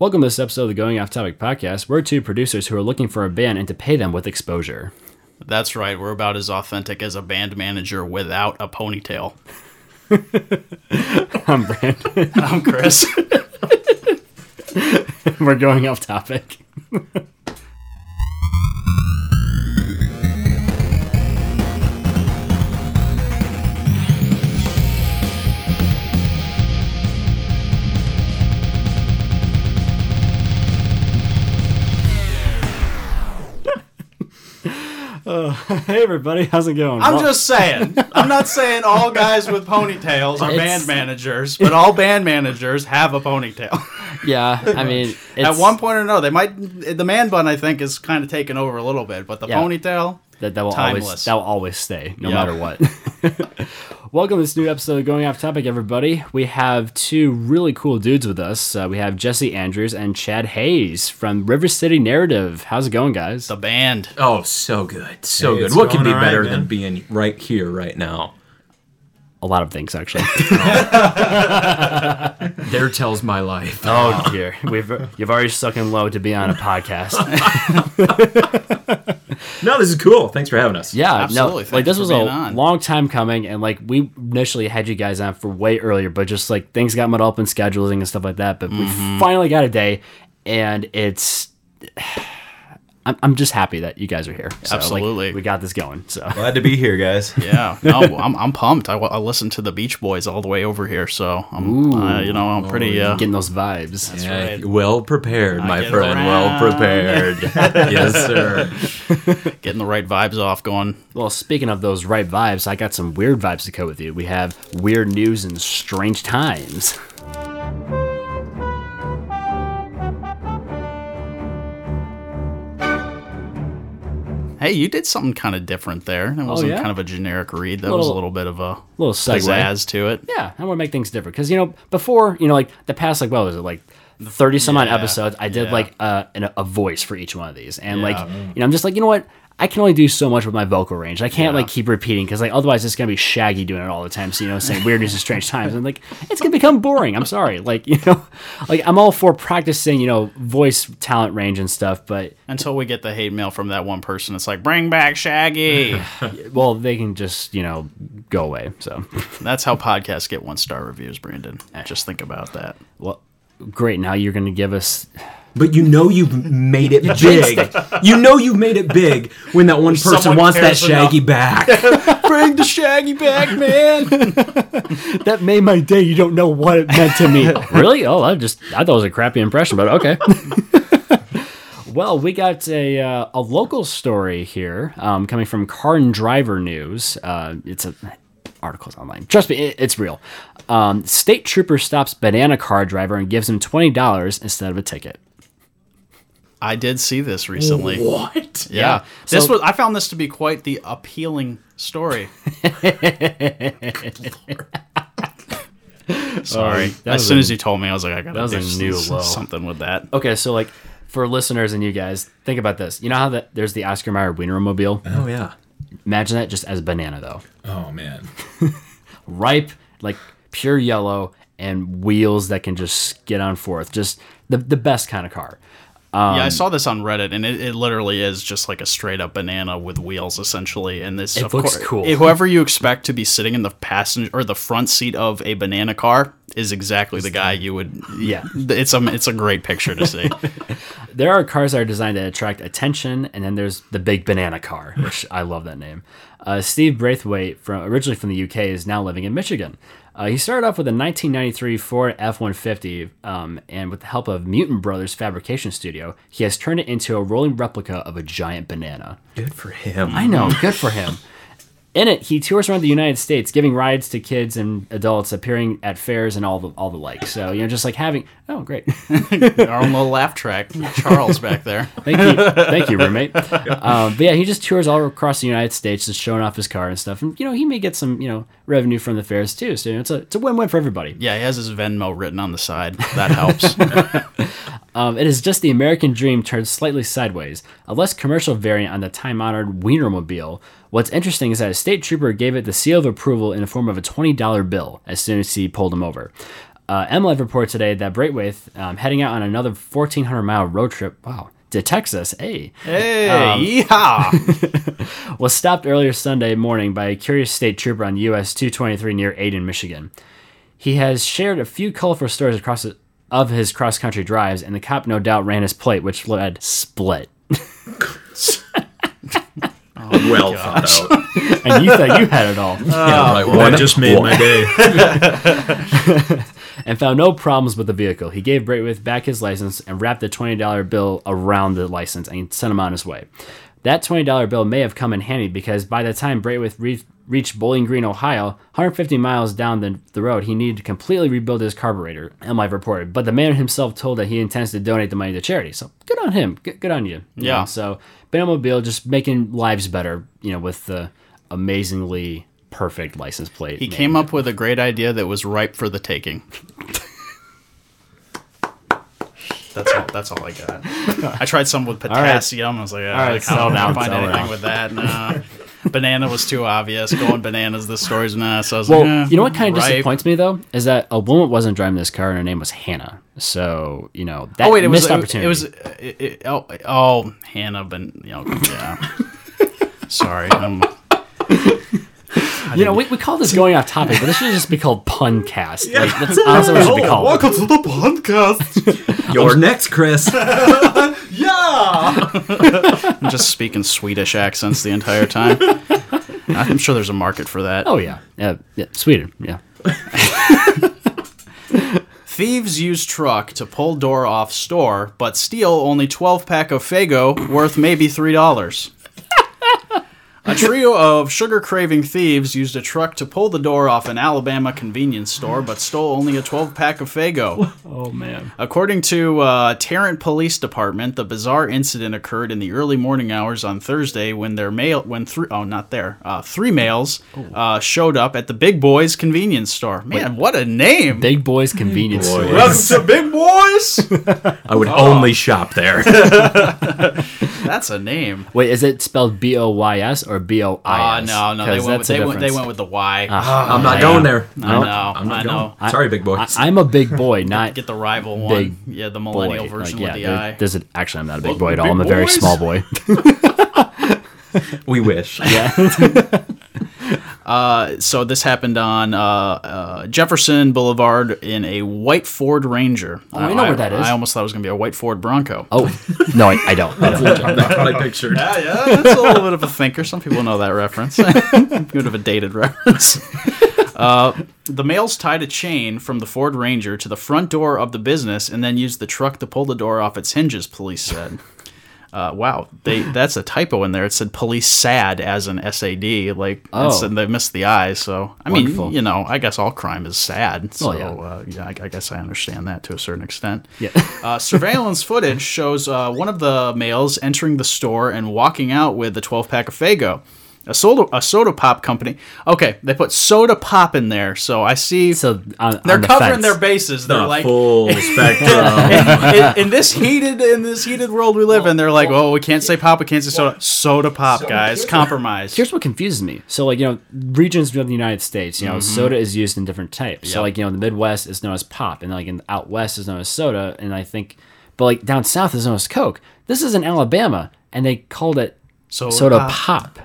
Welcome to this episode of the Going Off Topic podcast. We're two producers who are looking for a band and to pay them with exposure. That's right. We're about as authentic as a band manager without a ponytail. I'm Brandon. I'm Chris. We're going off topic. Uh, hey everybody, how's it going? I'm Well- just saying. I'm not saying all guys with ponytails are band managers, but all band managers have a ponytail. yeah. I mean, it's, At one point or another, they might. The man bun, I think, is kind of taken over a little bit, but the Yeah. ponytail. That, that will always that will always stay, no Yeah. matter what. Welcome to this new episode of Going Off Topic, everybody. We have two really cool dudes with us. Uh, we have Jesse Andrews and Chad Hayes from River City Narrative. How's it going, guys? The band. Oh, so good. So Hey, good. What could going be all right, better man. than being right here, right now? A lot of things, actually. There tells my life. oh dear, we've you've already stuck in low to be on a podcast. No, this is cool. Thanks for having us. Yeah, Absolutely. no, like this was a on. long time coming, and like we initially had you guys on for way earlier, but just like things got muddled up in scheduling and stuff like that. But we Mm-hmm. finally got a day, and it's. I'm, I'm just happy that you guys are here. So, like, Absolutely. we got this going. So Glad to be here, guys. Yeah, no, I'm, I'm pumped. I, I listened to the Beach Boys all the way over here, so I'm, uh, you know, I'm pretty. Uh, getting those vibes. Yeah, right. Well prepared, my friend. around. Well prepared. yes, sir. getting the right vibes off going. Well, speaking of those right vibes, I got some weird vibes to go with you. We have weird news and strange times. Hey, you did something kind of different there. It wasn't Oh, yeah? kind of a generic read. That was a Little- little bit of a Little segue. pizzazz to it. Yeah, I want to make things different because you know before you know like the past like what was it like thirty some odd episodes I did yeah. like uh, an, a voice for each one of these and like you know I'm just like you know what I can only do so much with my vocal range I can't Yeah. like keep repeating because like otherwise it's gonna be Shaggy doing it all the time so you know saying weird news and strange times and like it's gonna become boring I'm sorry like you know like I'm all for practicing you know voice talent range and stuff but Until we get the hate mail from that one person. It's like, bring back Shaggy. well they can just you know go away so That's how podcasts get one star reviews, Brandon. Eh. Just think about that. well great now you're gonna give us But you know you've made it big. You know you've made it big when that one person someone wants that cares shaggy back. Bring the Shaggy back, man. that made my day. You don't know what it meant to me. really? Oh, I just I thought it was a crappy impression, but okay. well, we got a uh, a local story here um, coming from Car and Driver News. Uh, it's a articles online. Trust me, it, it's real. Um, state trooper stops banana car driver and gives him twenty dollars instead of a ticket. I did see this recently. what? Yeah. So- This was I found this to be quite the appealing story. Sorry. that as soon a- as you told me, I was like, I gotta was do a new s- low. something with that. Okay, so like for listeners and you guys, think about this. You know how that there's the Oscar Mayer Wienermobile. Oh yeah. Imagine that just as a banana though. Oh man. ripe, like pure yellow, and wheels that can just get on forth. Just the the best kind of car. Yeah, I saw this on Reddit, and it, it literally is just like a straight up banana with wheels, essentially. And this, It of looks course, cool. Whoever you expect to be sitting in the passenger or the front seat of a banana car is exactly the guy you would. Yeah. it's a it's a great picture to see. There are cars that are designed to attract attention, and then there's the big banana car, which I love that name. Uh, Steve Braithwaite, from originally from the UK, is now living in Michigan. Uh, he started off with a 1993 Ford F-150, um, and with the help of Mutant Brothers Fabrication Studio, he has turned it into a rolling replica of a giant banana. Good for him. I know, good for him. In it, he tours around the United States, giving rides to kids and adults, appearing at fairs and all the all the like. So you know, just like having oh great, Our own little laugh track, Charles back there. thank you, thank you, roommate. Um, but yeah, he just tours all across the United States, just showing off his car and stuff. And you know, he may get some you know revenue from the fairs too. So you know, it's a it's a win win for everybody. Yeah, he has his Venmo written on the side. That helps. Um, it is just the American dream turned slightly sideways, a less commercial variant on the time honored Wienermobile. What's interesting is that a state trooper gave it the seal of approval in the form of a $20 bill as soon as he pulled him over. Uh, MLive reported today that Braithwaite, um, heading out on another 1,400 mile road trip, wow, to Texas, hey, Hey, Um, yeehaw! was stopped earlier Sunday morning by a curious state trooper on US 223 near Adrian, Michigan. He has shared a few colorful stories across of his cross country drives, and the cop no doubt ran his plate, which led split. Oh well thought out. And you thought you had it all. yeah, oh, right. Well, that just made my day. and found no problems with the vehicle. He gave Braithwaite back his license and wrapped the $20 bill around the license and sent him on his way. That $20 bill may have come in handy because by the time Braithwaite re- reached Bowling Green, Ohio, 150 miles down the, the road, he needed to completely rebuild his carburetor, MLive reported. But the man himself told that he intends to donate the money to charity. So good on him. Good, good on you. You Yeah. know, so Benmobile just making lives better, you know, with the amazingly perfect license plate. He name. came up with a great idea that was ripe for the taking. That's all. That's all I got. I tried some with potassium. I was like, uh, right, I can't find anything down. with that. Banana was too obvious. Going bananas. the story's nah. So I was Well, like, eh, you know what kind of ripe. disappoints me though is that a woman wasn't driving this car and her name was Hannah. So you know that Oh wait, it was missed it, opportunity. it was it, it, oh, oh Hannah, but you know, yeah. Sorry, I'm, you know we, we call this going off topic, but this should just be called Puncast. Like that's honestly what it should be oh, called. Welcome to the podcast. You're next, Chris. Yeah. I'm just speaking Swedish accents the entire time. I'm sure there's a market for that. Oh yeah, yeah, yeah, Sweden. Yeah, Thieves use truck to pull door off store, but steal only 12 pack of Faygo worth maybe $3. A trio of sugar craving thieves used a truck to pull the door off an Alabama convenience store, but stole only a 12 pack of Faygo. Oh man. According to uh, Tarrant Police Department, the bizarre incident occurred in the early morning hours on Thursday when their mail, when three, oh not there, uh, three males uh, showed up at the Big Boys convenience store. Man, what a name! Big boys convenience Boy. store. Welcome to Big Boys. I would only shop there. That's a name. Wait, is it spelled B O Y S or B O I S? Uh, no, no, they 'Cause went, with, that's a they, went, they went with the Y. Ah. Ah, I'm not yeah. going there. I know, I'm not I know. going. Sorry, big boy. I, I'm a big boy, not Get the rival one. Big yeah, the boy. millennial Like, version yeah, with the there- I. there's a, actually, I'm not a big Welcome boy at to all. I'm a very small boy. we wish. so this happened on uh, uh, Jefferson Boulevard in a white Ford Ranger. Oh, I know where that is. I almost thought it was going to be a white Ford Bronco. Oh no, I, I don't. I don't. That's what I pictured. Yeah, yeah, that's a little bit of a thinker. Some people know that reference. a bit of a dated reference. Uh, the males tied a chain from the Ford Ranger to the front door of the business and then used the truck to pull the door off its hinges. Police said. Uh, wow, they that's a typo in there. It said police sad as an SAD. Like, Oh. it's- they missed the I. So I Wonderful. mean, you know, I guess all crime is sad. So Oh, yeah. uh, yeah, I, I guess I understand that to a certain extent. Yeah. Uh, surveillance footage shows uh, one of the males entering the store and walking out with a 12 pack of Faygo. A soda, a soda pop company. Okay, they put soda pop in there, so I see So on, they're on the covering fence. their bases. They're The like, full spectrum. in, in this heated in this heated world we live in, they're like, oh, we can't say pop, we can't say soda. Soda pop, guys, compromise. Here's what confuses me. So, like, you know, regions of the United States, you know, Mm-hmm. soda is used in different types. So, like, you know, the Midwest is known as pop, and like in out west is known as soda, and I think, but like down south is known as Coke. This is in Alabama, and they called it Soda soda, pop. pop.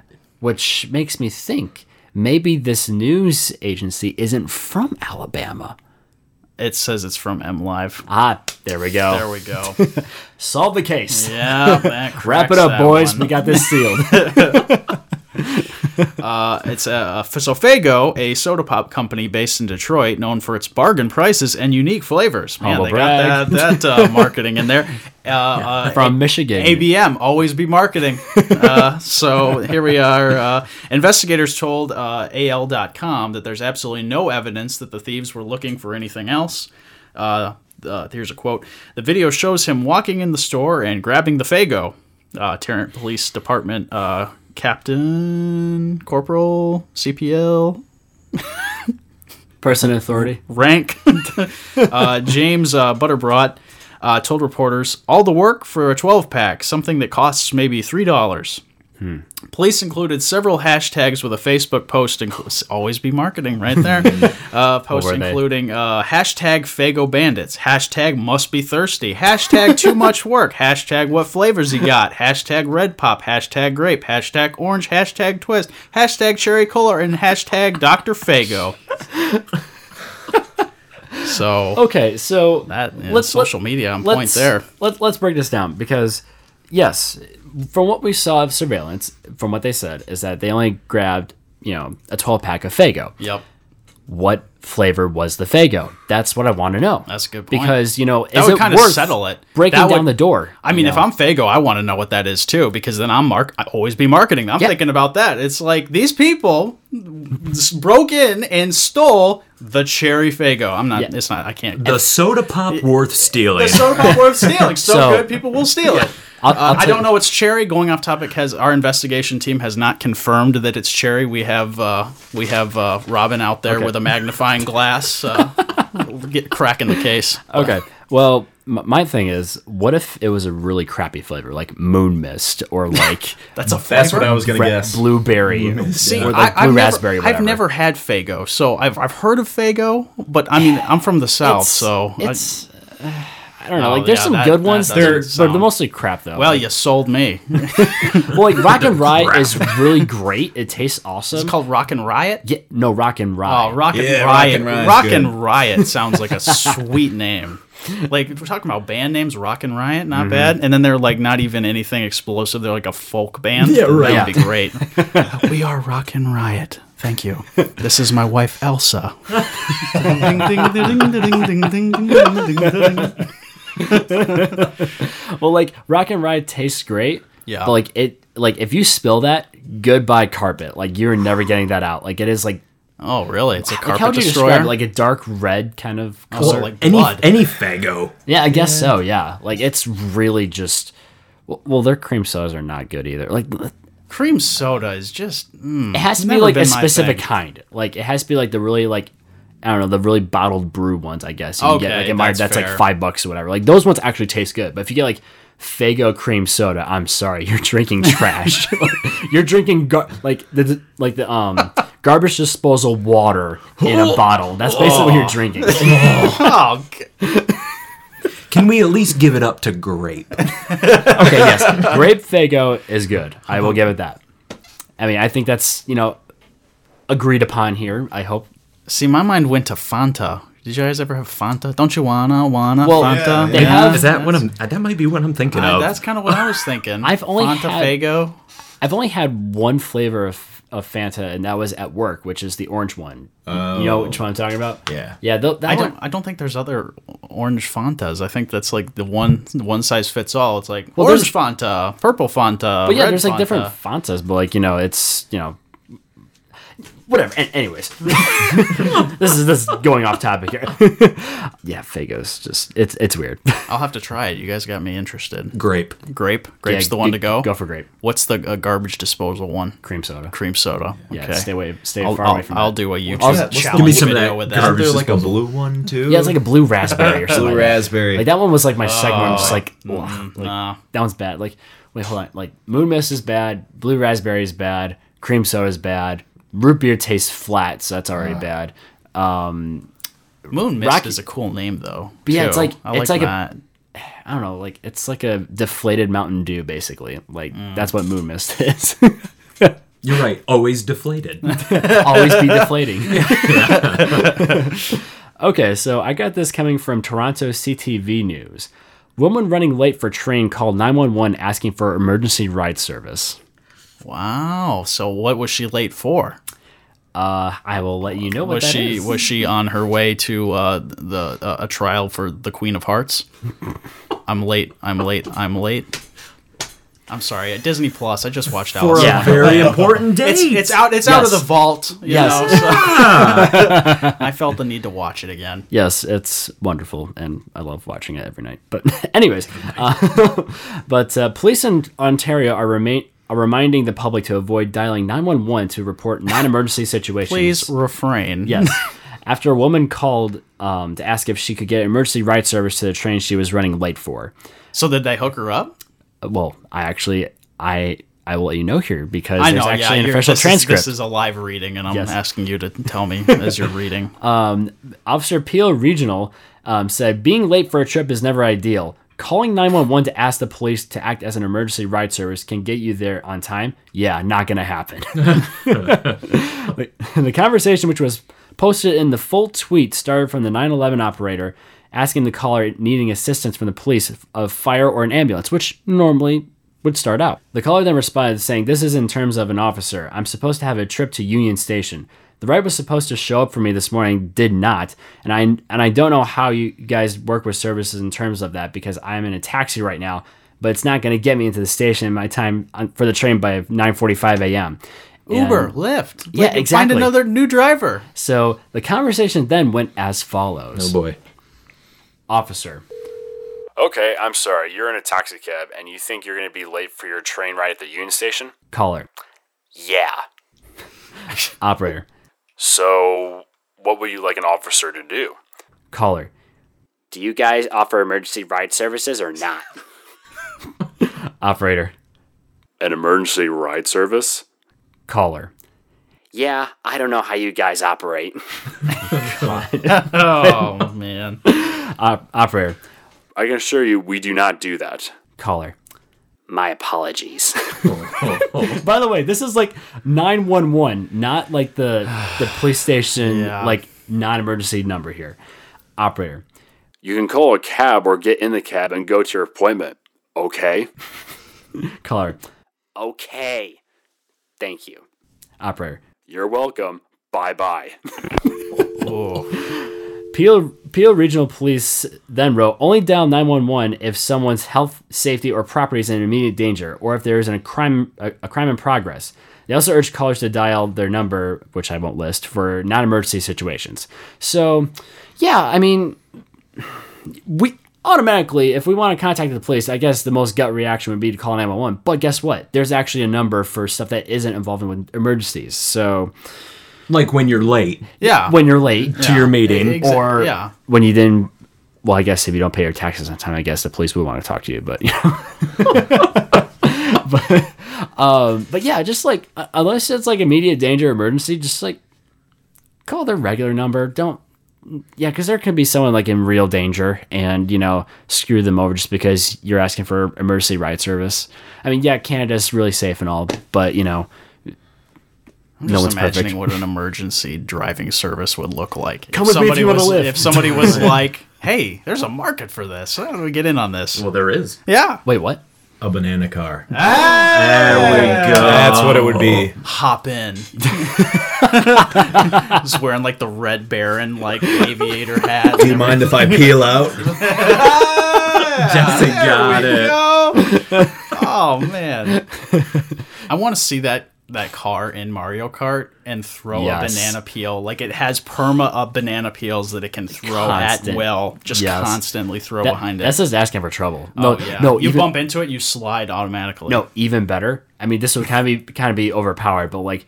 Which makes me think maybe this news agency isn't from Alabama. It says it's from M Live. Ah, there we go. There we go. Solve the case. Yeah, Wrap it up, boys. one. We got this sealed. It's a so Faygo, a soda pop company based in Detroit, known for its bargain prices and unique flavors. Man, Humble they brag. got that, that uh, marketing in there. Uh, uh, from Michigan. ABM, always be marketing. Uh, so here we are. Uh, investigators told uh, AL.com that there's absolutely no evidence that the thieves were looking for anything else. Uh, uh, here's a quote The video shows him walking in the store and grabbing the Faygo. Uh, Tarrant Police Department uh, Captain, Corporal, CPL, Person in authority. rank. uh, James uh, Butterbrought uh, told reporters all the work for a 12 pack, something that costs maybe $3. Police included several hashtags with a Facebook post. Inclu- always be marketing right there. uh, post including uh, hashtag Faygo Bandits, hashtag Must Be Thirsty, hashtag Too Much Work, hashtag What Flavors You Got, hashtag Red Pop, hashtag Grape, hashtag Orange, hashtag Twist, hashtag Cherry Cola, and hashtag Dr. Faygo. so Okay, so that yeah, let's- social let- media on point there. Let, let's break this down because, yes, from what we saw of surveillance, from what they said, is that they only grabbed, you know, a 12 pack of Faygo. Yep. What flavor was the Faygo? That's what I want to know. That's a good point. Because, you know, That is would it kinda worth settle it. breaking That down would- the door? I mean, you if know? I'm Faygo, I want to know what that is too, because then I'm mark. I always be marketing. I'm Yeah. thinking about that. It's like these people broke in and stole the cherry Faygo. I'm not. Yeah. It's not. I can't. The soda pop worth stealing. the soda pop worth stealing. So, So- good, people will steal it. I'll- Uh, I'll I don't know. It's cherry. Going off topic, has our investigation team has not confirmed that it's cherry. We have uh, we have uh, Robin out there Okay. with a magnifying glass, uh, get cracking the case. Okay. Well, my thing is, what if it was a really crappy flavor, like moon mist, or like That's a That's what? I was gonna ra- guess. blueberry, See, or I, like I've blue never, raspberry. I've never had Faygo, so I've, I've heard of Faygo, but I mean, I'm from the south, It's- so it's. I don't know. Oh, like, there's yeah, some that- good that ones. doesn't They're, but sound- they're mostly crap though. well, you sold me. well, like Rock and Rye is really great. It tastes awesome. It's called Rock and Riot. yeah, no Rock and Rye. Oh, Rock and Yeah, Rock Riot. and Riot's Rock good. and Riot sounds like a sweet name. Like if we're talking about band names, Rock and Riot, Mm-hmm. not bad. And then they're like not even anything explosive. They're like a folk band. Yeah, right. That would be great. we are Rock and Riot. Thank you. This is my wife Elsa. Ding, ding, ding, ding, ding, ding, ding, ding, ding, ding. Well, like Rock and ride tastes great. Yeah. But like it, like if you spill that, goodbye carpet. Like you're never getting that out. Like it is like. Oh, really? It's a Like, carpet how would you destroyer. describe it? Like a dark red kind of color. so like any blood. any faygo. yeah, I guess so. Yeah, like it's really just. Well, well, their cream sodas are not good either. Like Cream soda is just. Mm, it has to be like a specific thing. kind. Like it has to be like the really like I don't know the really bottled brew ones. I guess you can get Okay, like in my that's that's like five bucks or whatever. Like those ones actually taste good. But if you get like Faygo cream soda, I'm sorry, you're drinking trash. you're drinking gar- like the like the um garbage disposal water in a bottle. That's basically what you're drinking. Oh, Can we at least give it up to grape? Okay, yes, grape Faygo is good. I will give it that. I mean, I think that's you know agreed upon here. I hope see, my mind went to Fanta. Did you guys ever have Fanta? Don't you wanna wanna Well, Fanta? they have- Is that what I'm? That might be what I'm thinking I- of. that's kind of what I was thinking. I've only Fanta had- Faygo. I've only had one flavor of, of Fanta, and that was at work, which is the orange one. You know oh. which one I'm talking about? Yeah. yeah. Th- that I one, don't. I don't think there's other orange Fantas. I think that's like the one one size fits all. It's like Well, orange there's- Fanta, purple Fanta. but yeah, red there's like different Fantas, but like you know, it's you know, whatever. A- anyways, this is this is going off topic here. yeah, Faygo's just it's it's weird. I'll have to try it. You guys got me interested. grape. Grape. Grape's Yeah, the one g- to go. Go for grape, What's the uh, garbage disposal one? cream soda. Cream soda. Yeah, okay. stay away, stay I'll, far I'll, away from I'll that. do a YouTube Also- what's the- challenge Give me some of that with Isn't that. garbage there like a blue one too? Yeah, it's like a blue raspberry or something. blue like raspberry. Like that one was like my second one, just like, ugh, like Oh, nah. that one's bad. Like, wait, hold on. Like moon mist is bad, blue raspberry is bad, cream soda is bad, root beer tastes flat, so that's already bad. Um, Moon Mist Rocky- is a cool name though. But yeah, it's too. like- I it's like, like a- that. I don't know, like it's like a deflated Mountain Dew, basically. Like Mm. that's what moon mist is. You're right. Always deflated. Always be deflating. okay, so I got this coming from Toronto CTV News. Woman running late for train called 911 asking for emergency ride service. Wow. So what was she late for? Uh, I will let you know what Was that she is. was she on her way to uh, the uh, a trial for the Queen of Hearts? I'm late. I'm late. I'm late. I'm sorry. At Disney Plus, I just watched For Alice. a in very important date. It's, it's out. It's out of the vault. You Yes. know, so- I felt the need to watch it again. Yes, it's wonderful, and I love watching it every night. But, anyways, uh, but uh, police in Ontario are remain are reminding the public to avoid dialing 911 to report non-emergency situations. Please refrain. Yes. After a woman called um, to ask if she could get emergency ride service to the train she was running late for. So did they hook her up? Uh, Well, I actually I I will let you know here because I there's actually Yeah, an official this transcript. Is, this is a live reading, and I'm Yes. asking you to tell me as you're reading. Officer Peel Regional um, said, being late for a trip is never ideal. Calling 911 to ask the police to act as an emergency ride service can get you there on time. Yeah, not going to happen. the, the conversation, which was posted in the full tweet, started from the 911 operator asking the caller needing assistance from the police, of fire, or an ambulance, which normally would start out. The caller then responded saying, This is in terms of an officer. I'm supposed to have a trip to Union Station. The ride was supposed to show up for me this morning, did not, and I and I don't know how you guys work with services in terms of that because I'm in a taxi right now, but it's not going to get me into the station in my time uh, for the train by 9:45 a.m. Uber, And Lyft. Yeah, Like, exactly. Find another new driver. So the conversation then went as follows: Oh boy. Officer, Okay, I'm sorry. You're in a taxi cab and you think you're going to be late for your train ride at the Union Station? caller, Yeah. operator, So, what would you like an officer to do? caller, Do you guys offer emergency ride services or not? operator, An emergency ride service? caller. Yeah, I don't know how you guys operate. Oh man. Op- operator, I can assure you we do not do that. caller. My apologies. By the way, this is like 911, not like the the police station Yeah. like non-emergency number here. Operator, You can call a cab or get in the cab and go to your appointment. Okay? caller, okay. Thank you. operator. You're welcome. Bye bye. Peel Peel Regional Police then wrote only dial 911 if someone's health, safety, or property is in immediate danger, or if there is a crime a, a crime in progress. They also urged callers to dial their number, which I won't list, for non-emergency situations. So, yeah, I mean, we automatically, if we want to contact the police, I guess the most gut reaction would be to call 911. But guess what? There's actually a number for stuff that isn't involved in emergencies. So Like when you're late Yeah. when you're late, to your meeting. Exa- or yeah. when you didn't well i guess if you don't pay your taxes on time i guess the police would want to talk to you but you know but, um, but yeah just like uh, unless it's like immediate danger emergency just like call their regular number don't yeah because there could be someone like in real danger and you know screw them over just because you're asking for emergency ride service i mean yeah canada's really safe and all but you know no Just one's imagining perfect what an emergency driving service would look like. Come with me if somebody you wanna was, live. If somebody was like, "Hey, there's a market for this. How do we get in on this?" Well, there is yeah, wait what A banana car. Ah! There we go. That's what it would be. hop in. Just wearing like the red baron like aviator hat. Do you mind if I peel out? Jesse got it. oh man, I want to see that that car in Mario Kart and throw Yes. a banana peel. Like it has perma up banana peels that it can throw Constant. at will. Just Yes. constantly throw That- behind it. That's just asking for trouble. oh, No, yeah. no, you even, bump into it, you slide automatically. no, even better. I mean, this would kind of be kind of be overpowered, but like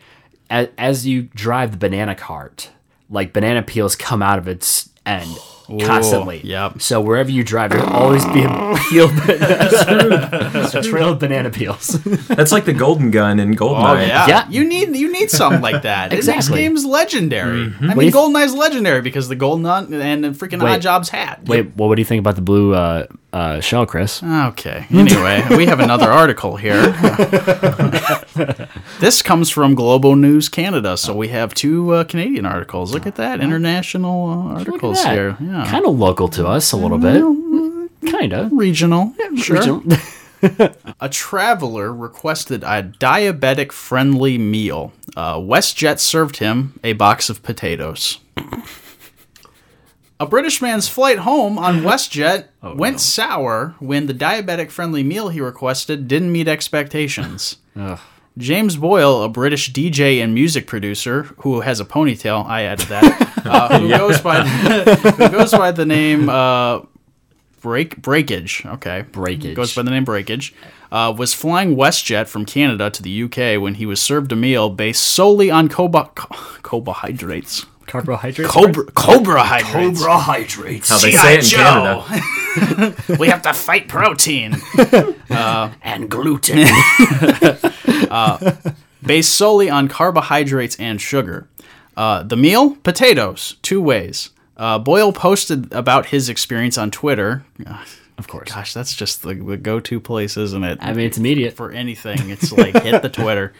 as, as you drive the banana cart, like banana peels come out of its end constantly. yep. So wherever you drive, there'll always be a peel, a trail of banana peels. That's like the golden gun in Oh Goldeneye. yeah. Yeah. you need you need something like that. It makes Exactly. games legendary. I What do mean, you th- GoldenEye's legendary because the golden nut and the freaking Wait. Oddjob's hat. Wait, well, what do you think about the blue uh, uh, shell, Chris? Okay. Anyway, we have another article here. this comes from Global News Canada, so we have two uh, Canadian articles. Look at that, international uh, articles here. Yeah, Kind of local to us a little bit. Kind of. regional. sure. A traveler requested a diabetic-friendly meal. Uh, WestJet served him a box of potatoes. A British man's flight home on WestJet went sour when the diabetic friendly meal he requested didn't meet expectations. James Boyle, a British DJ and music producer who has a ponytail, I added that, uh, who, goes by who goes by the name uh, Break Breakage. Okay, Breakage. goes by the name Breakage. Uh, was flying WestJet from Canada to the UK when he was served a meal based solely on coba- carbohydrates. Carbohydrates? Cobra, cobra hydrates. hydrates. How they say it in Canada. we have to fight protein. And gluten. uh, based solely on carbohydrates and sugar. Uh, the meal, potatoes, two ways. Uh, Boyle posted about his experience on Twitter. Of course. Gosh, that's just the, the go-to place, isn't it? I mean, it's immediate. for anything. It's like hit the Twitter.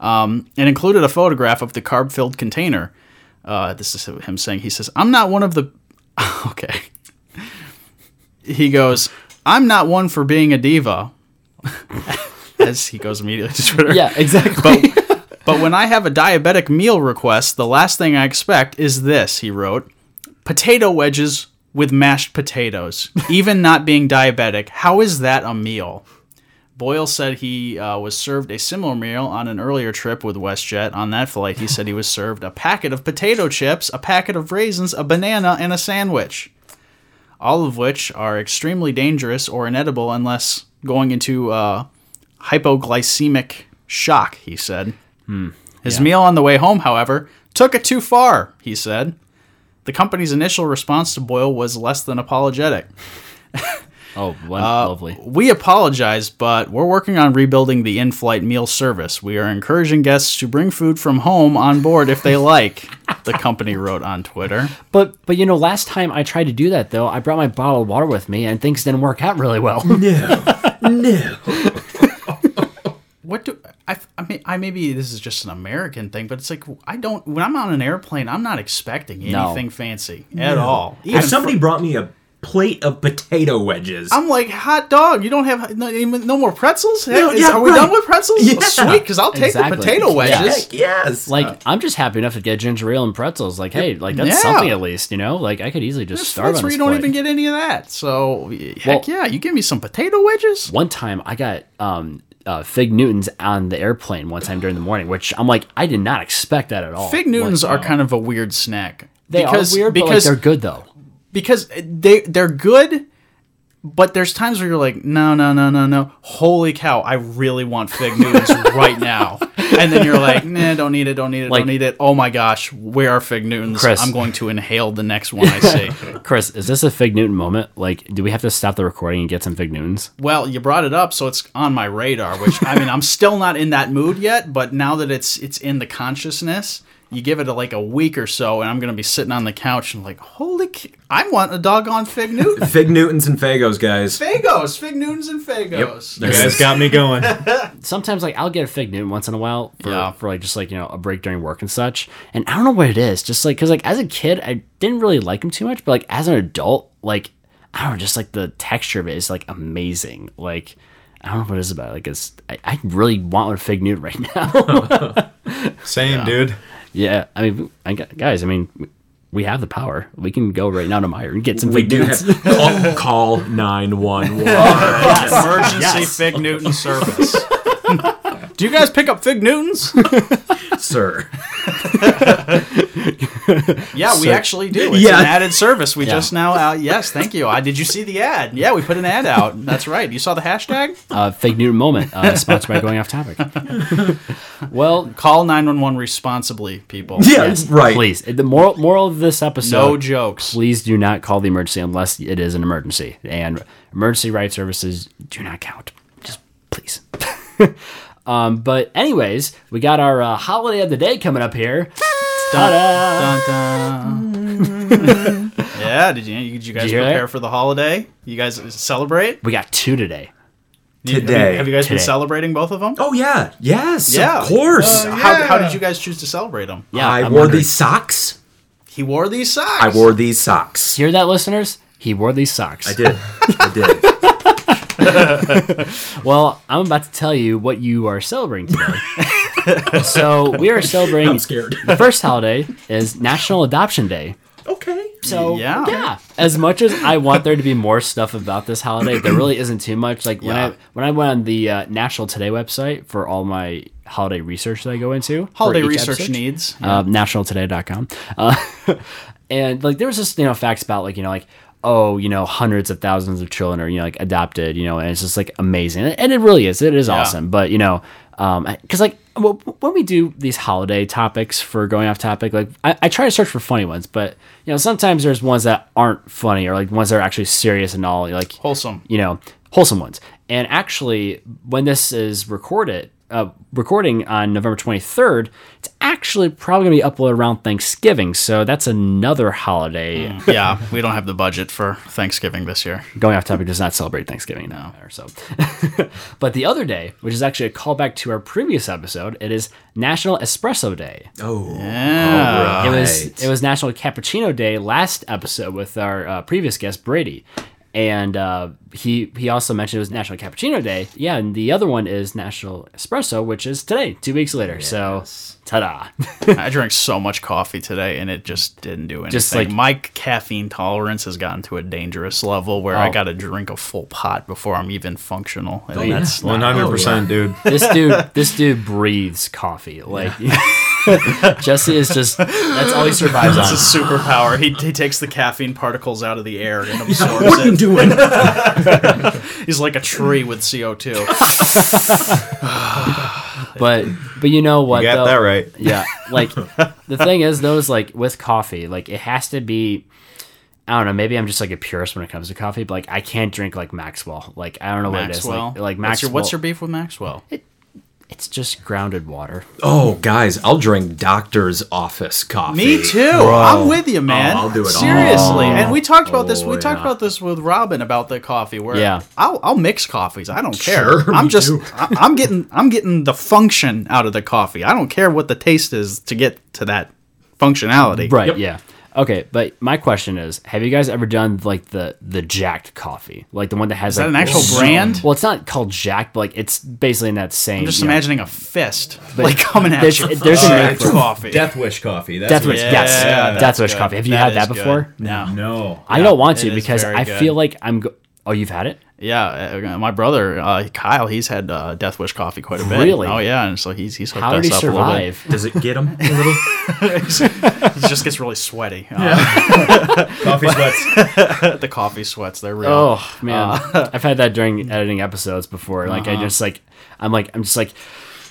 Um, and included a photograph of the carb filled container. Uh, this is him saying, he says, I'm not one of the. Okay. He goes, I'm not one for being a diva. As he goes immediately to Twitter. Yeah, exactly. But when I have a diabetic meal request, the last thing I expect is this, he wrote potato wedges with mashed potatoes. Even not being diabetic, how is that a meal? Boyle said he uh, was served a similar meal on an earlier trip with WestJet. On that flight, he said he was served a packet of potato chips, a packet of raisins, a banana, and a sandwich. All of which are extremely dangerous or inedible unless going into uh, hypoglycemic shock, he said. His meal on the way home, however, took it too far, he said. The company's initial response to Boyle was less than apologetic. oh, one, uh, lovely. We apologize, but we're working on rebuilding the in flight meal service. We are encouraging guests to bring food from home on board if they like, the company wrote on Twitter. But but you know, last time I tried to do that though, I brought my bottle of water with me, and things didn't work out really well. No. No. What do I, I mean? I maybe this is just an American thing, but it's like I don't. When I'm on an airplane, I'm not expecting No. anything fancy at all. Even If somebody fr- brought me a plate of potato wedges, I'm like hot dog. You don't have no, no more pretzels. No, Is- yeah, are we right. done with pretzels? Yeah. Sweet, because I'll take Exactly. the potato wedges. Heck yes. like I'm just happy enough to get ginger ale and pretzels. Like, hey, like that's Yeah. something at least, you know. Like I could easily just There's starve flights on where you don't flight. even get any of that. So heck Well- yeah, you give me some potato wedges. One time I got um uh, fig Newtons on the airplane one time during the morning, which I'm like, I did not expect that at all. Fig Newtons Like, are kind of a weird snack. they because, are weird, but like, because they're good though. Because they they're good, but there's times where you're like, no, no, no, no, no. Holy cow, I really want fig Newtons right now. And then you're like, nah, don't need it, don't need it, Like- don't need it. Oh my gosh, where are fig Newtons? Chris. I'm going to inhale the next one I see. Chris, is this a fig Newton moment? Like, do we have to stop the recording and get some fig Newtons? well, you brought it up, so it's on my radar. Which I mean, I'm still not in that mood yet, but now that it's it's in the consciousness. You give it a, like a week or so, and I'm gonna be sitting on the couch and like, holy, c- I want a doggone fig Newton. Fig Newtons and Faygos, guys. Faygos, fig Newtons and Faygos. You guys got me going. sometimes like I'll get a fig Newton once in a while for, Yeah. for like just like you know a break during work and such. And I don't know what it is, just like because like as a kid I didn't really like them too much, but like as an adult, like I don't know, just like the texture of it is like amazing. Like I don't know what it is about it. Like it's I, I really want a fig Newton right now. Same, dude. Yeah, I mean I, got- guys, I mean. We have the power. We can go right now to Meijer and get some We fig do Newtons. have call, call 911. Emergency Fig Newton service. Do you guys pick up Fig Newtons? Sir. Yeah, we So- actually do. It's Yeah. an added service. We Yeah. just now out. Yes, thank you. Uh, did you see the ad? Yeah, we put an ad out. That's right. You saw the hashtag? uh, fig Newton moment, uh, sponsored by Going Off Topic. well, Call 911 responsibly, people. Yeah, yes, right. Please, the moral moral of this episode: No jokes. please do not call the emergency unless it is an emergency. And emergency ride services do not count. Just please. Um, but anyways, we got our uh, holiday of the day coming up here. Ta-da! Dun, dun. yeah, did you, did you guys you prepare that? for the holiday? You guys celebrate? We got two today. You- have you- Today. Have you, guys been celebrating both of them? Oh, yeah. Yes, Yeah. of course. How, how did you guys choose to celebrate them? Yeah, I I'm wore wondering- these socks. He wore these socks. I wore these socks. Hear that, listeners? He wore these socks. I did. I did. Well, I'm about to tell you what you are celebrating today. so we are celebrating. I'm scared. The first holiday is National Adoption Day. Okay. So Yeah. yeah. As much as I want there to be more stuff about this holiday, there really isn't too much. Like when Yeah. I when I went on the uh, National Today website for all my holiday research that I go into, Holiday research episode, needs. uh, nationaltoday.com. Uh, and like there was just you know facts about like you know like oh you know hundreds of thousands of children are you know like adopted you know and it's just like amazing and it really is it is awesome but you know um because like well, when we do these holiday topics for going off topic like I, I try to search for funny ones but you know sometimes there's ones that aren't funny or like ones that are actually serious and all like Wholesome. you know, wholesome ones. And actually, when this is recorded, uh, recording on November 23rd, it's actually probably going to be uploaded around Thanksgiving. So that's another holiday. yeah, we don't have the budget for Thanksgiving this year. Going off topic does not celebrate Thanksgiving now. So. but the other day, which is actually a callback to our previous episode, it is National Espresso Day. Oh, Yeah. It was it was National Cappuccino Day last episode with our uh, previous guest Brady, and uh, he he also mentioned it was National Cappuccino Day. Yeah, and the other one is National Espresso, which is today, two weeks later. So, ta-da! I drank so much coffee today, and it just didn't do anything. Just like- my caffeine tolerance has gotten to a dangerous level where I Oh. got to drink a full pot before I'm even functional. And yeah. that's hundred percent, dude. this dude this dude breathes coffee. Like Jesse is just that's all he survives it's on. a superpower. He, he takes the caffeine particles out of the air and absorbs what are you it. doing? He's like a tree with CO2. But but you know what? You got though? that right. Yeah, like the thing is, though, is like with coffee, like it has to be. I don't know. Maybe I'm just like a purist when it comes to coffee, but like I can't drink like Maxwell. Like I don't know Maxwell. what it is. Like, like what's, Maxwell. your, what's your beef with Maxwell? It's just grounded water. oh, guys, I'll drink doctor's office coffee. Me too. I'm with you, oh, man. Oh, I'll do it all. Seriously. And we talked about this. Oh, We talked about this with Robin about the coffee. Where Yeah. I'll, I'll mix coffees. I don't care. Sure, I'm me just too. I, I'm getting I'm getting the function out of the coffee. I don't care what the taste is to get to that functionality. Right. Yeah. Okay. But my question is, have you guys ever done like the the jacked coffee, like the one that has that like an actual so- brand? Well, it's not called jacked, but like it's basically in that same. I'm just you know- imagining a fist like coming at there's- you. there's a name Jacked for coffee. Death Wish coffee. That's Death Wish. it's yes. Yeah, Death Wish good. coffee. Have you That had that is good. before? No. No. I don't want it to because I feel like I'm. Go- oh, you've had it. Yeah, uh, my brother uh, Kyle, he's had uh, Death Wish coffee quite a bit. Really? Oh yeah, and so he's he's hooked How us did he up a little bit. survive? Does it get him a little? He just gets really sweaty. Uh, Coffee sweats. the coffee sweats, they're real. Oh man, I've had that during editing episodes before. Like I just like I'm like I'm just like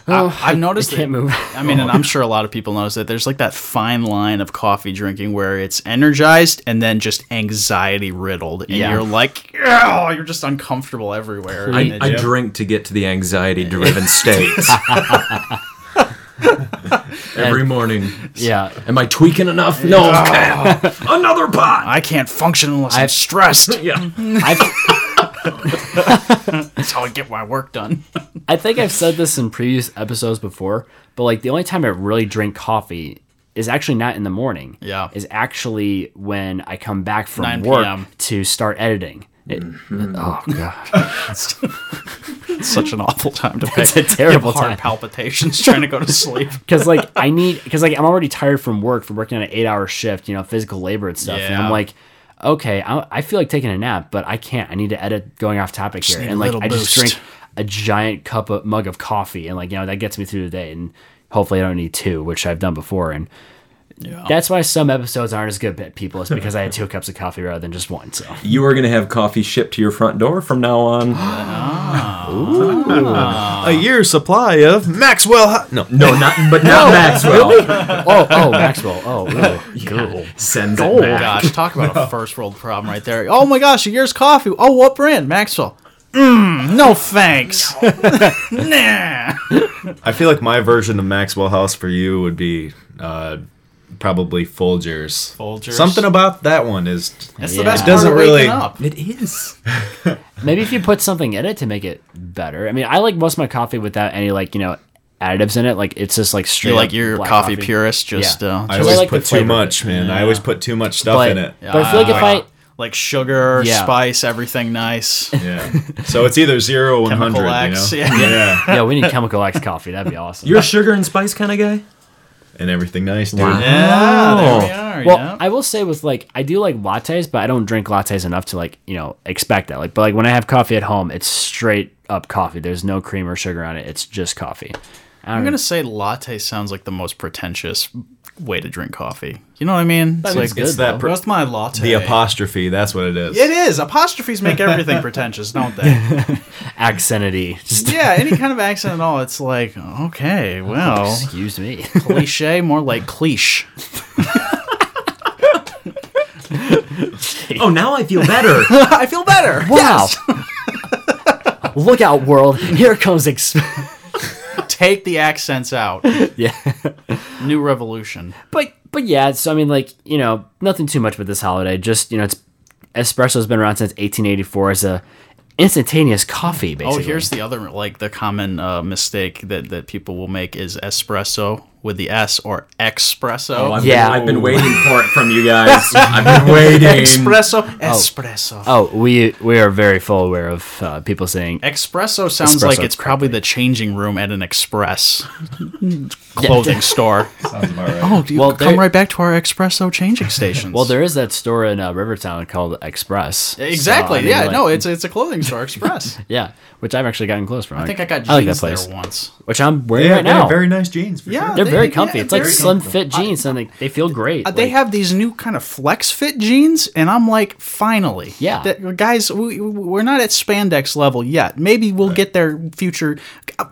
oh, I, have noticed I can't that- move. I mean, and I'm sure a lot of people notice that there's like that fine line of coffee drinking where it's energized and then just anxiety riddled, and Yeah. you're like, oh, you're just uncomfortable everywhere. I, I drink to get to the anxiety-driven state. Every morning. yeah, Am I tweaking enough? No. Okay. Another pot. I can't function unless I'm I've- stressed. Yeah. I've, That's how I get my work done. I think I've said this in previous episodes before, but like the only time I really drink coffee is actually not in the morning. Yeah. is actually when I come back from 9 work p.m.. to start editing. It, Mm-hmm. Oh god, It's such an awful time to It's a terrible time. heart time. palpitations trying to go to sleep. because like I need because like I'm already tired from work from working on an eight hour shift, you know, physical labor and stuff, and I'm like, okay, I, I feel like taking a nap, but I can't. I need to edit. Going off topic here, need a and like I just drink a giant cup of mug of coffee, and like you know that gets me through the day, and hopefully I don't need two, which I've done before, and. That's why some episodes aren't as good, people. It's because I had two cups of coffee rather than just one. So You are going to have coffee shipped to your front door from now on. A year's supply of Maxwell. Hot- no. No, not but not Maxwell. oh, oh, Maxwell. Oh, ooh, cool. Sends Oh it back. gosh, talk about a first world problem right there. Oh my gosh, a year's coffee. Oh, what brand? Maxwell. Mm, no thanks. nah. I feel like my version of Maxwell House for you would be uh, probably Folgers. Folgers. Something about that one is That's Yeah. the best It doesn't of really- up. It is. Maybe if you put something in it to make it better. I mean, I like most of my coffee without any like you know additives in it. Like it's just like straight. You're like your black coffee, purist, just Yeah. uh, I I always like put too much, it. man. I always put too much stuff But, in it. but I feel like if I like sugar, Yeah. spice, everything nice. Yeah. So it's either zero or one Chemical hundred. You know? yeah. yeah. yeah, we need chemical X coffee. That'd be awesome. You're a sugar and spice kind of guy? And everything nice, dude. Wow. Yeah, there we are. well, yeah. I will say with like I do like lattes, but I don't drink lattes enough to like you know expect that. Like, but like when I have coffee at home, it's straight up coffee. There's no cream or sugar on it. It's just coffee. I I'm don't gonna say latte sounds like the most pretentious way to drink coffee. You know what I mean? It's it's good, that pr- what's my latte? The apostrophe. That's what it is. It is. Apostrophes make everything pretentious, don't they? accenty. Just yeah, any kind of accent at all. It's like, okay, oh, well, excuse me. cliche, more like cliche. Oh, now I feel better. I feel better. Wow. Look out, world! Here comes. Ex- take the accents out. Yeah. New revolution. but but yeah, so I mean, like you know, nothing too much with this holiday. Just you know, it's espresso's been around since 1884 as a instantaneous coffee. Basically. Oh, here's the other like the common uh, mistake that that people will make is espresso with the S or espresso. Oh, I've Yeah. been, I've been waiting for it from you guys. I've been waiting. espresso, espresso. Oh, we we are very full aware of uh, people saying Espresso sounds Espresso like it's probably the changing room at an express clothing store. Sounds about right. Oh, Well, come there- right back to our espresso changing stations. Well, there is that store in uh, Rivertown called Express. exactly. So, I mean, yeah, like- no, it's it's a clothing store, Express. yeah, which I've actually gotten close from. I think I got jeans I like that place, there once. which I'm wearing Yeah, right they have now. very nice jeans. For Yeah, sure. They're they- very yeah, comfy. it's like slim comfortable. fit jeans, and they, they feel great. Uh, they Like, have these new kind of flex fit jeans, and I'm like, finally, Yeah. That- guys, we, we're not at spandex level yet. Maybe we'll get there future.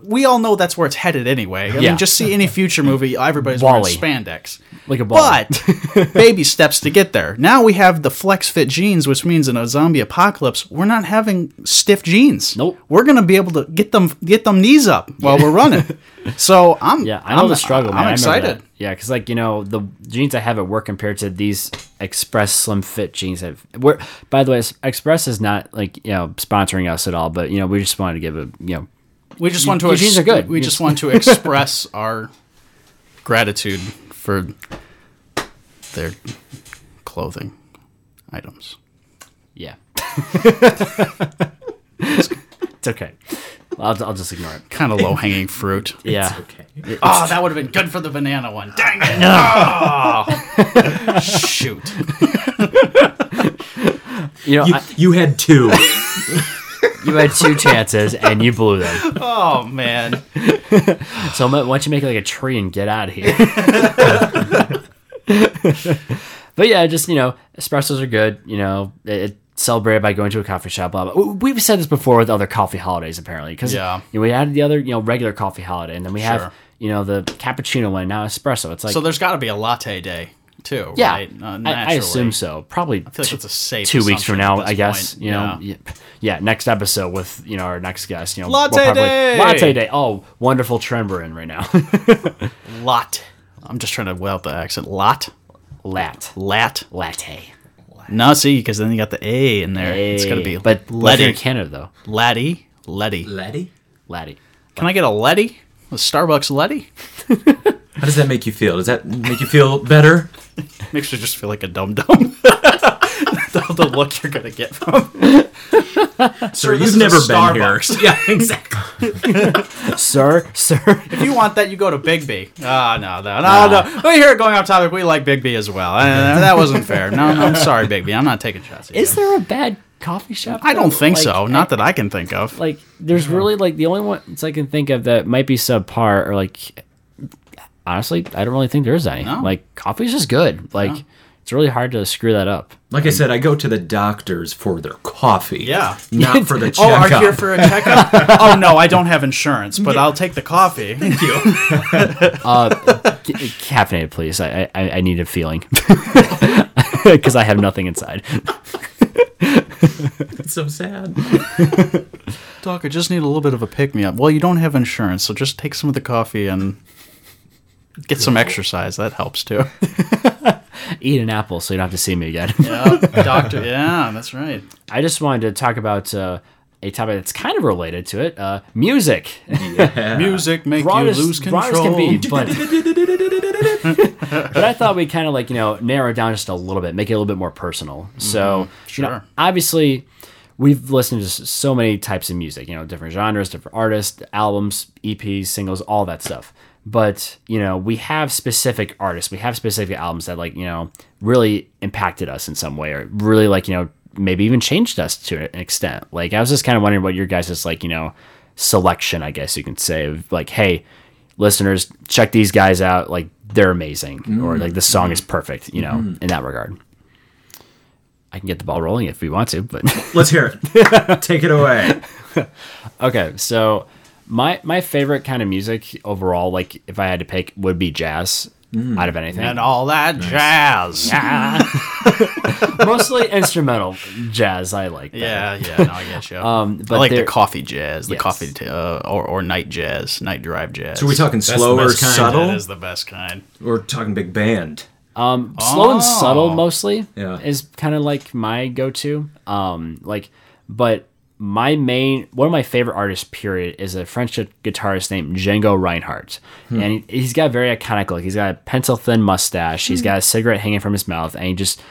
We all know that's where it's headed anyway. I Yeah. mean, just see any future movie, everybody's Wall-E. wearing spandex. like a ball. But baby steps to get there. Now we have the flex fit jeans, which means in a zombie apocalypse, we're not having stiff jeans. Nope. We're gonna be able to get them get them knees up while we're running. So I'm Yeah, I know I'm, the struggle, man. I'm excited. Yeah, because like you know the jeans I have at work compared to these Express Slim Fit jeans. Have, we're, by the way, Express is not like you know sponsoring us at all, but you know we just wanted to give a you know We just want to your jeans are good. We just just- want to express our gratitude for their clothing items. yeah. it's okay. I'll, I'll just ignore it. Kind of low hanging fruit. Yeah. Okay. Oh, that would have been good for the banana one. Dang it! Oh. Shoot. You know, You, I, you had two. you had two chances and you blew them. Oh man. So why don't you make like a tree and get out of here? but yeah, just you know, espressos are good. You know, it, it celebrated by going to a coffee shop. Blah blah. We've said this before with other coffee holidays, apparently, because Yeah. you know, we had the other you know regular coffee holiday, and then we Sure. have you know the cappuccino one now espresso. It's like So there's got to be a latte day too, yeah, right? Uh, I, I assume so. Probably I feel like it's a safe two weeks from now, I guess. point. You know, Yeah. yeah. next episode with you know our next guest. You know, Latte we'll probably- day! latte day. Oh, wonderful trend we're in right now. lot. I'm just trying to well out the accent. Lot, Lat lat. latte. No, see, because then you got the A in there. it's gonna be but letty in Letty, Canada though. Letty, Letty. Letty? Laddie. Can I get a Letty? A Starbucks Letty? How does that make you feel? Does that make you feel better? Makes me just feel like a dum dum. the, the look you're gonna get from. Sir, this you've never been here. Yeah, exactly. Sir, sir. If you want that, you go to Biggby. Ah, no, no, no, no. We here going off topic. We like Biggby as well. Uh, that wasn't fair. No, no, I'm sorry, Biggby. I'm not taking shots. At you. Is there a bad coffee shop? I don't though? think Like, so. Not that I can think of. Like, there's really like the only ones I can think of that might be subpar or like. Honestly, I don't really think there's any. No? Like, coffee's just good. Like, it's really hard to screw that up. Like I said, I go to the doctors for their coffee. Yeah. Not for the checkup. Oh, are you here for a checkup? oh no, I don't have insurance, but I'll take the coffee. Thank you. Uh, c- caffeinated, please. I I, I need a feeling because I have nothing inside. It's so sad. Doc, I just need a little bit of a pick me up. Well, you don't have insurance, so just take some of the coffee and get some exercise. That helps too. Eat an apple so you don't have to see me again. Yeah, doctor. Yeah, that's right. I just wanted to talk about uh, a topic that's kind of related to it: uh, music. Music make broad you as, lose broad control. as can be, but but I thought we'd kind of like you know narrow it down just a little bit, make it a little bit more personal. So you know, Sure. obviously we've listened to so many types of music, you know, different genres, different artists, albums, EPs, singles, all that stuff. But you know, we have specific artists, we have specific albums that like you know really impacted us in some way, or really like you know maybe even changed us to an extent. Like I was just kind of wondering what your guys' like you know selection, I guess you can say, of like, hey, listeners, check these guys out. Like they're amazing, or like the song is perfect. You know, mm-hmm. in that regard. I can get the ball rolling if we want to, but Let's hear it. Take it away. okay. So my my favorite kind of music overall, like if I had to pick, would be jazz. out of anything. and all that jazz. yeah. Mostly instrumental jazz. I like. better. Yeah, yeah, no, I get you. Um, I but like the coffee jazz, the Yes. coffee t- uh, or or night jazz, night drive jazz. So are we talking the slow or best kind. subtle? That is the best kind. We're talking big band. Um, slow and subtle Oh. mostly Yeah. is kind of like my go-to. Um, like, but my main one of my favorite artists, period, is a French guitarist named Django Reinhardt, hmm. and he, he's got a very iconic look. He's got a pencil thin mustache. He's hmm. got a cigarette hanging from his mouth, and he just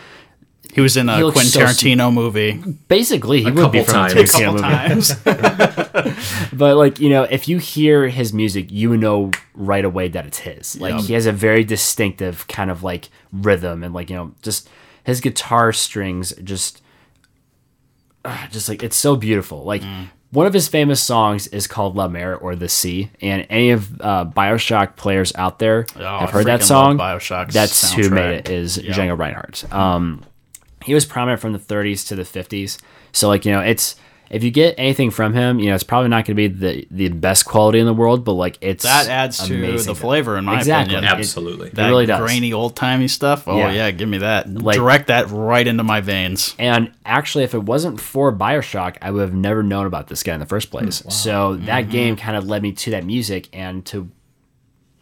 He was in a He looks Quentin so Tarantino movie basically he would be from a times. Tarantino couple movie. times. But like you know, if you hear his music, you know right away that it's his. Like he has a very distinctive kind of like rhythm and like you know just his guitar strings just just like it's so beautiful. Like one of his famous songs is called La Mer or the Sea, and any of uh, Bioshock players out there Oh, have heard that song. love Bioshock's That's who made it is Django Reinhardt. Um, he was prominent from the 30s to the 50s. So like you know, it's if you get anything from him, you know, it's probably not going to be the the best quality in the world, but like it's That adds to the flavor, in my exactly. opinion. It- Absolutely. That really does. grainy old timey stuff. Oh Yeah. yeah. give me that. Like- Direct that right into my veins. And actually, if it wasn't for Bioshock, I would have never known about this guy in the first place. So Mm-hmm. that game kind of led me to that music and to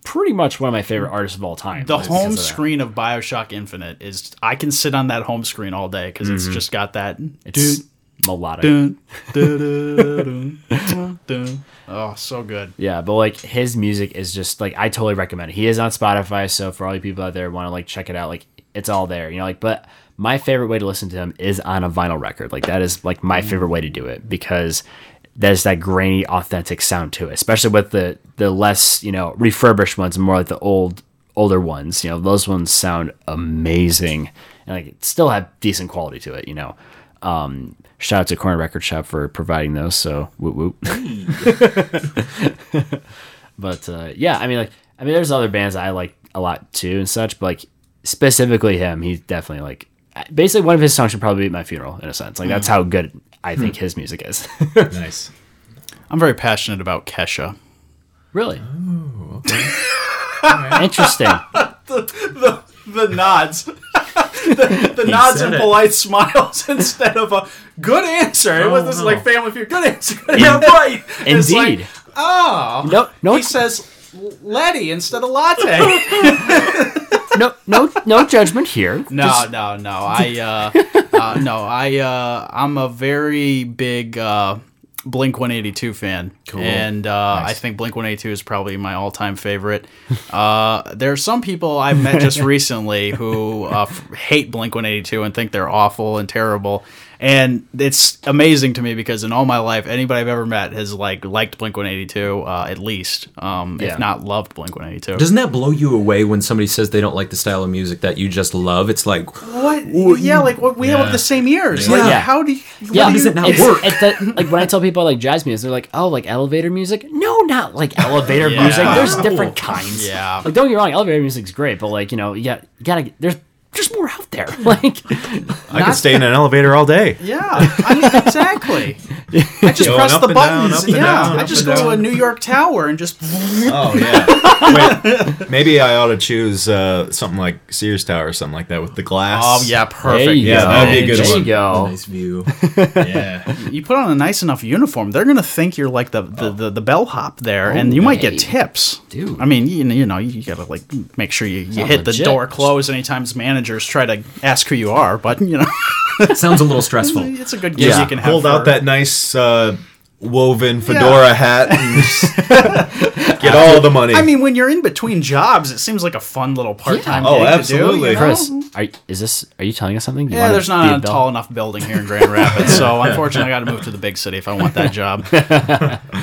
pretty much one of my favorite artists of all time. The home of screen of Bioshock Infinite is. I can sit on that home screen all day because it's just got that. It's Dude, melodic. dun, dun, dun, dun, dun. Oh, so good. Yeah, but like his music is just like I totally recommend it. He is on Spotify, so for all you people out there want to like check it out, like it's all there. You know, like but my favorite way to listen to him is on a vinyl record. Like that is like my favorite way to do it because there's that grainy, authentic sound to it, especially with the the less you know refurbished ones, and more like the old older ones. You know, those ones sound amazing and like still have decent quality to it. You know. Um, shout out to Corner Record Shop for providing those. So whoop whoop. But uh, yeah, I mean, like, I mean, there's other bands I like a lot too and such, but like specifically him, he's definitely like basically one of his songs should probably be at my funeral in a sense. Like that's how good I think his music is. Nice. I'm very passionate about Kesha. really? Interesting. The nods. The the nods and it. polite smiles instead of a good answer. It was this is like Family Feud. Good answer. Yeah, right. It's like, Indeed. oh, no, no, he says Letty instead of latte. no, no, no judgment here. No, Just- no, no. I uh, uh, no, I uh, I'm a very big uh, Blink 182 fan, and uh, I think Blink 182 is probably my all-time favorite. Uh, there are some people I've met just recently who uh, f- hate Blink 182 and think they're awful and terrible. And it's amazing to me because in all my life, anybody I've ever met has like liked Blink 182 uh, at least, um, Yeah. if not loved Blink 182. Doesn't that blow you away when somebody says they don't like the style of music that you just love? It's like, What? Yeah, like what we have the same ears. Yeah. Like, Yeah. how do you? Yeah, does it not it's, work? It's that, like when I tell people I like jazz music, they're like, "Oh, like elevator music?" No, not like elevator Yeah. music. There's different kinds. Yeah. Like don't get me wrong, elevator music's great, but like you know, you got you gotta there's there's more out there. Like I could stay in an elevator all day. Yeah, I mean exactly. I just Going press up the and down, buttons. up and yeah, down, I up just and go to a down. New York Tower and just. Oh yeah. Wait, maybe I ought to choose uh, something like Sears Tower or something like that with the glass. Oh yeah, there perfect. you Yeah, go. that'd be a good there one. you go. nice view. yeah. You put on a nice enough uniform, they're gonna think you're like the the, the, the bellhop there, and you might get tips, Dude. I mean, you know, you know, you gotta like make sure you, you Sounds hit the legit. door closed anytime managers try to ask who you are. But you know, Sounds a little stressful. it's a good gig you can have. Hold out for- that nice uh, woven fedora hat and get all the money. I mean, when you're in between jobs, it seems like a fun little part-time Yeah. Oh, absolutely. to do. you know? Chris, are, is this? Are you telling us something? You Yeah, there's not a bell- tall enough building here in Grand Rapids, so unfortunately, I got to move to the big city if I want that job.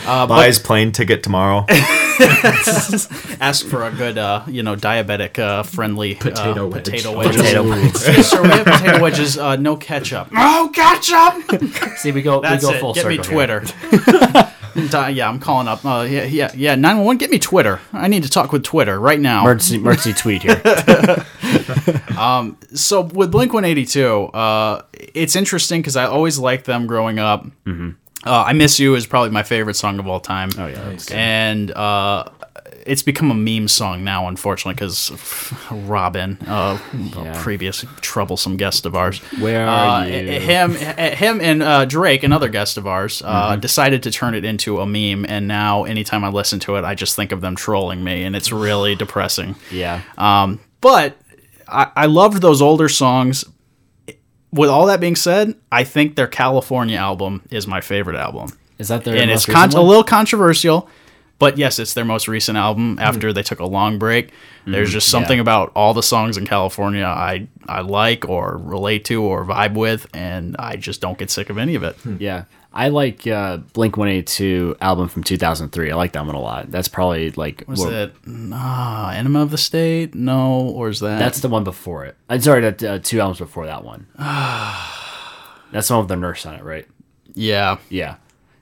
buys plane ticket tomorrow. Ask for a good, uh, you know, diabetic uh, friendly Potato uh, wedge. potato wedges. Potato wedge. Yes, sir, we have potato wedges, uh, no ketchup. No ketchup. See, we go. That's we go it. full Get me circle here. Twitter. Di- yeah, I'm calling up. Uh, yeah, yeah, yeah. Nine one one. Get me Twitter. I need to talk with Twitter right now. Emergency, emergency tweet here. um, so with Blink 182, uh, it's interesting because I always liked them growing up. Uh, I Miss You is probably my favorite song of all time. Oh yeah, good. And uh, it's become a meme song now, unfortunately, because Robin, uh, Yeah. a previous troublesome guest of ours, Where are uh, you? him, him, and uh, Drake, another guest of ours, uh, Mm-hmm. decided to turn it into a meme, and now anytime I listen to it, I just think of them trolling me, and it's really depressing. Yeah. Um, but I, I loved those older songs. With all that being said, I think their California album is my favorite album Is that their and it's con- a little controversial. But yes, it's their most recent album after they took a long break. There's mm-hmm. just something yeah. about all the songs in California I I like or relate to or vibe with, and I just don't get sick of any of it. Yeah. I like uh, Blink 182 album from 2003. I like that one a lot. That's probably like Was well, it ah, Enema of the State? No, or is that That's the one before it. I'm sorry, that uh, two albums before that one. That's the one with the nurse on it, right? yeah? Yeah.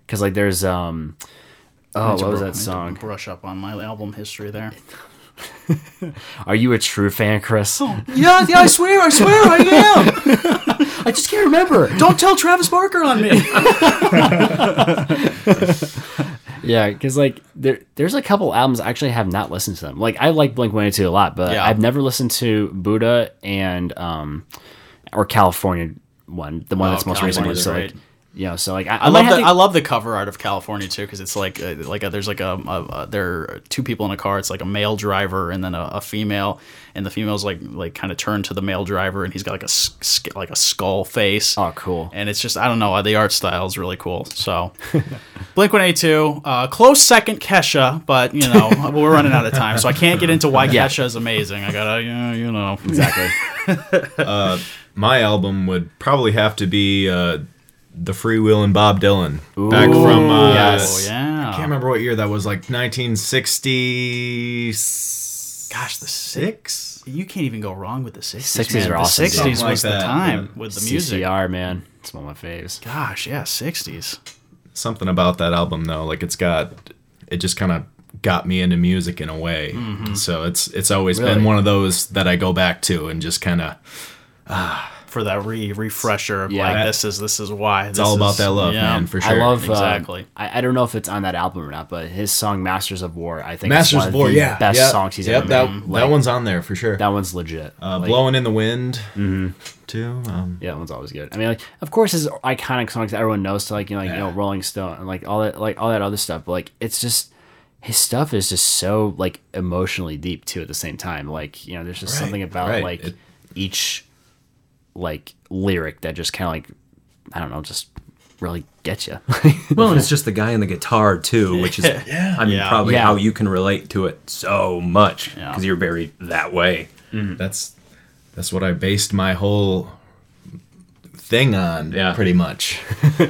Because like there's um, oh, what was that song? Brush up on my album history there. Are you a true fan, Chris? yeah, yeah, I swear, I swear, I am. I just can't remember. Don't tell Travis Barker on me. Yeah, because like there, there's a couple albums I actually have not listened to them. Like I like Blink 182 a lot, but Yeah. I've never listened to Buddha and um, or California one, the one Oh, that's most recent. So like. You know, so like I, I might love the to- I love the cover art of California too because it's like uh, like a, there's like a, a, a there are two people in a car. It's like a male driver and then a, a female, and the female's like like kind of turned to the male driver and he's got like a s- sk- like a skull face. Oh, cool. And it's just I don't know the art style is really cool. So Blink One Eight Two, uh, close second Kesha, but you know we're running out of time, so I can't get into why Kesha is amazing. I gotta you know, you know exactly. My album would probably have to be uh, the Freewheelin' Bob Dylan back from uh, yes. Oh yeah, I can't remember what year that was, like 1966. Gosh, the six. You can't even go wrong with the 60s. 60s man. are awesome, dude. 60s Something was like the that, time yeah. with the music. CCR, man, it's one of my faves. Gosh, yeah, 60s. Something about that album though, like it's got, it just kind of got me into music in a way. So it's it's always Really? been one of those that I go back to and just kind of For that re refresher of Yeah. like this is this is why. it's all about that love, man, for sure. I love Exactly. exactly. I, I don't know if it's on that album or not, but his song "Masters of War" I think Masters is one of of War, the yeah, best yeah, songs he's yep, ever that, made. that Like, one's on there for sure. that one's legit. uh, Like, Blowing in the Wind, too. Um, Yeah, that one's always good. I mean, like, of course, his iconic songs that everyone knows, to like you know, like you know, Rolling Stone and like all that, like all that other stuff. But like, it's just his stuff is just so like emotionally deep too. At the same time, like you know, there's just Right, something about right. like It- each like lyric that just kind of like I don't know, just really gets you. Well, and it's just the guy and the guitar too, which is yeah. I mean Yeah. probably Yeah. how you can relate to it so much Yeah. because you're buried that way. that's that's what I based my whole thing on. Yeah. pretty much. you know,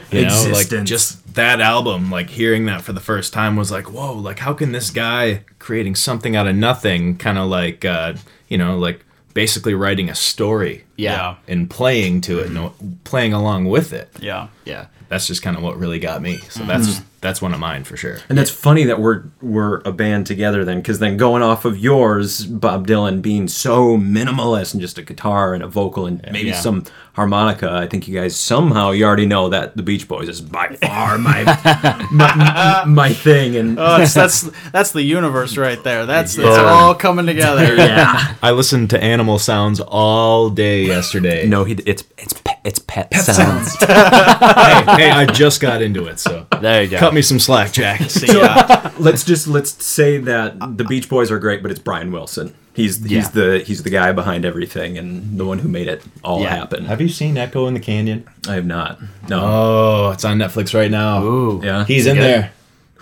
like Existence. just that album, like hearing that for the first time was like, whoa, like how can this guy creating something out of nothing, kind of like, uh, you know, like basically writing a story yeah, and playing to it mm-hmm. and playing along with it. Yeah. yeah. That's just kind of what really got me. So mm-hmm. that's that's one of mine for sure. And that's funny that we're we're a band together then, because then going off of yours, Bob Dylan being so minimalist and just a guitar and a vocal and maybe Yeah. some harmonica, I think you guys somehow you already know that the Beach Boys is by far my my, my thing. And Oh, that's, that's that's the universe right there. That's it's all coming together. yeah, I listened to Animal Sounds all day yesterday. no, he it's it's pet, it's pet, sounds. hey, hey, I just got into it, so There you go. cut me some slack, Jack. See, yeah. Uh, let's just let's say that the Beach Boys are great, but it's Brian Wilson. He's he's Yeah. the he's the guy behind everything and the one who made it all Yeah. happen. Have you seen Echo in the Canyon? I have not. No. Oh, it's on Netflix right now. Ooh, yeah. He's in good? there.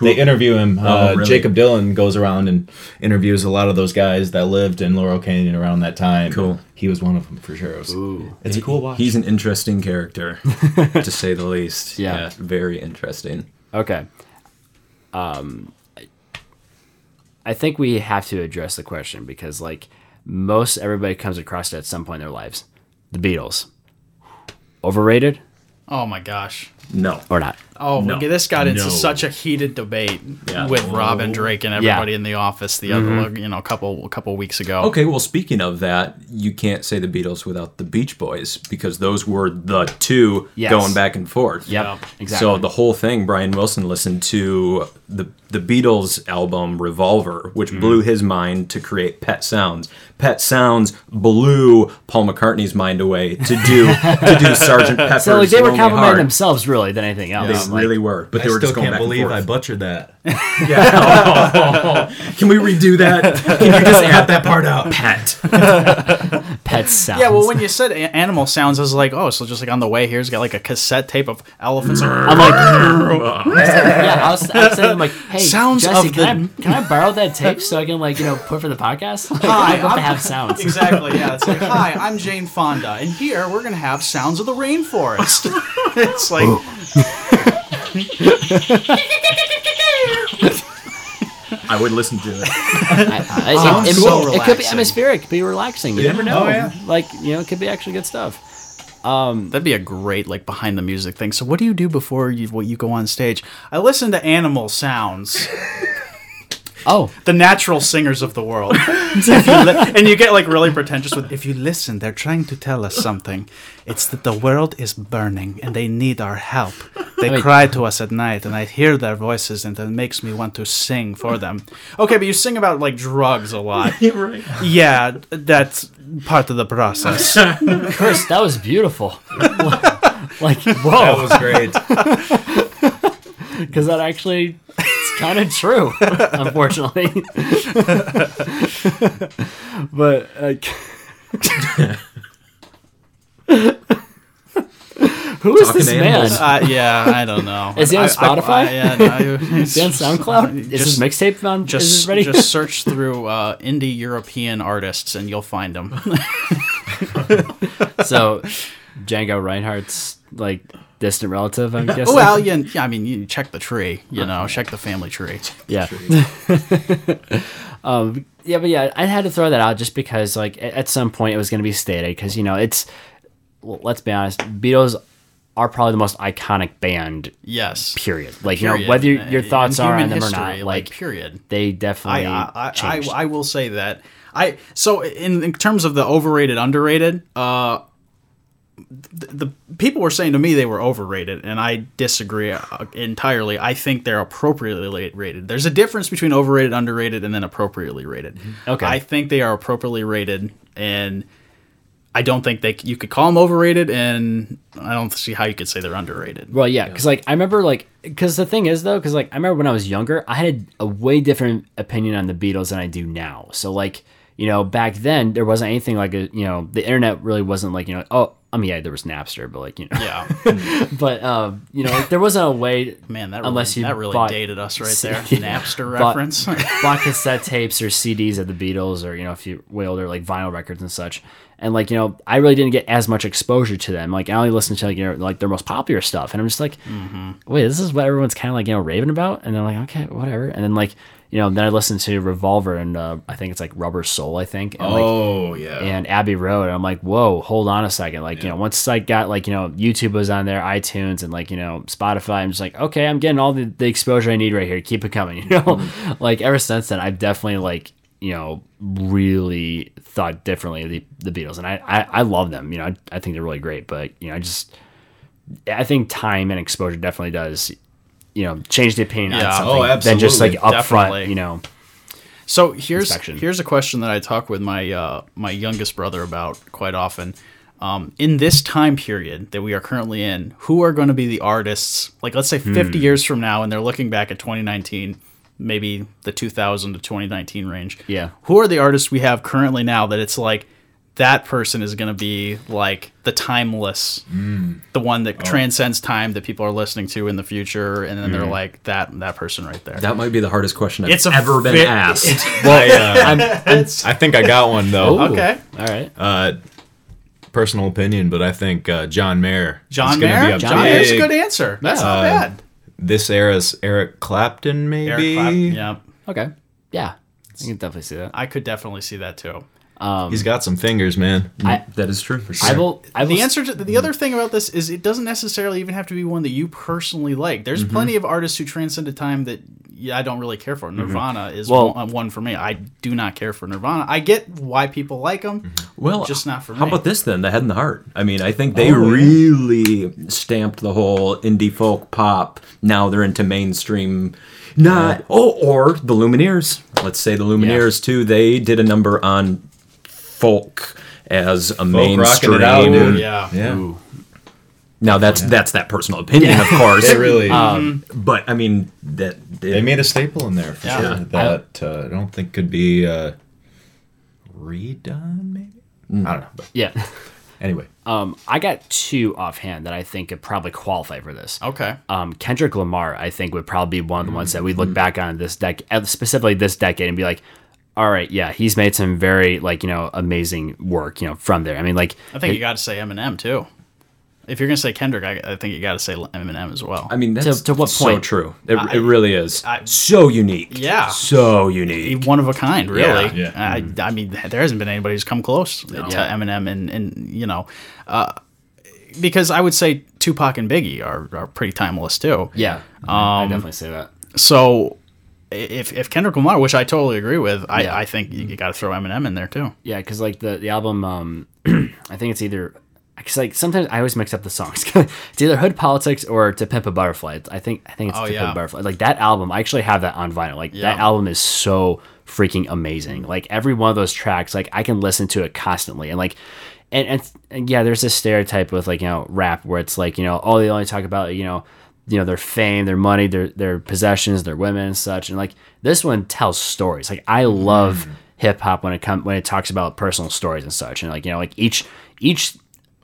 They interview him. uh, really? Jakob Dylan goes around and interviews a lot of those guys that lived in Laurel Canyon around that time. Cool. He was one of them for sure. It was- It's a cool watch. He's an interesting character, to say the least. Yeah. very interesting. Okay. Um, I think we have to address the question because, like, most everybody comes across it at some point in their lives. The Beatles, overrated Oh my gosh. No, or not? Oh, No. this got into No. such a heated debate Yeah. with Robin Drake and everybody in the office the other, you know, a couple a couple weeks ago. Okay, well, speaking of that, you can't say the Beatles without the Beach Boys because those were the two Yes. going back and forth. Yep, exactly. So the whole thing, Brian Wilson listened to the the Beatles album Revolver, which Mm-hmm. blew his mind to create Pet Sounds. Pet Sounds blew Paul McCartney's mind away to do to do Sergeant Pepper's. So like they were Lonely complimenting Heart. themselves really than anything else. They Like, really were, but they I were still just going can't back and believe I butchered that. Yeah. Can we redo that? Can you just add that part out? Pet. pet sounds. Yeah, well, when you said a- animal sounds, I was like, oh, so just like on the way here, he's got like a cassette tape of elephants. I'm like, yeah, I was, I was saying, like, hey, Sounds Jesse, of can, I, can I borrow that tape so I can, like, you know, put for the podcast? Like, Hi, I'd love to I'm- have sounds. exactly, yeah. It's like, hi, I'm Jane Fonda, and here we're gonna have sounds of the rainforest. it's like, I would listen to it. I, I, Oh, it, it, so it could be relaxing. atmospheric, be relaxing. You never know. Oh, yeah. Like, you know, it could be actually good stuff. Um, that'd be a great like behind the music thing. So, what do you do before you what you go on stage? I listen to animal sounds. Oh, the natural singers of the world. You li- and you get like really pretentious with if you listen, they're trying to tell us something. It's that the world is burning and they need our help. They Wait. cry to us at night and I hear their voices and it makes me want to sing for them. Okay, but you sing about like drugs a lot. Yeah, that's part of the process. Chris, that was beautiful. like, whoa, That was great. because that actually it's kind of true, unfortunately. but like, who is Talking this to man? animals. Uh, yeah, I don't know. Is he on I- I- Spotify? I- yeah, no, Is he on SoundCloud? Is his Just- mixtape on? Just, is it ready? just search through uh, indie European artists and you'll find them. so, Django Reinhardt's like distant relative, I'm guessing. well, yeah, yeah, I mean, you check the tree, you know, check the family tree. Yeah. um, yeah, but yeah, I had to throw that out just because, like, at some point it was going to be stated because you know it's. Well, let's be honest, Beatles are probably the most iconic band. Yes. Period. Like you know whether your, thoughts are on them or not, like, like period. they definitely I, I, I. I will say that I so in, in terms of the overrated underrated uh the, the people were saying to me they were overrated and I disagree uh, entirely. I think they're appropriately rated. There's a difference between overrated underrated and then appropriately rated. Okay. I think they are appropriately rated and I don't think they you could call them overrated and I don't see how you could say they're underrated. Well, yeah, because like I remember like because the thing is though, because like I remember when I was younger, I had a way different opinion on the Beatles than I do now. So like you know back then there wasn't anything like a you know the internet really wasn't like you know oh I mean yeah there was Napster but like you know yeah but um you know like, there wasn't a way man that really, unless you that really bought- dated us right there Yeah. Napster bought- reference bought cassette tapes or CDs of the Beatles or you know if you way older like vinyl records and such. And like you know, I really didn't get as much exposure to them. Like I only listened to like you know like their most popular stuff, and I'm just like, wait, this is what everyone's kind of like you know raving about. And they're like, okay, whatever. And then like you know, then I listened to Revolver and uh, I think it's like Rubber Soul, I think. And, like, Oh yeah. and Abbey Road. And I'm like, whoa, hold on a second. Like, you know, once I got like, you know, YouTube was on there, iTunes and like, you know, Spotify, I'm just like, okay, I'm getting all the, the exposure I need right here. Keep it coming. You know, like ever since then, I've definitely like, you know, really thought differently of the, the Beatles. And I, I, I love them. You know, I, I think they're really great. But, you know, I just, I think time and exposure definitely does, you know, change the opinion Yeah. on Oh, something than just like absolutely. upfront, you know. So here's inspection. here's a question that I talk with my uh, my youngest brother about quite often. Um, in this time period that we are currently in, who are going to be the artists? Like, let's say 50 years from now, and they're looking back at 2019, maybe the 2000 to 2019 range. Yeah. Who are the artists we have currently now that it's like that person is going to be like the timeless, the one that transcends time that people are listening to in the future, and then they're like that that person right there. That might be the hardest question I've It's a ever been fit- asked. I, uh, I think I got one though. Ooh, Okay. All right. Uh, personal opinion, but I think uh, John Mayer. is John gonna Mayer. be a John Mayer's a good answer. That's not Uh, bad. This era's Eric Clapton, maybe. Eric Clapton. Yeah, Okay. Yeah. I can definitely see that. I could definitely see that too. Um, He's got some fingers, man. that is true. I will. I will the answer to the other thing about this is it doesn't necessarily even have to be one that you personally like. There's Mm-hmm. plenty of artists who transcended time that yeah, I don't really care for. Mm-hmm. Nirvana is Well- one, uh, one for me. I do not care for Nirvana. I get why people like them. Mm-hmm. Well, just not for How me. How about this then? The Head and the Heart. I mean, I think they Oh, yeah. really stamped the whole indie folk pop. Now they're into mainstream. Not oh, or the Lumineers. Let's say the Lumineers too. They did a number on folk as a rocking mainstream. out, dude. Yeah. Yeah. Now that's that's that personal opinion, of course. They really but I mean that they made a staple in there for Yeah. sure that uh, I don't think could be uh, redone. Maybe I don't know. But yeah. anyway, Um, I got two offhand that I think could probably qualify for this. Okay. Um, Kendrick Lamar, I think, would probably be one of the ones that we look back on this decade, specifically this decade, and be like, all right, yeah, he's made some very like you know amazing work, you know, from there. I mean, like, I think you got to say Eminem too. If you're gonna say Kendrick, I, I think you got to say Eminem as well. I mean that's to what so point? So true. It, it really is so unique. Yeah. so unique. one of a kind, really. Yeah. I, I mean, there hasn't been anybody who's come close to Eminem, and, and you know, uh, because I would say Tupac and Biggie are, are pretty timeless too. yeah, I definitely say that. So if if Kendrick Lamar, which I totally agree with, I, Yeah. I think you, got to throw Eminem in there too. Yeah, because like the the album, um, I think it's either because like sometimes I always mix up the songs. it's either Hood Politics or To Pimp a Butterfly. I think I think it's Oh, To yeah. Pimp a Butterfly. Like that album, I actually have that on vinyl. Like that album is so freaking amazing. Like every one of those tracks, like I can listen to it constantly and like. And, and, and yeah, there's this stereotype with like you know rap where it's like you know oh they only talk about you know you know their fame, their money, their their possessions, their women and such. And like this one tells stories. Like I mm-hmm. love hip hop when it comes when it talks about personal stories and such. And like you know like each each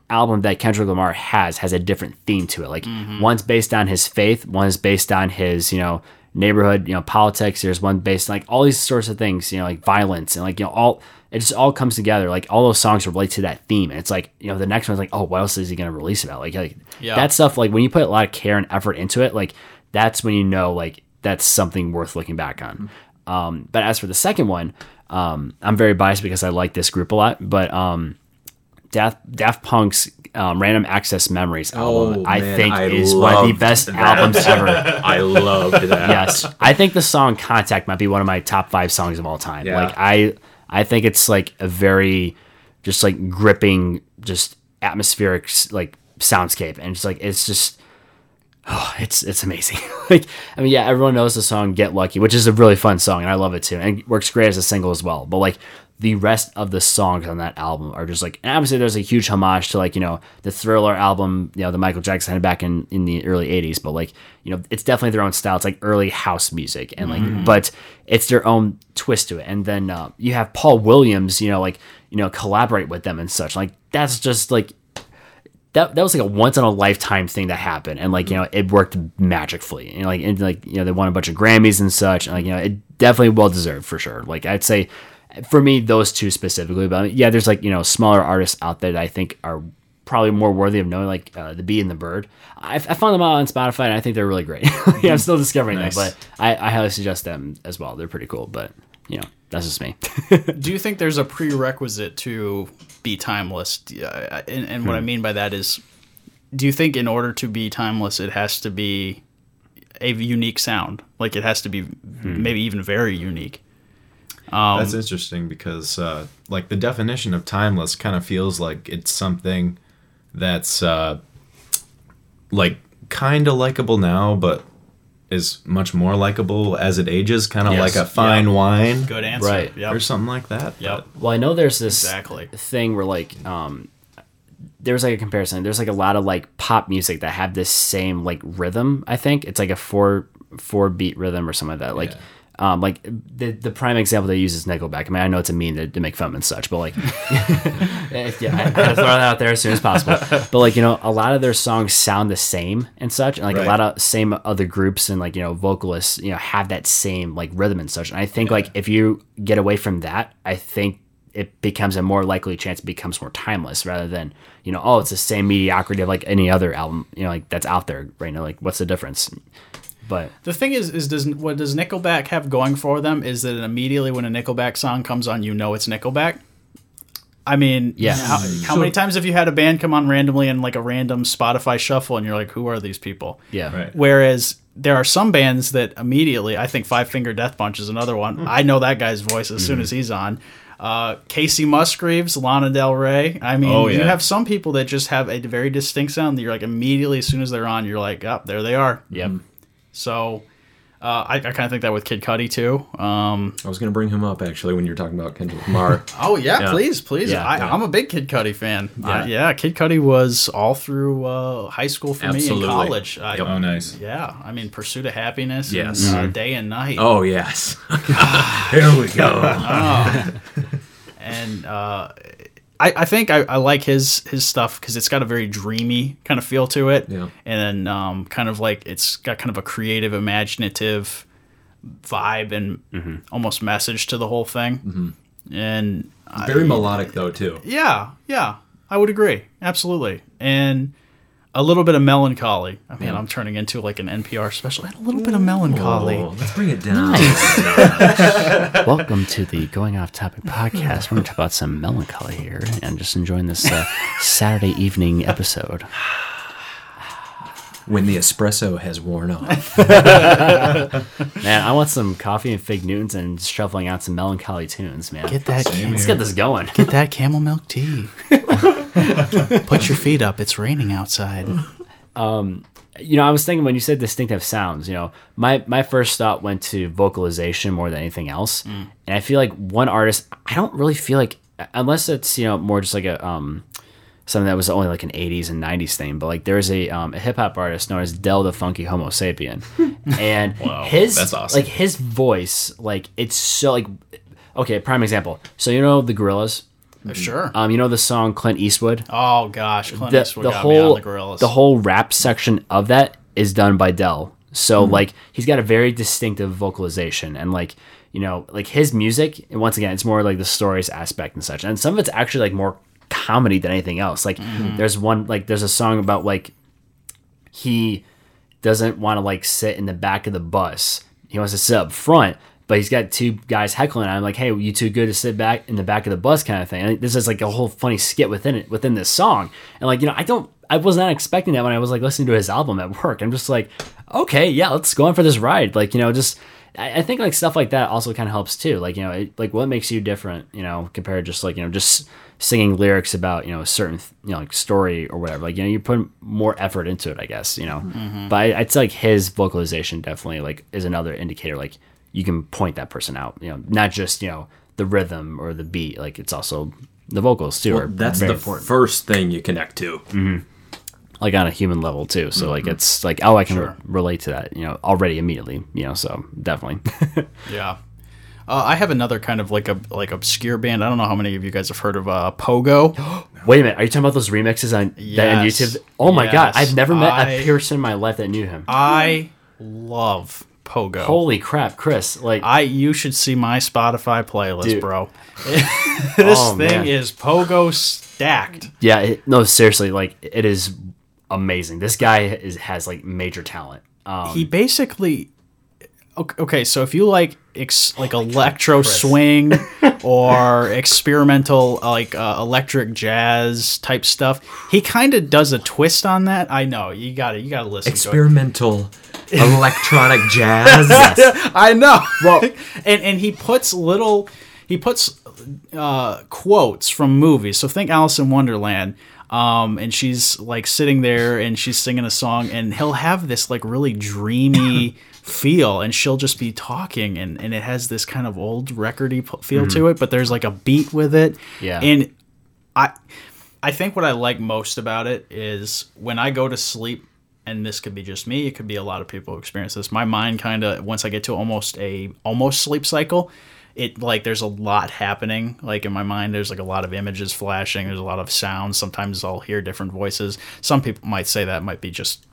album that Kendrick Lamar has has a different theme to it. Like mm-hmm. one's based on his faith, one's based on his you know neighborhood, you know politics. There's one based on, like all these sorts of things, you know like violence and like you know all. It just all comes together. Like all those songs relate to that theme, and it's like you know the next one's like, oh, what else is he gonna release about? Like, like Yeah. that stuff. Like when you put a lot of care and effort into it, like that's when you know like that's something worth looking back on. Um, but as for the second one, um, I'm very biased because I like this group a lot. But um, Daft, Daft Punk's um, Random Access Memories album, Oh, I man, think, I is one of the best that. albums ever. I loved that. yes, I think the song "Contact" might be one of my top five songs of all time. Yeah. Like I, I think it's like a very, just like gripping, just atmospheric like soundscape, and it's like it's just. Oh, it's it's amazing. like I mean, yeah, everyone knows the song "Get Lucky," which is a really fun song, and I love it too, and it works great as a single as well. But like the rest of the songs on that album are just like, and obviously there's a huge homage to like you know the Thriller album, you know the Michael Jackson had back in in the early '80s, but like you know it's definitely their own style. It's like early house music, and like but it's their own twist to it. And then uh, you have Paul Williams, you know, like you know collaborate with them and such. Like that's just like that that was like a once in a lifetime thing that happened, and like you know it worked magically, and like and like you know they won a bunch of Grammys and such, and like you know it definitely well deserved for sure. Like I'd say for me those two specifically, but I mean, yeah, there's like you know smaller artists out there that I think are probably more worthy of knowing, like uh, the Bee and the Bird. I, I found them out on Spotify, and I think they're really great. yeah, I'm still discovering Nice. them, but I, I highly suggest them as well. They're pretty cool, but you know that's just me. Do you think there's a prerequisite to be timeless? Uh, and, and what I mean by that is, do you think in order to be timeless, it has to be a unique sound? Like it has to be maybe even very unique. That's interesting because, uh, like, the definition of timeless kind of feels like it's something that's, uh, like, kind of likable now, but is much more likable as it ages, kind of Yes. like a fine wine Good answer. Right. Yep. or something like that. Yep. Well, I know there's this Exactly. thing where like um there's like a comparison. There's like a lot of like pop music that have this same like rhythm. I think it's like a four four beat rhythm or something like that. Like um like the the prime example they use is Nickelback. I mean I know it's a mean to, to make fun and such, but like yeah, I, I gotta throw that out there as soon as possible. But like you know, a lot of their songs sound the same and such, and like Right. a lot of same other groups and like you know vocalists you know have that same like rhythm and such. And I think like if you get away from that, I think it becomes a more likely chance it becomes more timeless rather than you know oh it's the same mediocrity of like any other album you know like that's out there right now like what's the difference but The thing is, is does what does Nickelback have going for them is that immediately when a Nickelback song comes on, you know it's Nickelback. I mean, Yeah. How, how many times have you had a band come on randomly in like a random Spotify shuffle, and you're like, "Who are these people?" Yeah. Right. Whereas there are some bands that immediately, I think Five Finger Death Punch is another one. Mm. I know that guy's voice as Mm-hmm. soon as he's on. Uh, Kacey Musgraves, Lana Del Rey. I mean, Oh, you have some people that just have a very distinct sound that you're like immediately as soon as they're on, you're like, "Up there they are." Yep. So. Uh, I, I kind of think that with Kid Cudi too. Um, I was going to bring him up actually when you were talking about Kendrick Lamar. Oh yeah, Yeah. please, please. Yeah, I, yeah. I'm a big Kid Cudi fan. Yeah, Yeah. yeah Kid Cudi was all through uh, high school for Absolutely. me and college. I, Oh, nice. Yeah, I mean, Pursuit of Happiness. Yes. and, uh, Day and Night. oh yes. Here we go. and uh, I, I think I, I like his his stuff because it's got a very dreamy kind of feel to it. Yeah. and then um, kind of like it's got kind of a creative, imaginative vibe and almost message to the whole thing. And I- Very melodic though too. Yeah, yeah, I would agree. Absolutely. And a little bit of melancholy. I mean, I'm turning into like an NPR special. And a little bit of melancholy. Oh, let's bring it down. Welcome to the Going Off Topic podcast. We're going to talk about some melancholy here and just enjoying this uh, Saturday evening episode. When the espresso has worn off. Man, I want some coffee and fig Newtons and shuffling out some melancholy tunes, man. Get that Let's get this going. get that camel milk tea. Put your feet up. It's raining outside. Um, you know, I was thinking when you said distinctive sounds, you know, my my first thought went to vocalization more than anything else, and I feel like one artist, I don't really feel like unless it's you know more just like a um something that was only like an 80s and 90s thing but like there's a, um, a hip-hop artist known as Del the Funky Homosapien and his that's awesome. like his voice like it's so like okay prime example so you know the Gorillaz Sure. um you know the song Clint Eastwood Oh gosh, Clint the, Eastwood the got me on whole the Gorillaz. the whole rap section of that is done by Del. So Mm-hmm. like he's got a very distinctive vocalization and like you know like his music and once again it's more like the stories aspect and such and some of it's actually like more comedy than anything else. Like Mm-hmm. there's one like there's a song about like he doesn't want to like sit in the back of the bus. He wants to sit up front, but he's got two guys heckling. I'm like, hey, you too good to sit back in the back of the bus, kind of thing. And this is like a whole funny skit within it within this song. And like, you know, I don't, I was not expecting that when I was like listening to his album at work. I'm just like, okay, yeah, let's go on for this ride. Like, you know, just. I think like stuff like that also kind of helps too. Like you know, it, like what makes you different, you know, compared to just like you know just singing lyrics about you know a certain you know like story or whatever. Like you know, you put more effort into it, I guess. You know, mm-hmm. but I, I'd say like his vocalization definitely like is another indicator. Like you can point that person out. You know, not just you know the rhythm or the beat. Like it's also the vocals too. are That's the important. first thing you connect to. Mm-hmm. like on a human level too. So like mm-hmm. it's like oh I can re- relate to that. You know already immediately. You know so definitely. yeah. Uh, I have another kind of like a like obscure band. I don't know how many of you guys have heard of uh, Pogo. Wait a minute, are you talking about those remixes on, that on YouTube? Oh my god, I've never met I- a person in my life that knew him. I love Pogo. Holy crap, Chris! Like, I you should see my Spotify playlist, Dude. bro. this Oh, thing man. is Pogo stacked. yeah, it, no, seriously, like it is amazing. This guy is has like major talent. Um, he basically okay, okay so if you like ex, like electro swing or experimental like uh, electric jazz type stuff he kind of does a twist on that. I know you gotta you gotta listen to Experimental electronic jazz. it i know. Well and and he puts little he puts uh quotes from movies. So think alice in wonderland um, and she's like sitting there and she's singing a song and he'll have this like really dreamy feel and she'll just be talking and, and it has this kind of old recordy feel to it but there's like a beat with it Yeah. and i i think what i like most about it is when i go to sleep and this could be just me it could be a lot of people who experience this my mind kind of once i get to almost a almost sleep cycle it like there's a lot happening like in my mind there's like a lot of images flashing there's a lot of sounds sometimes i'll hear different voices some people might say that might be just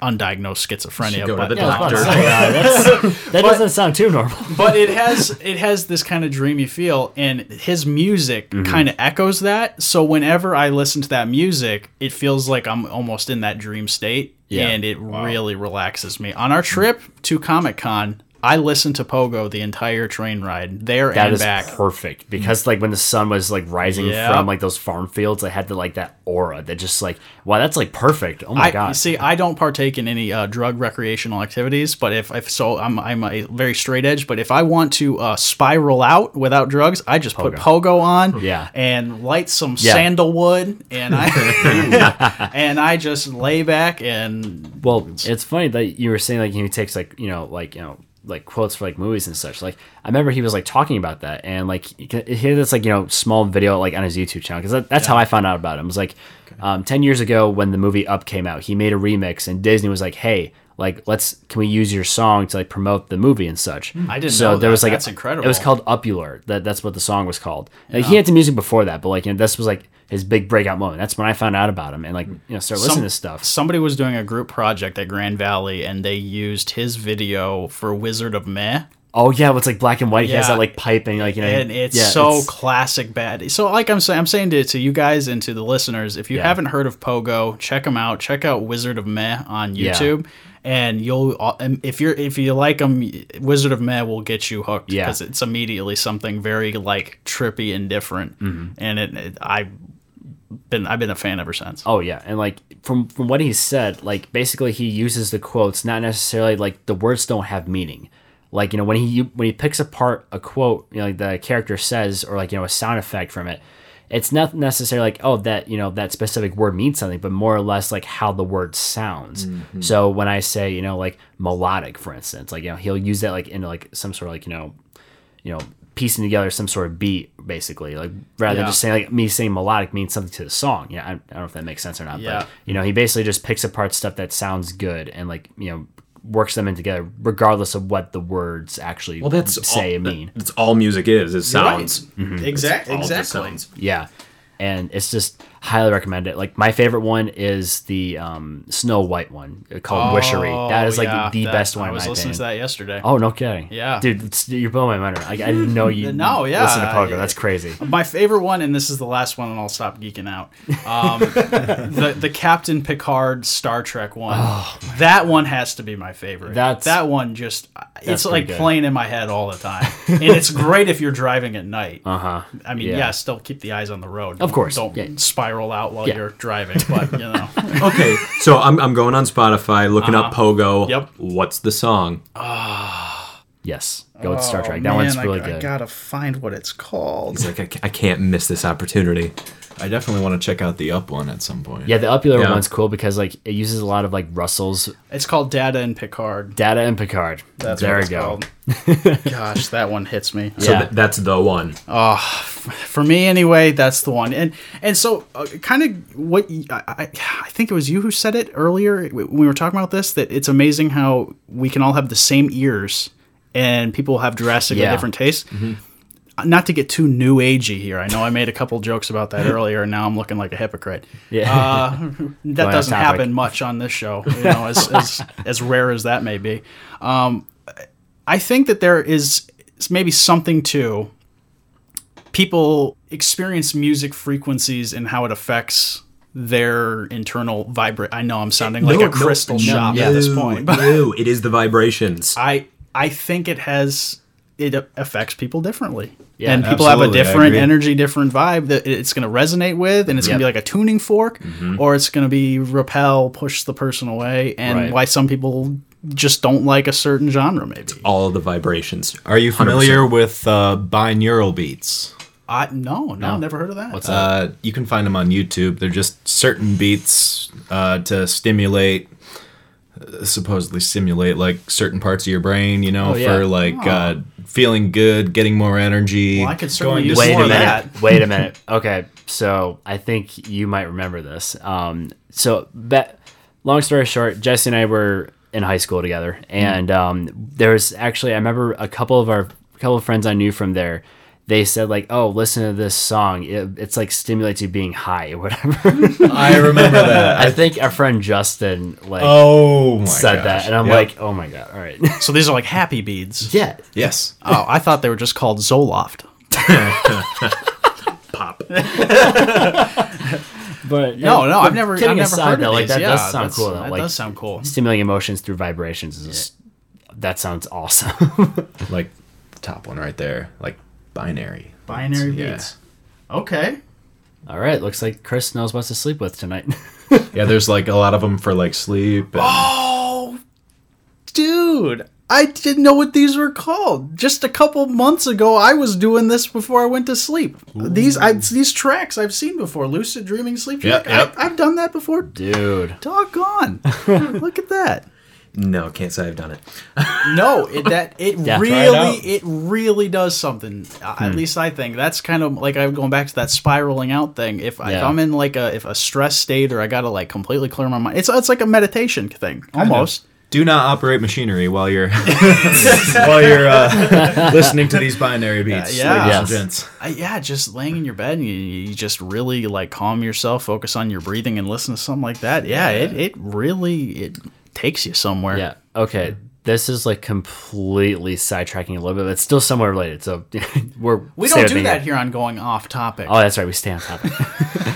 undiagnosed schizophrenia go to but the yeah, I was about to doctor. say, uh, that's- that doesn't sound too normal. but it has it has this kind of dreamy feel and his music Mm-hmm. kind of echoes that so whenever i listen to that music it feels like i'm almost in that dream state Yeah. and it really relaxes me on our trip to comic-con I listened to Pogo the entire train ride there That and is back. perfect because like when the sun was like rising from like those farm fields, I had the like that aura that just like wow, that's like perfect. Oh my I god! see. I don't partake in any uh, drug recreational activities, but if, if so, I'm I'm a very straight edge. But if I want to uh, spiral out without drugs, I just put pogo on, Yeah. and light some Yeah. sandalwood, and I and I just lay back and Well, it's funny that you were saying like he takes like you know like you know like quotes for like movies and such. Like I remember he was like talking about that and like he had this like you know small video like on his YouTube channel because that, that's how I found out about him. It was like um, ten years ago when the movie Up came out, he made a remix and Disney was like, hey. Like let's can we use your song to like promote the movie and such? I didn't so know there that. was like That's a- incredible. It was called Upular. That that's what the song was called. Like, he had the music before that, but like you know, this was like his big breakout moment. That's when I found out about him and like you know started listening to stuff. Somebody was doing a group project at Grand Valley, and they used his video for Wizard of Meh. Oh yeah, it's like black and white. He has that like piping, like you know, and it's yeah, so it's- classic bad. So like I'm saying, I'm saying to, to you guys and to the listeners, if you Yeah. haven't heard of Pogo, check them out. Check out Wizard of Meh on Yeah. YouTube, and you'll if you're if you like them, Wizard of Meh will get you hooked Yeah. because it's immediately something very like trippy and different, Mm-hmm. and it, it I've been I've been a fan ever since. Oh yeah, and like from from what he said, like basically he uses the quotes not necessarily like the words don't have meaning. Like you know when he when he picks apart a quote, you know like the character says or like you know a sound effect from it, it's not necessarily like oh that you know that specific word means something, but more or less like how the word sounds. Mm-hmm. So when I say you know like melodic, for instance, like you know he'll use that like in like some sort of like you know you know piecing together some sort of beat basically like rather than just saying like me saying melodic means something to the song yeah I, I don't know if that makes sense or not Yeah. but you know he basically just picks apart stuff that sounds good and like you know works them in together regardless of what the words actually Well, that's say all, and mean That's all music is. Is sounds. Exactly. All just Exactly. sounds. yeah and it's just highly recommend it like my favorite one is the um, snow white one called wishery that is like Oh, yeah, the that- best one I was listening opinion. to that yesterday. oh no kidding Yeah. dude it's, you're blowing my mind like, i didn't know you No, yeah, listen to Pogo that's crazy My favorite one, and this is the last one, and I'll stop geeking out. Um, the the Captain Picard Star Trek one. that one has to be my favorite. Oh, That's- that one just it's like good. playing in my head all the time, and it's great if you're driving at night. uh-huh I mean, yeah. yeah. still keep the eyes on the road. Of course, don't yeah. spiral out while Yeah. you're driving. But you know, Okay, so I'm, I'm going on Spotify, looking up Pogo. Uh-huh. Yep. What's the song? Ah, yes, go with Star Trek. Oh, That one's really I, good. I gotta find what it's called. It's like I, I can't miss this opportunity. I definitely want to check out the up one at some point. yeah, the Upular Yeah. one's cool because like it uses a lot of like Russell's It's called Data and Picard. data and Picard. That's there what we go. called. Gosh, that one hits me. So Yeah. th- that's the one. Oh, for me anyway that's the one and and so uh, kind of what y- I, I I think it was you who said it earlier when we were talking about this that it's amazing how we can all have the same ears and people have drastically Yeah. different tastes not to get too new agey here i know i made a couple jokes about that earlier and now i'm looking like a hypocrite Yeah. uh, that doesn't topic. happen much on this show you know as, as, as rare as that may be um, i think that there is maybe something to people experience music frequencies and how it affects their internal vibrate. I know I'm sounding like No, a crystal no, shop no, at this point, but no, it is the vibrations. I I think it has it affects people differently. Yeah, and people have a different energy, different vibe that it's going to resonate with, and it's going to be like a tuning fork, or it's going to be repel, push the person away, and Right. why some people just don't like a certain genre. Maybe All the vibrations. Are you familiar with uh, binaural beats? I no, no, never heard of that. What's that? Uh, you can find them on YouTube. They're just certain beats uh, to stimulate, supposedly simulate like certain parts of your brain. You know, Oh, yeah. for like uh, feeling good, getting more energy. Well, I could certainly going use to Wait more a of that. Wait a minute. Okay, so I think you might remember this. Um, so, bet, long story short, Jesse and I were in high school together, and um, there was actually I remember a couple of our a couple of friends I knew from there. They said like, "Oh, listen to this song. It, it's like stimulates you being high or whatever." I remember that. I think our friend Justin like oh said gosh. that, and I'm Yep. like, "Oh my god! All right, So these are like happy beads. yeah, yes. Oh, I thought they were just called Zoloft. Pop. But No, no, I've never, I've never aside, heard though, like that yeah, does sound cool. Though. That like does sound cool. stimulating emotions through vibrations is just that sounds awesome. like the top one right there, like binary. Binary Yeah. beats. Okay. All right, looks like Chris knows what to sleep with tonight. Yeah, there's like a lot of them for like sleep. And, Oh, dude. I didn't know what these were called. Just a couple months ago, I was doing this before I went to sleep. These I, these tracks I've seen before. Lucid dreaming, sleep. Yep, track. yep. I, I've done that before. Dude. Doggone! Look at that. No, can't say I've done it. No, it that it Yeah. Try it really it, really does something. Uh, At least I think that's kind of like I'm going back to that spiraling out thing. If, if Yeah. I'm in like a if a stress state or I gotta like completely clear my mind, it's it's like a meditation thing almost. do not operate machinery while you're while you're uh, listening to these binary beats, Yeah. ladies and gents. I, yeah, just laying in your bed and you, you just really like calm yourself, focus on your breathing, and listen to something like that. Yeah, it it really it takes you somewhere. Yeah. Okay. This is like completely sidetracking a little bit, but it's still somewhat related. So we're we don't do that here. here on going off topic. Oh, that's right. We stay on topic.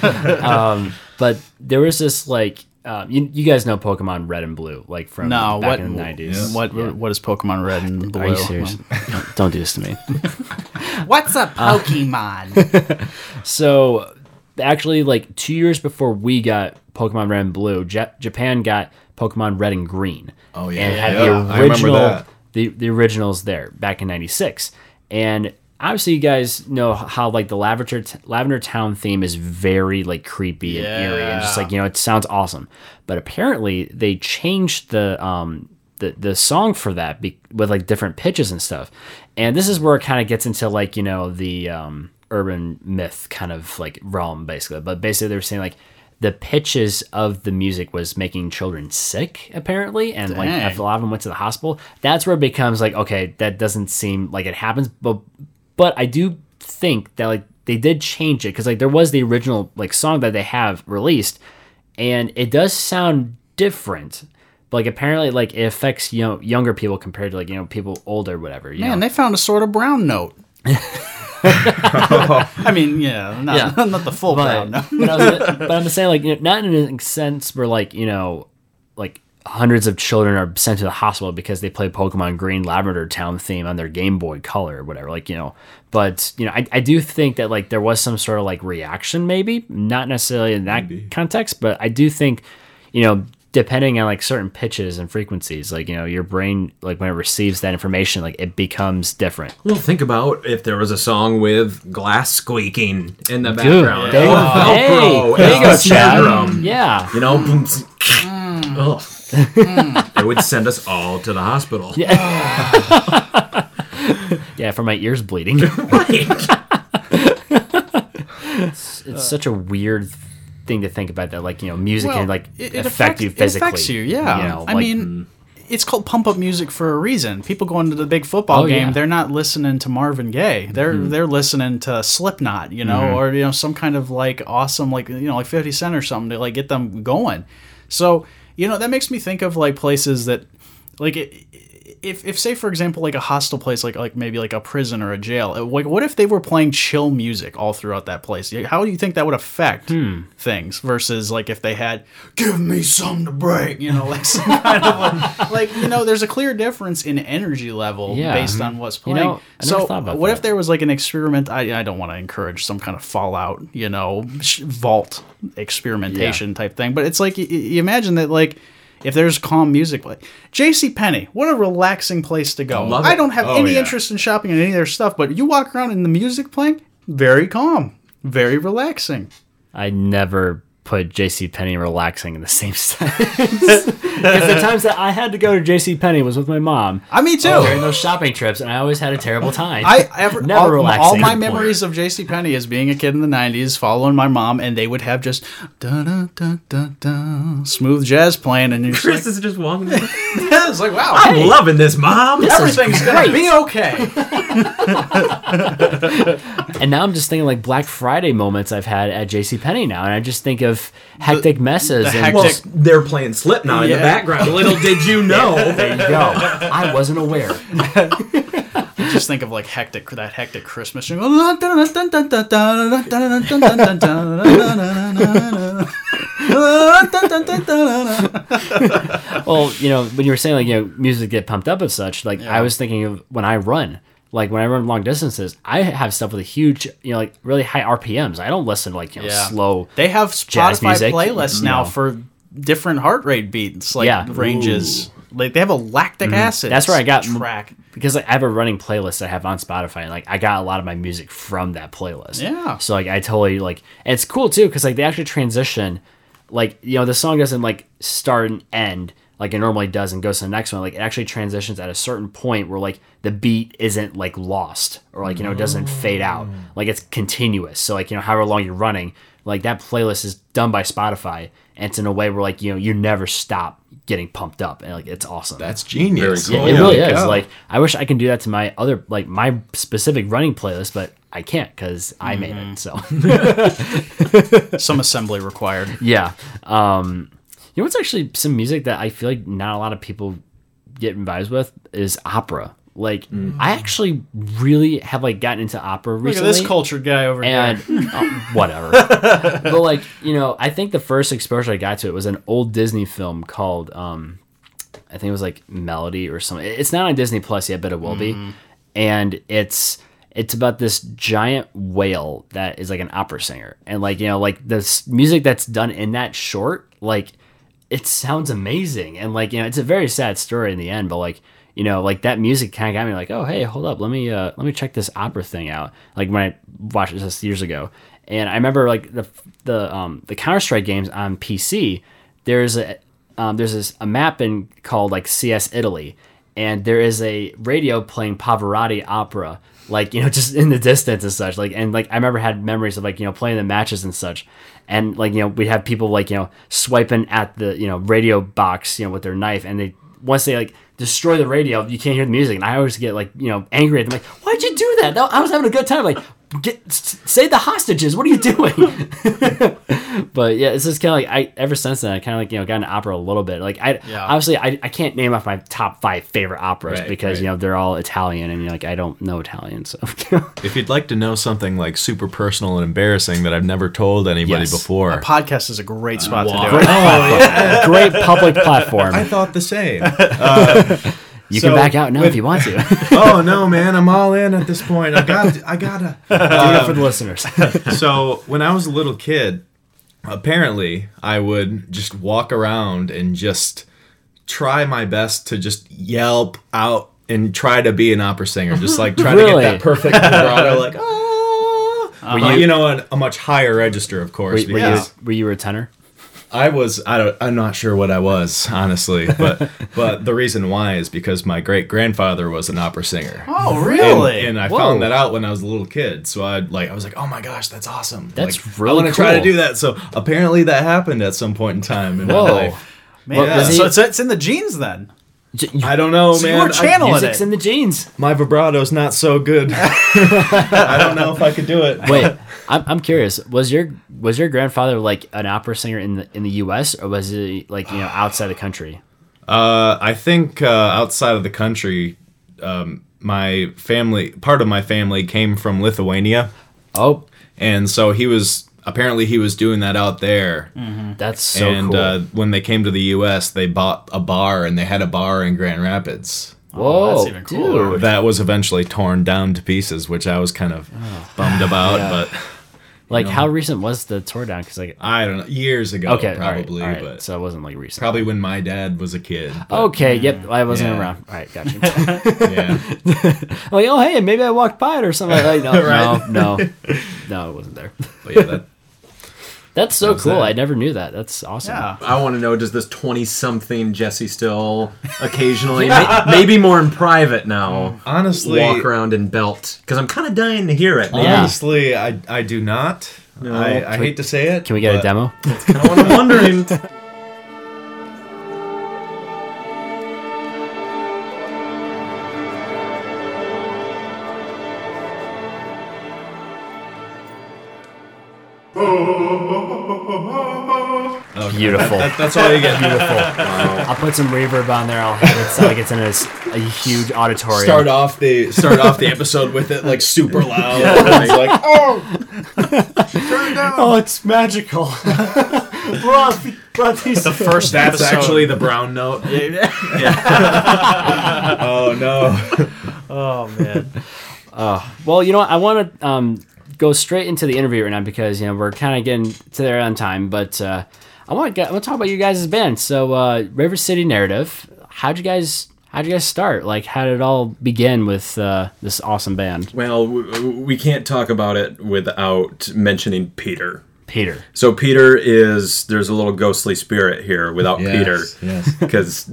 um, but there was this like, um, you, you guys know Pokemon Red and Blue, like from no, back what in the nineties. what what is Pokemon Red and Blue? Are you serious? don't, don't do this to me. What's a Pokemon? So, actually, like two years before we got Pokemon Red and Blue, Ja- Japan got Pokemon Red and Green. Oh, yeah. and had Yeah, I the remember original, that. the the originals there back in '96. And obviously, you guys know how like the Lavender t- Lavender Town theme is very like creepy and eerie, and just like you know, it sounds awesome. But apparently, they changed the um the the song for that be- with like different pitches and stuff. And this is where it kind of gets into like you know the um urban myth kind of like realm basically. But basically, they're saying like the pitches of the music was making children sick apparently and like Dang. if a lot of them went to the hospital that's where it becomes like okay that doesn't seem like it happens but but i do think that like they did change it because like there was the original like song that they have released and it does sound different but like apparently like it affects you know younger people compared to like you know people older whatever you Man, know? they found a sort of brown note. I mean, yeah, not, Yeah. not the full but, note. but, I was, but I'm saying like you know, not in a sense where like you know like hundreds of children are sent to the hospital because they play Pokemon Green Lavender Town theme on their Game Boy Color or whatever like you know but you know I, I do think that like there was some sort of like reaction maybe not necessarily in that context but I do think you know depending on like certain pitches and frequencies like you know your brain like when it receives that information like it becomes different Well, think about if there was a song with glass squeaking in the Dude, background. there you or oh, go. Hey, Velcro there you go, the drum. yeah You know, boom, tsk, mm. ugh. Mm. it would send us all to the hospital. yeah for my ears bleeding Right. it's such a weird thing to think about that like you know music Well, can like it- it affect you physically It affects you, yeah. you know, I like- mean, it's called pump up music for a reason. People going to the big football Oh, game, yeah. Mm-hmm. they're not listening to Marvin Gaye. They're they're listening to Slipknot, you know, or you know some kind of like awesome like you know like 50 Cent or something to like get them going. So, you know, that makes me think of like places that like it, if, if say for example like a hostile place like like maybe like a prison or a jail uh, like what if they were playing chill music all throughout that place how do you think that would affect Hmm. things versus like if they had give me some to break you know like some kind of like, like you know there's a clear difference in energy level Yeah. based on what's You playing know, I never so what that. if there was like an experiment I, I don't want to encourage some kind of fallout you know sh- vault experimentation type thing but it's like you, you imagine that like if there's calm music like JC Penney, what a relaxing place to go. love I don't have Oh, any yeah. interest in shopping in any of their stuff, but you walk around and the music playing, very calm, very relaxing. I never put JC Penney relaxing in the same sentence. Because the times that I had to go to JC Penney was with my mom. I me too. During those shopping trips, and I always had a terrible time. I ever never all, relaxing. all my Good point. memories of JC Penney as being a kid in the '90s, following my mom, and they would have just da da da da da smooth jazz playing, and you're just Chris like, is just walking. yeah, it's like wow, I'm loving this, mom. everything's gonna be okay. And now I'm just thinking like Black Friday moments I've had at JC Penney now, and I just think of hectic messes. the and hectic- Well, they're playing Slipknot in the background. Little did you know. there you go. I wasn't aware. just think of like hectic that hectic Christmas. well, you know, when you were saying like you know music get pumped up and such, like I was thinking of when I run. Like when I run long distances, I have stuff with a huge, you know, like really high RPMs. I don't listen to like you know Yeah. slow. They have Spotify music? playlists now mm-hmm. for different heart rate beats, like Yeah. ranges. Like they have a lactic mm-hmm. acid. That's where I got track. because like, I have a running playlist I have on Spotify, and like I got a lot of my music from that playlist. Yeah. So like I totally like, it's cool too because like they actually transition, like you know the song doesn't like start and end like it normally does and goes to the next one. Like it actually transitions at a certain point where like the beat isn't like lost or like you know it doesn't fade out. Like it's continuous. So like you know however long you're running, like that playlist is done by Spotify, and it's in a way where like you know you never stop getting pumped up and like it's awesome. That's genius. Very Yeah, cool. it really Holy is. Like, I wish I can do that to my other, like my specific running playlist, but I can't because I made it. So Some assembly required. yeah. Um, you know what's actually some music that I feel like not a lot of people get vibes with is opera. Like, I mm. actually really have like gotten into opera Look recently. at this cultured guy over and here. oh, uh, whatever. but like you know, I think the first exposure I got to it was an old Disney film called um, I think it was like Melody or something. It's not on Disney Plus yet, but it will be. Mm-hmm. And it's it's about this giant whale that is like an opera singer, and like you know, like the s- music that's done in that short, like it sounds amazing, and like you know, it's a very sad story in the end, but like you know, like that music kind of got me like, oh hey, hold up, let me uh let me check this opera thing out. Like when I watched this years ago, and I remember like the the um the Counter Strike games on PC. There's a um, there's this a map in called like CS Italy, and there is a radio playing Pavarotti opera, like you know just in the distance and such. Like and like I remember had memories of like you know playing the matches and such, and like you know we'd have people like you know swiping at the you know radio box you know with their knife, and they once they like destroy the radio, you can't hear the music, and I always get like you know angry at them like why'd you do that? I was having a good time like. Get s- save the hostages. What are you doing? but yeah, it's just kind of like I. Ever since then, I kind of like you know got into opera a little bit. Like I, Yeah. obviously, I, I can't name off my top five favorite operas Right, because you know they're all Italian and you know, like I don't know Italian, so If you'd like to know something like super personal and embarrassing that I've never told anybody Yes. before, Podcast is a great uh, spot to do great, oh, it. great public platform. I thought the same. You so can back out now with- if you want to. oh no, man, I'm all in at this point. I got, I gotta. Do it um, for the listeners. so when I was a little kid, apparently I would just walk around and just try my best to just yelp out and try to be an opera singer, just like try to get that perfect vibrato, like oh, you- you, know, a, a much higher register, of course. were because you were you a tenor? I was I don't I'm not sure what I was honestly, but but the reason why is because my great grandfather was an opera singer. Oh, really? and I Whoa. found that out when I was a little kid. So I like I was like, oh my gosh, that's awesome. That's Like, really I want to try to do that. So apparently that happened at some point in time in Whoa. my life. Man, Well, was he- so it's, it's in the genes then. I don't know, So you man. were I- channeling Music's it. in the genes. my vibrato's not so good. I don't know if I could do it. Wait, I'm, I'm curious. Was your was your grandfather like an opera singer in the in the U.S. or was he like you know outside the country? Uh, I think uh, outside of the country, um, my family, part of my family came from Lithuania. Oh, and so he was apparently he was doing that out there that's so and cool. uh, when they came to the us they bought a bar and they had a bar in grand rapids Oh, Whoa, that's even cooler. dude. that was eventually torn down to pieces which i was kind of oh. bummed about Yeah. but Like, how recent was the tour down? Because like, i don't know years ago okay, probably all right, all right. but so it wasn't like recent. probably when my dad was a kid but, Okay, yep, I wasn't Yeah. around. All right, gotcha. yeah like, oh hey, maybe I walked by it or something. Like, no, Right. no, no, no, it wasn't there. but yeah that, That's so was cool. that. I never knew that. That's awesome. Yeah. I want to know: Does this twenty-something Jesse still occasionally, may- maybe more in private now, honestly walk around in belt? Because I'm kind of dying to hear it. Maybe Yeah. honestly i i do not I, I hate to say it Can we get a but- demo? kind of what I'm wondering. Oh. Beautiful. That, that's all you get. Beautiful. I'll put some reverb on there. I'll have it sound like it's in a huge auditorium. Start off the start off the episode with it like super loud. It's like, oh, Oh, it's magical. brought, brought. The first that's episode. actually the brown note. oh no. Oh man. Well, you know, what? I want to um, go straight into the interview right now because you know we're kind of getting to there on time. But uh, I want to talk about you guys' band. So, uh, River City Narrative. How'd you guys How'd you guys start? Like, how did it all begin with uh, this awesome band, Well, we can't talk about it without mentioning Peter. Peter? So Peter is there's a little ghostly spirit here without Peter Yes. because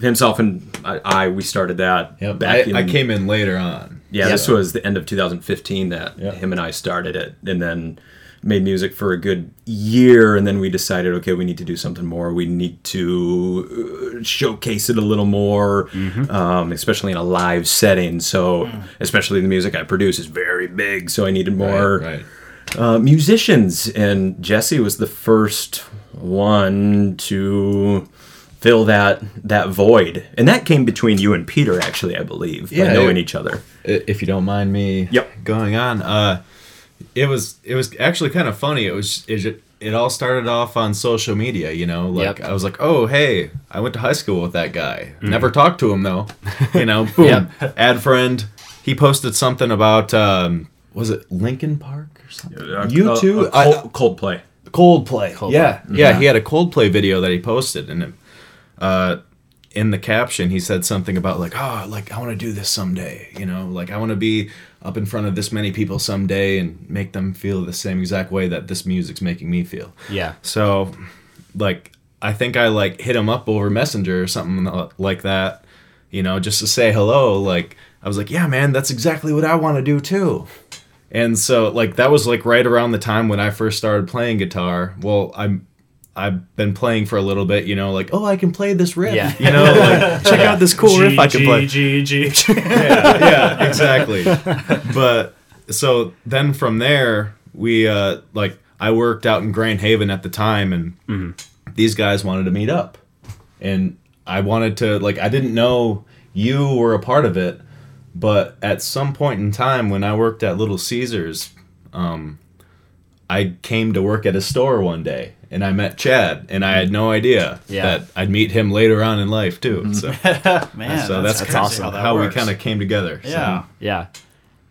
himself and I, I we started that Yep. back I, in I came in later on. yeah this was the end of 2015 that Yeah. him and I started it and then made music for a good year and then we decided okay we need to do something more we need to uh, showcase it a little more um, especially in a live setting so especially the music I produce is very big so I needed more Right, right. Uh, musicians, and Jesse was the first one to fill that that void, and that came between you and Peter, actually, I believe, by Yeah, knowing it- each other. If you don't mind me Yep. going on, uh, it was it was actually kind of funny. It was it, ju- it all started off on social media, you know. Like Yep. I was like, oh hey, I went to high school with that guy. Never talked to him though. You know, boom, add friend. He posted something about um, was it Linkin Park or something? you Uh, two, uh, Cold, Coldplay. Coldplay. Yeah, yeah. He had a Coldplay video that he posted, and uh, in the caption, he said something about like, "Oh, like I want to do this someday." You know, like I want to be up in front of this many people someday and make them feel the same exact way that this music's making me feel. Yeah. So, like, I think I like hit him up over Messenger or something like that, you know, just to say hello. Like, I was like, yeah, man, that's exactly what I want to do too. And so, like, that was like right around the time when I first started playing guitar. Well, I'm. I've been playing for a little bit, you know, like, oh, I can play this riff, Yeah. you know, like, check out this cool riff I can play G, G, G. yeah, yeah, exactly. But so then from there, we uh like I worked out in Grand Haven at the time, and these guys wanted to meet up, and I wanted to like I didn't know you were a part of it, but at some point in time when I worked at Little Caesars, um, I came to work at a store one day. And I met Chad, and I had no idea Yeah. that I'd meet him later on in life too. So, Man, so that's, that's awesome. How, that how we kind of came together. so. Yeah. Yeah.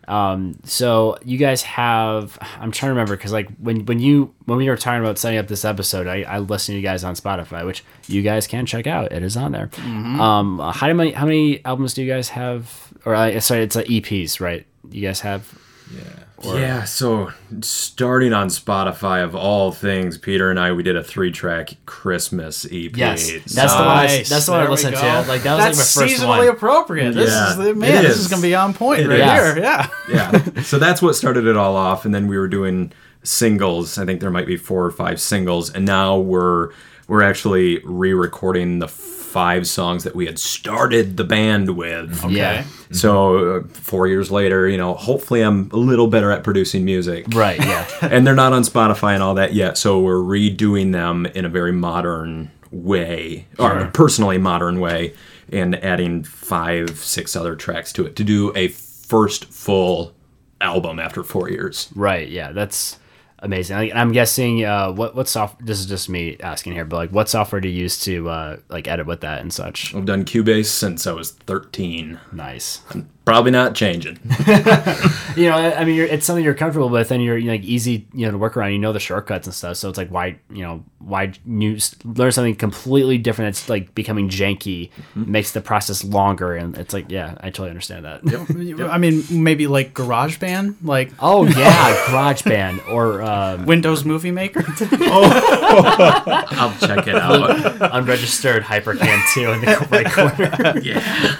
Um, so you guys have I'm trying to remember because like when when you when we were talking about setting up this episode, I, I listened to you guys on Spotify, which you guys can check out. It is on there. Um, how many how many albums do you guys have? Or uh, sorry, it's uh, EPs, right? You guys have yeah, Yeah, so starting on Spotify of all things, Peter and I we did a three track Christmas EP. Yes, that's the one. I, Nice. that's the one I There we listened to. Like that was That's like my first seasonally one. appropriate. This Yeah, is the, it man. This is. is gonna be on point It right is. here. Yeah. yeah. So that's what started it all off, and then we were doing singles. I think there might be four or five singles, and now we're we're actually re-recording the five songs that we had started the band with. Yeah. So uh, four years later, you know, hopefully I'm a little better at producing music. Right. Yeah. and they're not on Spotify and all that yet. So we're redoing them in a very modern way, or a personally modern way, and adding five, six other tracks to it to do a first full album after four years. Right. Yeah. That's amazing. Like, I'm guessing uh, what what software. This is just me asking here, but like, what software do you use to uh, like edit with that and such? I've done Cubase since I was 13. Nice. Probably not changing. you know, I I mean, you're, it's something you're comfortable with, and you're you know, like easy, you know, to work around. You know the shortcuts and stuff, so it's like why, you know, why new learn something completely different that's like becoming janky makes the process longer, and it's like, yeah, I totally understand that. I mean, maybe like GarageBand, like Oh yeah, GarageBand or um, Windows Movie Maker. I'll check it out. unregistered Hypercam 2 in the right corner. yeah.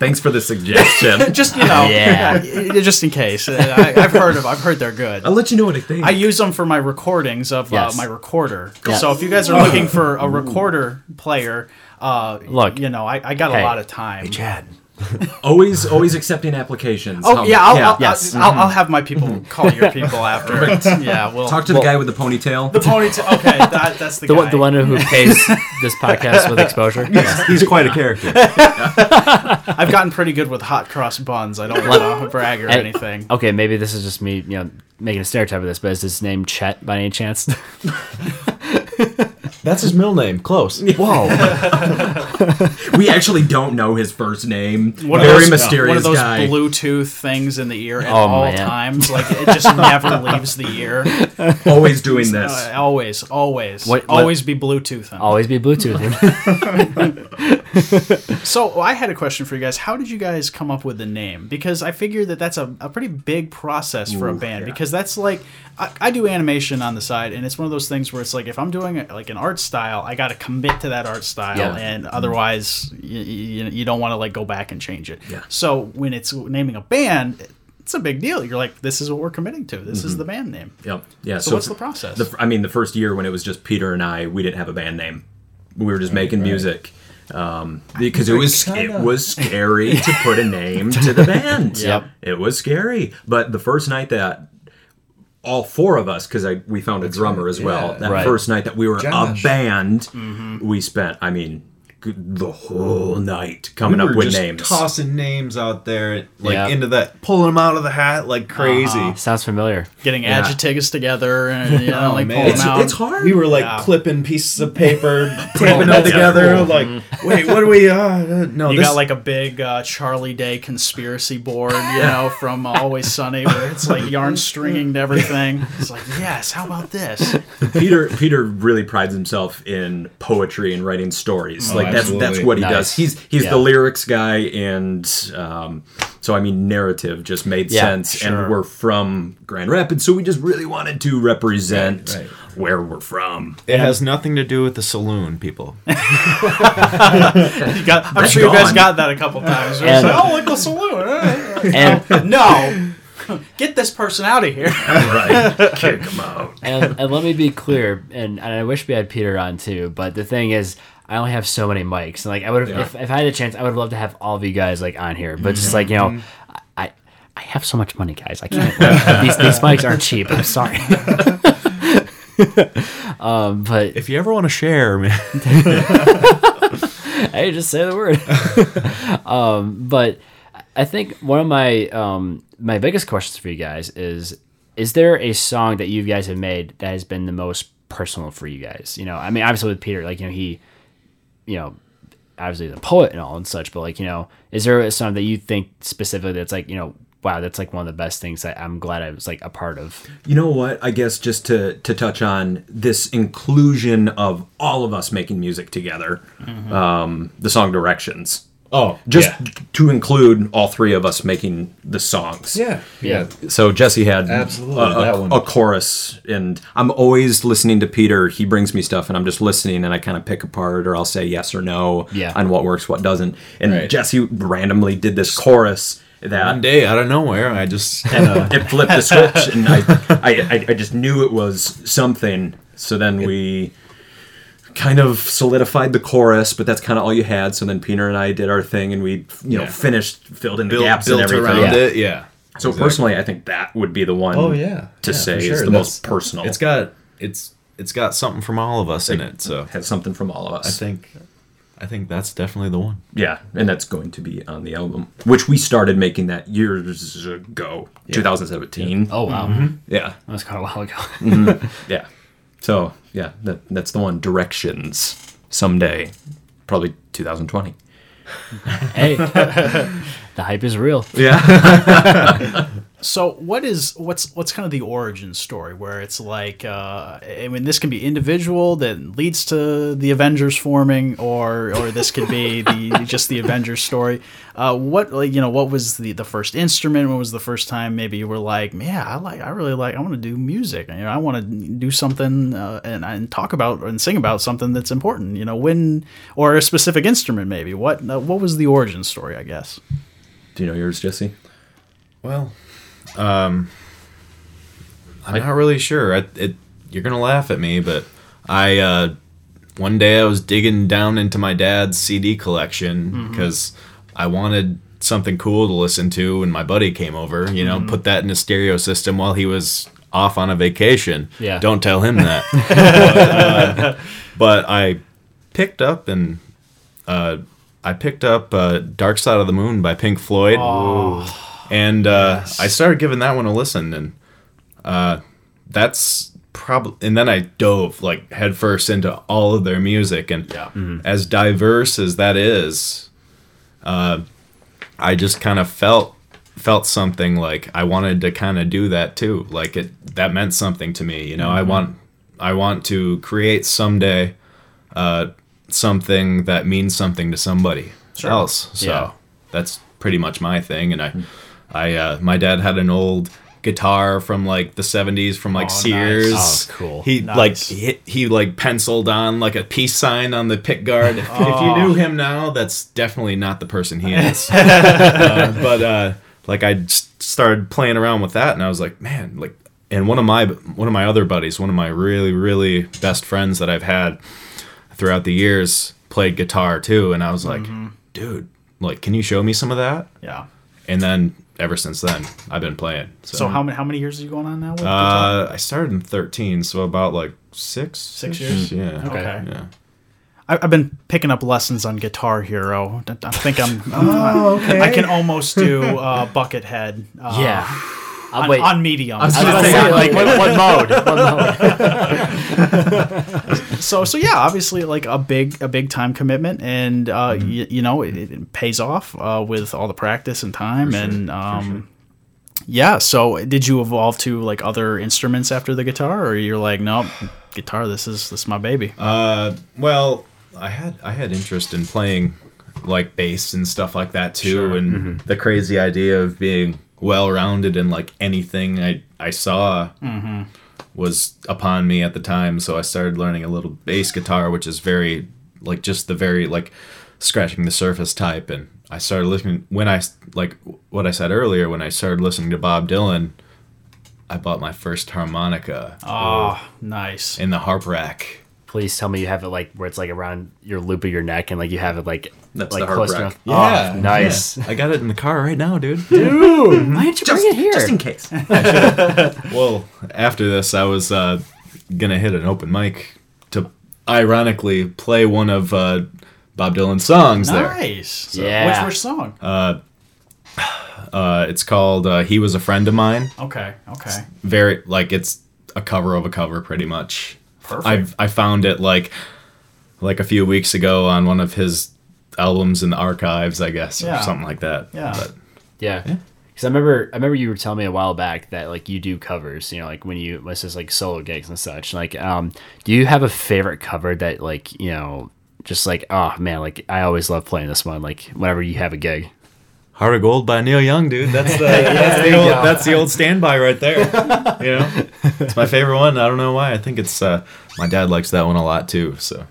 Thanks for the suggestion. just you know, Yeah. just in case. Uh, I, I've heard of. I've heard they're good. I'll let you know what I think. I use them for my recordings of Yes. uh, my recorder. Yeah. So if you guys are looking for a recorder player, uh, Look. you know, I, I got Hey. a lot of time. Hey, Chad, always always accepting applications. Oh How- yeah, I'll, I'll, yes. I'll, I'll mm-hmm. have my people mm-hmm. call your people after. yeah, we'll Talk to the guy with the ponytail. the ponytail. Okay, that, that's the, The, guy. one- the one who pays this podcast with exposure. He's quite a character. I've gotten pretty good with hot cross buns. I don't want to brag or And- anything. Okay, maybe this is just me, you know, making a stereotype of this, but is his name Chet by any chance? That's his middle name. Close. Whoa. we actually don't know his first name. One of Very those, mysterious one of those guy. Bluetooth things in the ear at Oh, all man. times. Like it just never leaves the ear. always doing this. Uh, always, always, What- what- always be Bluetooth. Always be Bluetooth. So I had a question for you guys. How did you guys come up with the name? Because I figured that that's a, a pretty big process for a band. Because that's like I, I do animation on the side, and it's one of those things where it's like if I'm doing like an art style, I got to commit to that art style, Yeah. and mm-hmm. otherwise you, you, you don't want to like go back and change it. Yeah. So when it's naming a band. It's a big deal. You're like, this is what we're committing to. This is mm-hmm. the band name. Yep. Yeah. So what's the process? The, I mean, the first year when it was just Peter and I, we didn't have a band name. We were just making music. Um, because it was it was scary to put a name to the band. Yep. It was scary. But the first night that all four of us, because we found a drummer as well. yeah. That Right. first night that we were Josh. a band, Mm-hmm. we spent. I mean, g- the whole night coming we up with just names. tossing names out there, like Yeah. into that, pulling them out of the hat like crazy. Sounds familiar. Getting Yeah. adjectives together and you know, like man. It's- out. It's hard. We were like Yeah. clipping pieces of paper, taping them together. Like, wait, what do we? Uh, uh, no, You this, got like a big uh, Charlie Day conspiracy board, you know, from Always Sunny, where it's like yarn stringing to everything. It's like, yes, how about this? Peter Peter really prides himself in poetry and writing stories. like that's that's what he Nice. does. He's he's Yeah. the lyrics guy, and um, so I mean narrative just made Yeah, sense. sure. And we're from Grand Rapids, so we just really wanted to represent Right, right. where we're from. it has nothing to do with the saloon, people. You got, I'm That's sure you guys got that a couple times. And- And, oh, like the saloon. And no. Get this person out of here. right, kick him out. and, and let me be clear, and, and I wish we had Peter on too, but the thing is, I only have so many mics. And like, I would have, if, if I had a chance, I would love to have all of you guys like on here. But just like you know, I I have so much money, guys. I can't. these these mics aren't cheap. I'm sorry. um, but If you ever want to share, man, hey, just say the word. um, but I think one of my um, my biggest questions for you guys is: Is there a song that you guys have made that has been the most personal for you guys? You know, I mean, obviously with Peter, like you know, he, you know, obviously the poet and all and such, but like you know, is there a song that you think specifically that's like you know, wow, that's like one of the best things that I'm glad I was like a part of. You know what? I guess just to to touch on this inclusion of all of us making music together, um, the song directions. Oh, Just yeah. to include all three of us making the songs. Yeah. Yeah. So Jesse had Absolutely, a, a- that one. a chorus, and I'm always listening to Peter. He brings me stuff, and I'm just listening, and I kind of pick apart, or I'll say yes or no Yeah. on what works, what doesn't. And Right. Jesse randomly did this chorus that One day out of nowhere, I just and it flipped the switch, and I, I, I, I just knew it was something. So then we kind of solidified the chorus, but that's kind of all you had. So then Peter and I did our thing, and we, you know, Yeah. finished, filled in the built, gaps built and everything. around Yeah. it. Yeah. So Exactly. personally, I think that would be the one. Oh yeah. to Yeah, say for is the That's- most personal. it's got it's it's got something from all of us in it. So has something from all of us. I think I think that's definitely the one. Yeah, and that's going to be on the album, which we started making that years ago, 2017. Oh wow, mm-hmm. Yeah, that was kind of a while ago. Mm-hmm. yeah. So yeah, that that's the one. Directions someday, probably 2020. hey, the hype is real. Yeah, So what is what's what's kind of the origin story where it's like uh, I mean this can be individual that leads to the Avengers forming or or this could be the just the Avengers story. Uh, what like you know what was the the first instrument? When was the first time maybe you were like yeah I like I really like I want to do music you know I want to do something uh, and and talk about and sing about something that's important you know when or a specific instrument maybe what uh, what was the origin story I guess. do you know yours, Jesse? Well, um, I'm not really sure. I, it, you're gonna laugh at me, but I uh, one day I was digging down into my dad's CD collection because I wanted something cool to listen to, and my buddy came over. You know, put that in a stereo system while he was off on a vacation. Yeah. Don't tell him that. but, uh, but I picked up and uh, I picked up uh, "Dark Side of the Moon" by Pink Floyd, and uh, I started giving that one a listen, and uh, that's probably. And then I dove like headfirst into all of their music, and Yeah. as diverse as that is, uh, I just kind of felt felt something like I wanted to kind of do that too. Like it that meant something to me. You know, I want I want to create someday uh, something that means something to somebody else. So Yeah. that's pretty much my thing. And I I uh, my dad had an old guitar from like the 70s from like Oh, nice. Sears. Oh, cool. He Nice. like he, he like penciled on like a peace sign on the pick guard. If, if you knew him now, that's definitely not the person he is. Uh, but uh, like I started playing around with that, and I was like, man, like, and one of my one of my other buddies, one of my really really best friends that I've had throughout the years, played guitar too, and I was like, dude, like, can you show me some of that? Yeah. And then ever since then, I've been playing. So, So how many how many years are you going on now? With uh, I started in 13, so about like six, Six years? Yeah. Okay. Yeah. I, I've been picking up lessons on Guitar Hero. I I think I'm. oh, okay. I can almost do uh, Buckethead. Uh, Yeah. I'll On, wait. on medium. I was gonna say, like, what, what mode? What mode? so so yeah, obviously like a big a big time commitment, and uh, Mm-hmm. y- you know it, it pays off uh, with all the practice and time, and um, yeah. So did you evolve to like other instruments after the guitar, or you're like, nope, guitar. This is this is my baby. Uh, well, I had I had interest in playing like bass and stuff like that too, and the crazy idea of being well rounded in like anything I I saw mm-hmm. was upon me at the time. So I started learning a little bass guitar, which is very like just the very like scratching the surface type, and I started listening when I like what I said earlier when I started listening to Bob Dylan. I bought my first harmonica Oh, nice. in the harp rack. Please tell me you have it like where it's like around your loop of your neck and like you have it like That's like the harp close rack. enough. Oh, nice. I got it in the car right now, dude. Dude, why didn't you bring it here? Just in case. well, after this, I was uh, gonna hit an open mic to ironically play one of uh, Bob Dylan's songs there. Nice. So, Yeah. Which which song? Uh, uh, it's called uh, "He Was a Friend of Mine." okay. Okay. Very like it's a cover of a cover, pretty much. Perfect. I I found it like like a few weeks ago on one of his albums in the archives, I guess, Yeah. or something like that. Yeah. But Yeah. Because I remember, I remember you were telling me a while back that like you do covers, you know, like when you it's just like solo gigs and such. Like, um, do you have a favorite cover that like you know, just like oh man, like I always love playing this one. Like whenever you have a gig. Heart of Gold by Neil Young, dude. That's the that's, the old, that's the old standby right there. You know, it's my favorite one. I don't know why. I think it's uh, my dad likes that one a lot too. So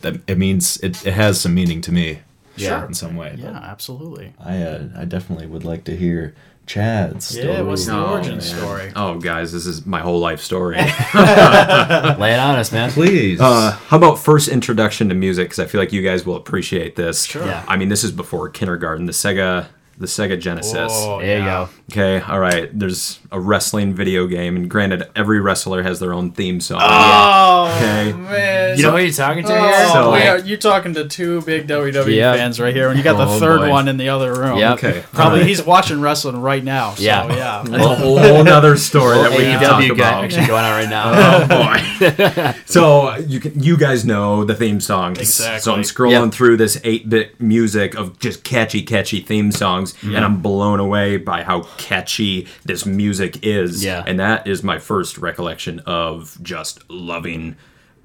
that it means it, it has some meaning to me. Yeah. in some way. Yeah, absolutely. I uh, I definitely would like to hear Chad's. Yeah, what's the Oh, origin man. story? Oh, guys, this is my whole life story. Lay it on us, man. Please. Uh, how about first introduction to music? Because I feel like you guys will appreciate this. Sure. Yeah. I mean, this is before kindergarten. The Sega, the Sega Genesis. Oh, There you go. Okay. All right. There's a wrestling video game, and granted, every wrestler has their own theme song. Oh, Okay. man. You know who you're talking to Oh, here? So- we are, you're talking to two big WWE Yep. fans right here, and you got the Oh, third boy. one in the other room. Yep. Okay. Probably All right. he's watching wrestling right now. So, Yeah. yeah. That's a whole nother story that we can talk AEW guy about. actually going on right now. Oh boy! so you can, you guys know the theme songs. Exactly. So I'm scrolling Yep. through this 8-bit music of just catchy, catchy theme songs, Mm-hmm. and I'm blown away by how catchy this music is. Yeah. And that is my first recollection of just loving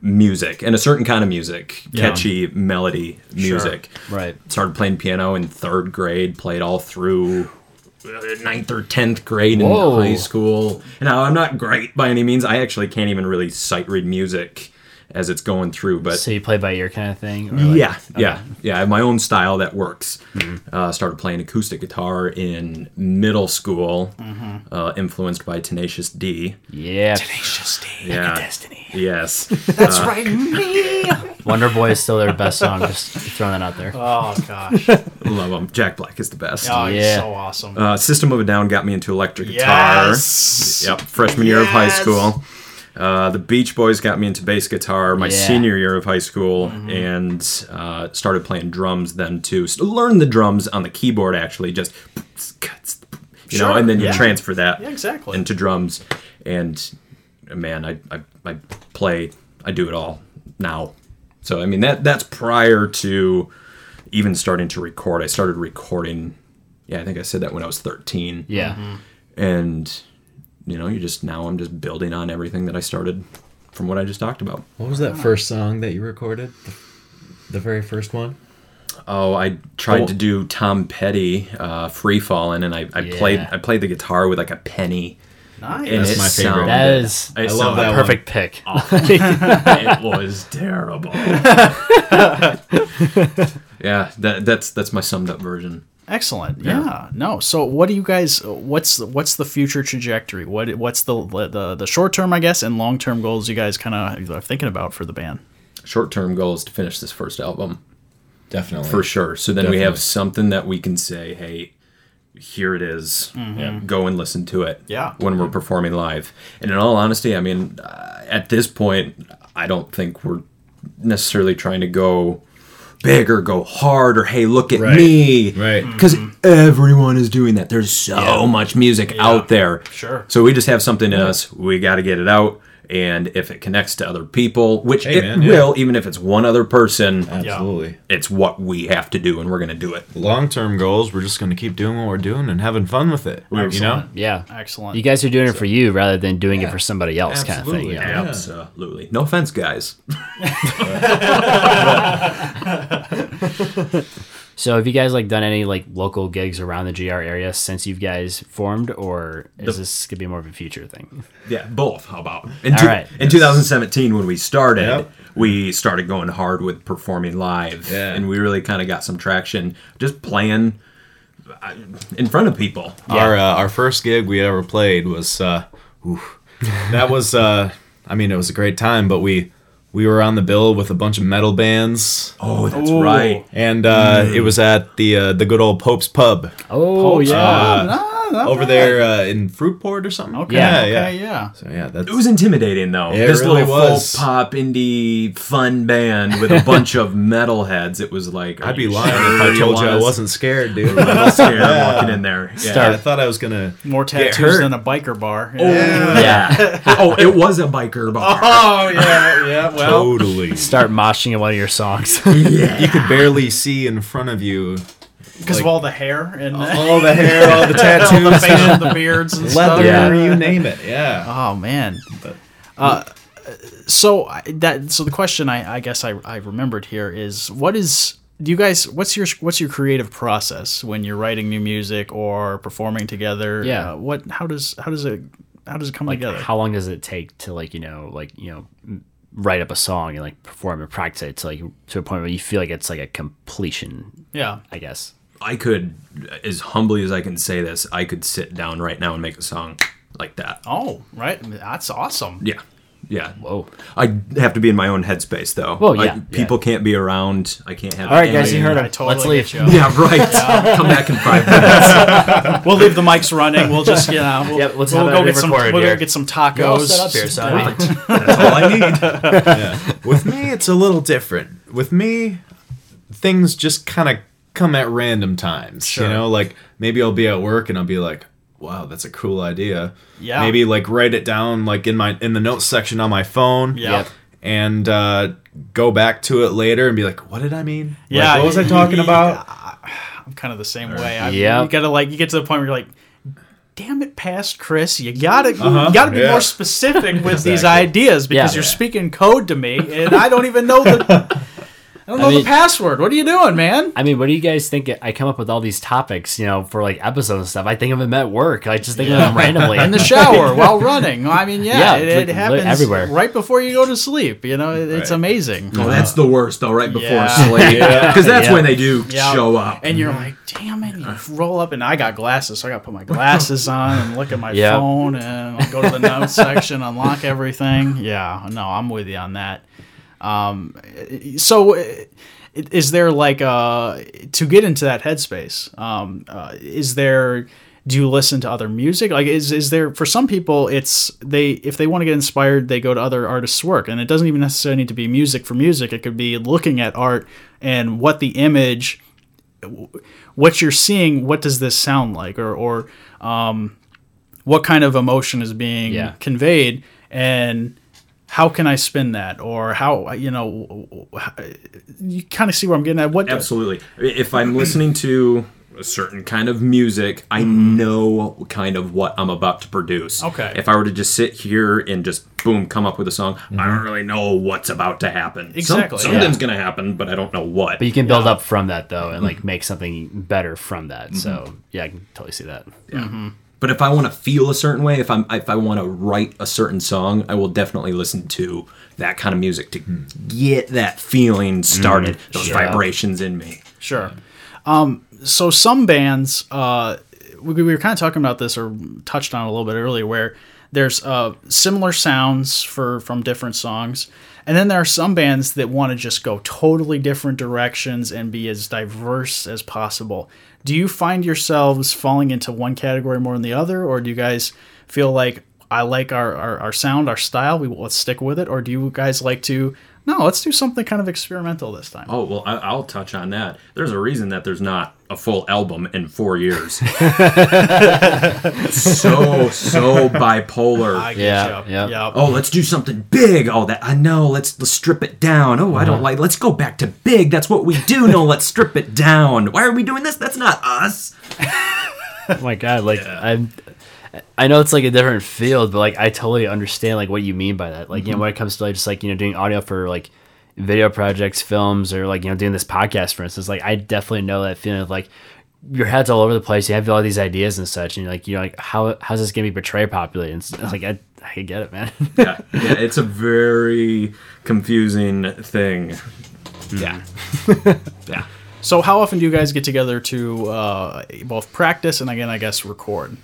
music and a certain kind of music, catchy melody music. Right. Started playing piano in third grade, played all through uh, ninth or tenth grade Whoa. in high school. Now I'm not great by any means. I actually can't even really sight read music as it's going through, but So you play by ear kind of thing? Like- yeah, yeah, yeah. I have my own style that works. Mm-hmm. Uh, started playing acoustic guitar in middle school, uh, influenced by Tenacious D. Yeah. Tenacious D. Yeah, Destiny. yes. That's right, me. Wonder Boy is still their best song. Just throwing that out there. Oh gosh. Love them. Jack Black is the best. Oh, he's Yeah. so awesome. Uh, System of a Down got me into electric guitar. Yes. Yep, freshman year of high school. Uh, the Beach Boys got me into bass guitar my Yeah. senior year of high school, and uh, started playing drums then too. So learned the drums on the keyboard actually, just you know, and then you yeah. transfer that Yeah, exactly. into drums. And man, I, I I play, I do it all now. So I mean that that's prior to even starting to record. I started recording. Yeah, I think I said that when I was thirteen Yeah. and you know you just now i'm just building on everything that i started from what i just talked about What was that first song that you recorded? The, the very first one? oh i tried Oh. to do tom petty uh, free falling and i, I played i played the guitar with like a penny nice. and That's it my favorite. sounded- That is it love sounded that one. perfect pick. it was terrible yeah that, that's that's my summed up version Excellent. Yeah. No. So, what do you guys? What's the, what's the future trajectory? What what's the the, the short term, I guess, and long term goals you guys kind of are thinking about for the band? short term goal is to finish this first album Definitely. for sure. So then we have something that we can say, hey, here it is. Go and listen to it. Yeah. When we're performing live. And in all honesty, I mean, uh, at this point, I don't think we're necessarily trying to go big or go hard or hey, look at Right. me. Right. Mm-hmm. Because everyone is doing that. There's so much music out there. Sure. So we just have something in us. We got to get it out. And if it connects to other people, which Hey, it man, yeah. will, even if it's one other person, Absolutely. it's what we have to do and we're going to do it. Long term goals, we're just going to keep doing what we're doing and having fun with it. You know? Yeah. Excellent. You guys are doing it for you rather than doing it for somebody else, kind of thing. Absolutely. you know? Absolutely. No offense, guys. So, have you guys like done any like local gigs around the GR area since you guys formed, or is this gonna be more of a future thing? Yeah, both. How about? In, All right. in 2017, when we started, Yep. we started going hard with performing live. Yeah. And we really kind of got some traction just playing uh, in front of people. Our uh, our first gig we ever played was uh, oof. that was uh, I mean it was a great time, but we we were on the bill with a bunch of metal bands, Oh, that's right. and uh, it was at the uh, the good old Pope's Pub. Oh, yeah. Ah, not over bad. there uh, in Fruitport or something. Okay. Yeah, okay. Yeah. So yeah, that's It was intimidating, though. It this really little was. folk pop indie fun band with a bunch of metalheads. It was like I'd be lying sure if I told you want I wasn't scared, dude. a little scared walking in there. Yeah. Yeah, I thought I was gonna More get tattoos hurt. than a biker bar. Yeah. oh, it was a biker bar. Oh yeah, yeah. Well, totally. Start moshing at one of your songs. yeah. You could barely see in front of you. Because of all the hair and All the hair, all the all the tattoos, facial, the beards and stuff. leather, Yeah. you name it. Yeah. Oh man. Uh, so that so the question I, I guess I, I remembered here is what is do you guys what's your what's your creative process when you're writing new music or performing together? Yeah. Uh, what how does how does it how does it come like, together? how long does it take to like you know like you know write up a song and like perform and practice it to like to a point where you feel like it's like a completion? yeah. I guess. I could, as humbly as I can say this, I could sit down right now and make a song like that. Oh, right. That's awesome. Yeah. Yeah. Whoa. I have to be in my own headspace, though. Well, I- yeah, people can't be around. I can't have. All right, guys, you heard I him. totally Let's leave. get you. Yeah, right. Come back in five minutes. We'll leave the mics running. We'll just you know we'll, Yep, let's we'll go get some recorded we'll go get some tacos. You're all set up here, so I mean, That's all I need. With me, it's a little different. With me, things just kind of come at random times. Sure. You know, like maybe I'll be at work and I'll be like, "Wow, that's a cool idea." Yeah. Maybe like write it down like in my in the notes section on my phone. Yeah. Yep. And uh, go back to it later and be like, "What did I mean? Like, Yeah, what was I talking about?" I'm kind of the same way. I, Yep. You gotta like you get to the point where you're like, damn it, past Chris, you gotta you gotta be yeah. more specific with these ideas because Yeah. you're speaking code to me and I don't even know the I don't know mean- the password. What are you doing, man? I mean, what do you guys think? I come up with all these topics, you know, for like episodes and stuff. I think of them at work. I just think of them randomly In the shower while running. I mean, yeah, Yeah, it, it happens everywhere. right before you go to sleep. You know, it, it's amazing. Oh, that's the worst, though. Right before Yeah. sleep, because that's Yeah. when they do Yeah. show up. And you're like, damn it, you uh-huh. roll up, and I got glasses, so I got to put my glasses on and look at my Yeah. phone and I'll go to the notes section, unlock everything. Yeah, no, I'm with you on that. Um, so, uh, is there like uh to get into that headspace? Um, uh, is there do you listen to other music? Like, is is there for some people it's they if they want to get inspired, they go to other artists' work, and it doesn't even necessarily need to be music for music. It could be looking at art and what the image, what you're seeing. What does this sound like, or or um, what kind of emotion is being Yeah. conveyed, and how can I spin that, or how you know, you kind of see where I'm getting at. What Absolutely. If I'm listening to a certain kind of music, I Mm-hmm. know kind of what I'm about to produce. Okay. If I were to just sit here and just boom come up with a song, I don't really know what's about to happen. Some- Mm-hmm. Exactly, something's yeah. gonna happen, but I don't know what. But you can build up from that though, and like make something better from that. So yeah, I can totally see that. But if I want to feel a certain way, if I'm if I want to write a certain song, I will definitely listen to that kind of music to get that feeling started, those Yeah. vibrations in me. Sure. Um, so some bands, uh, we, we were kind of talking about this or touched on it a little bit earlier, where there's uh, similar sounds for from different songs, and then there are some bands that want to just go totally different directions and be as diverse as possible. Do you find yourselves falling into one category more than the other, or do you guys feel like I like our, our, our sound, our style, we let's stick with it, or do you guys like to no, let's do something kind of experimental this time? Oh well, I, I'll touch on that. There's a reason that there's not a full album in four years. so so bipolar. I get Yeah, yeah. Yep. Oh, let's do something big. Oh, that I know. Let's let's strip it down. Oh, I don't uh-huh. like. Let's go back to big. That's what we do. No, let's strip it down. Why are we doing this? That's not us. Oh my god, like I'm I know it's like a different field, but like I totally understand like what you mean by that. Like, you know, when it comes to like just like, you know, doing audio for like video projects, films, or like, you know, doing this podcast for instance, like I definitely know that feeling of like your head's all over the place, you have all these ideas and such, and you're like, you know, like how how's this gonna be portrayed popularly? And it's like I I get it, man. Yeah, yeah. It's a very confusing thing. yeah. Yeah. So, how often do you guys get together to uh, both practice and again, I guess, record?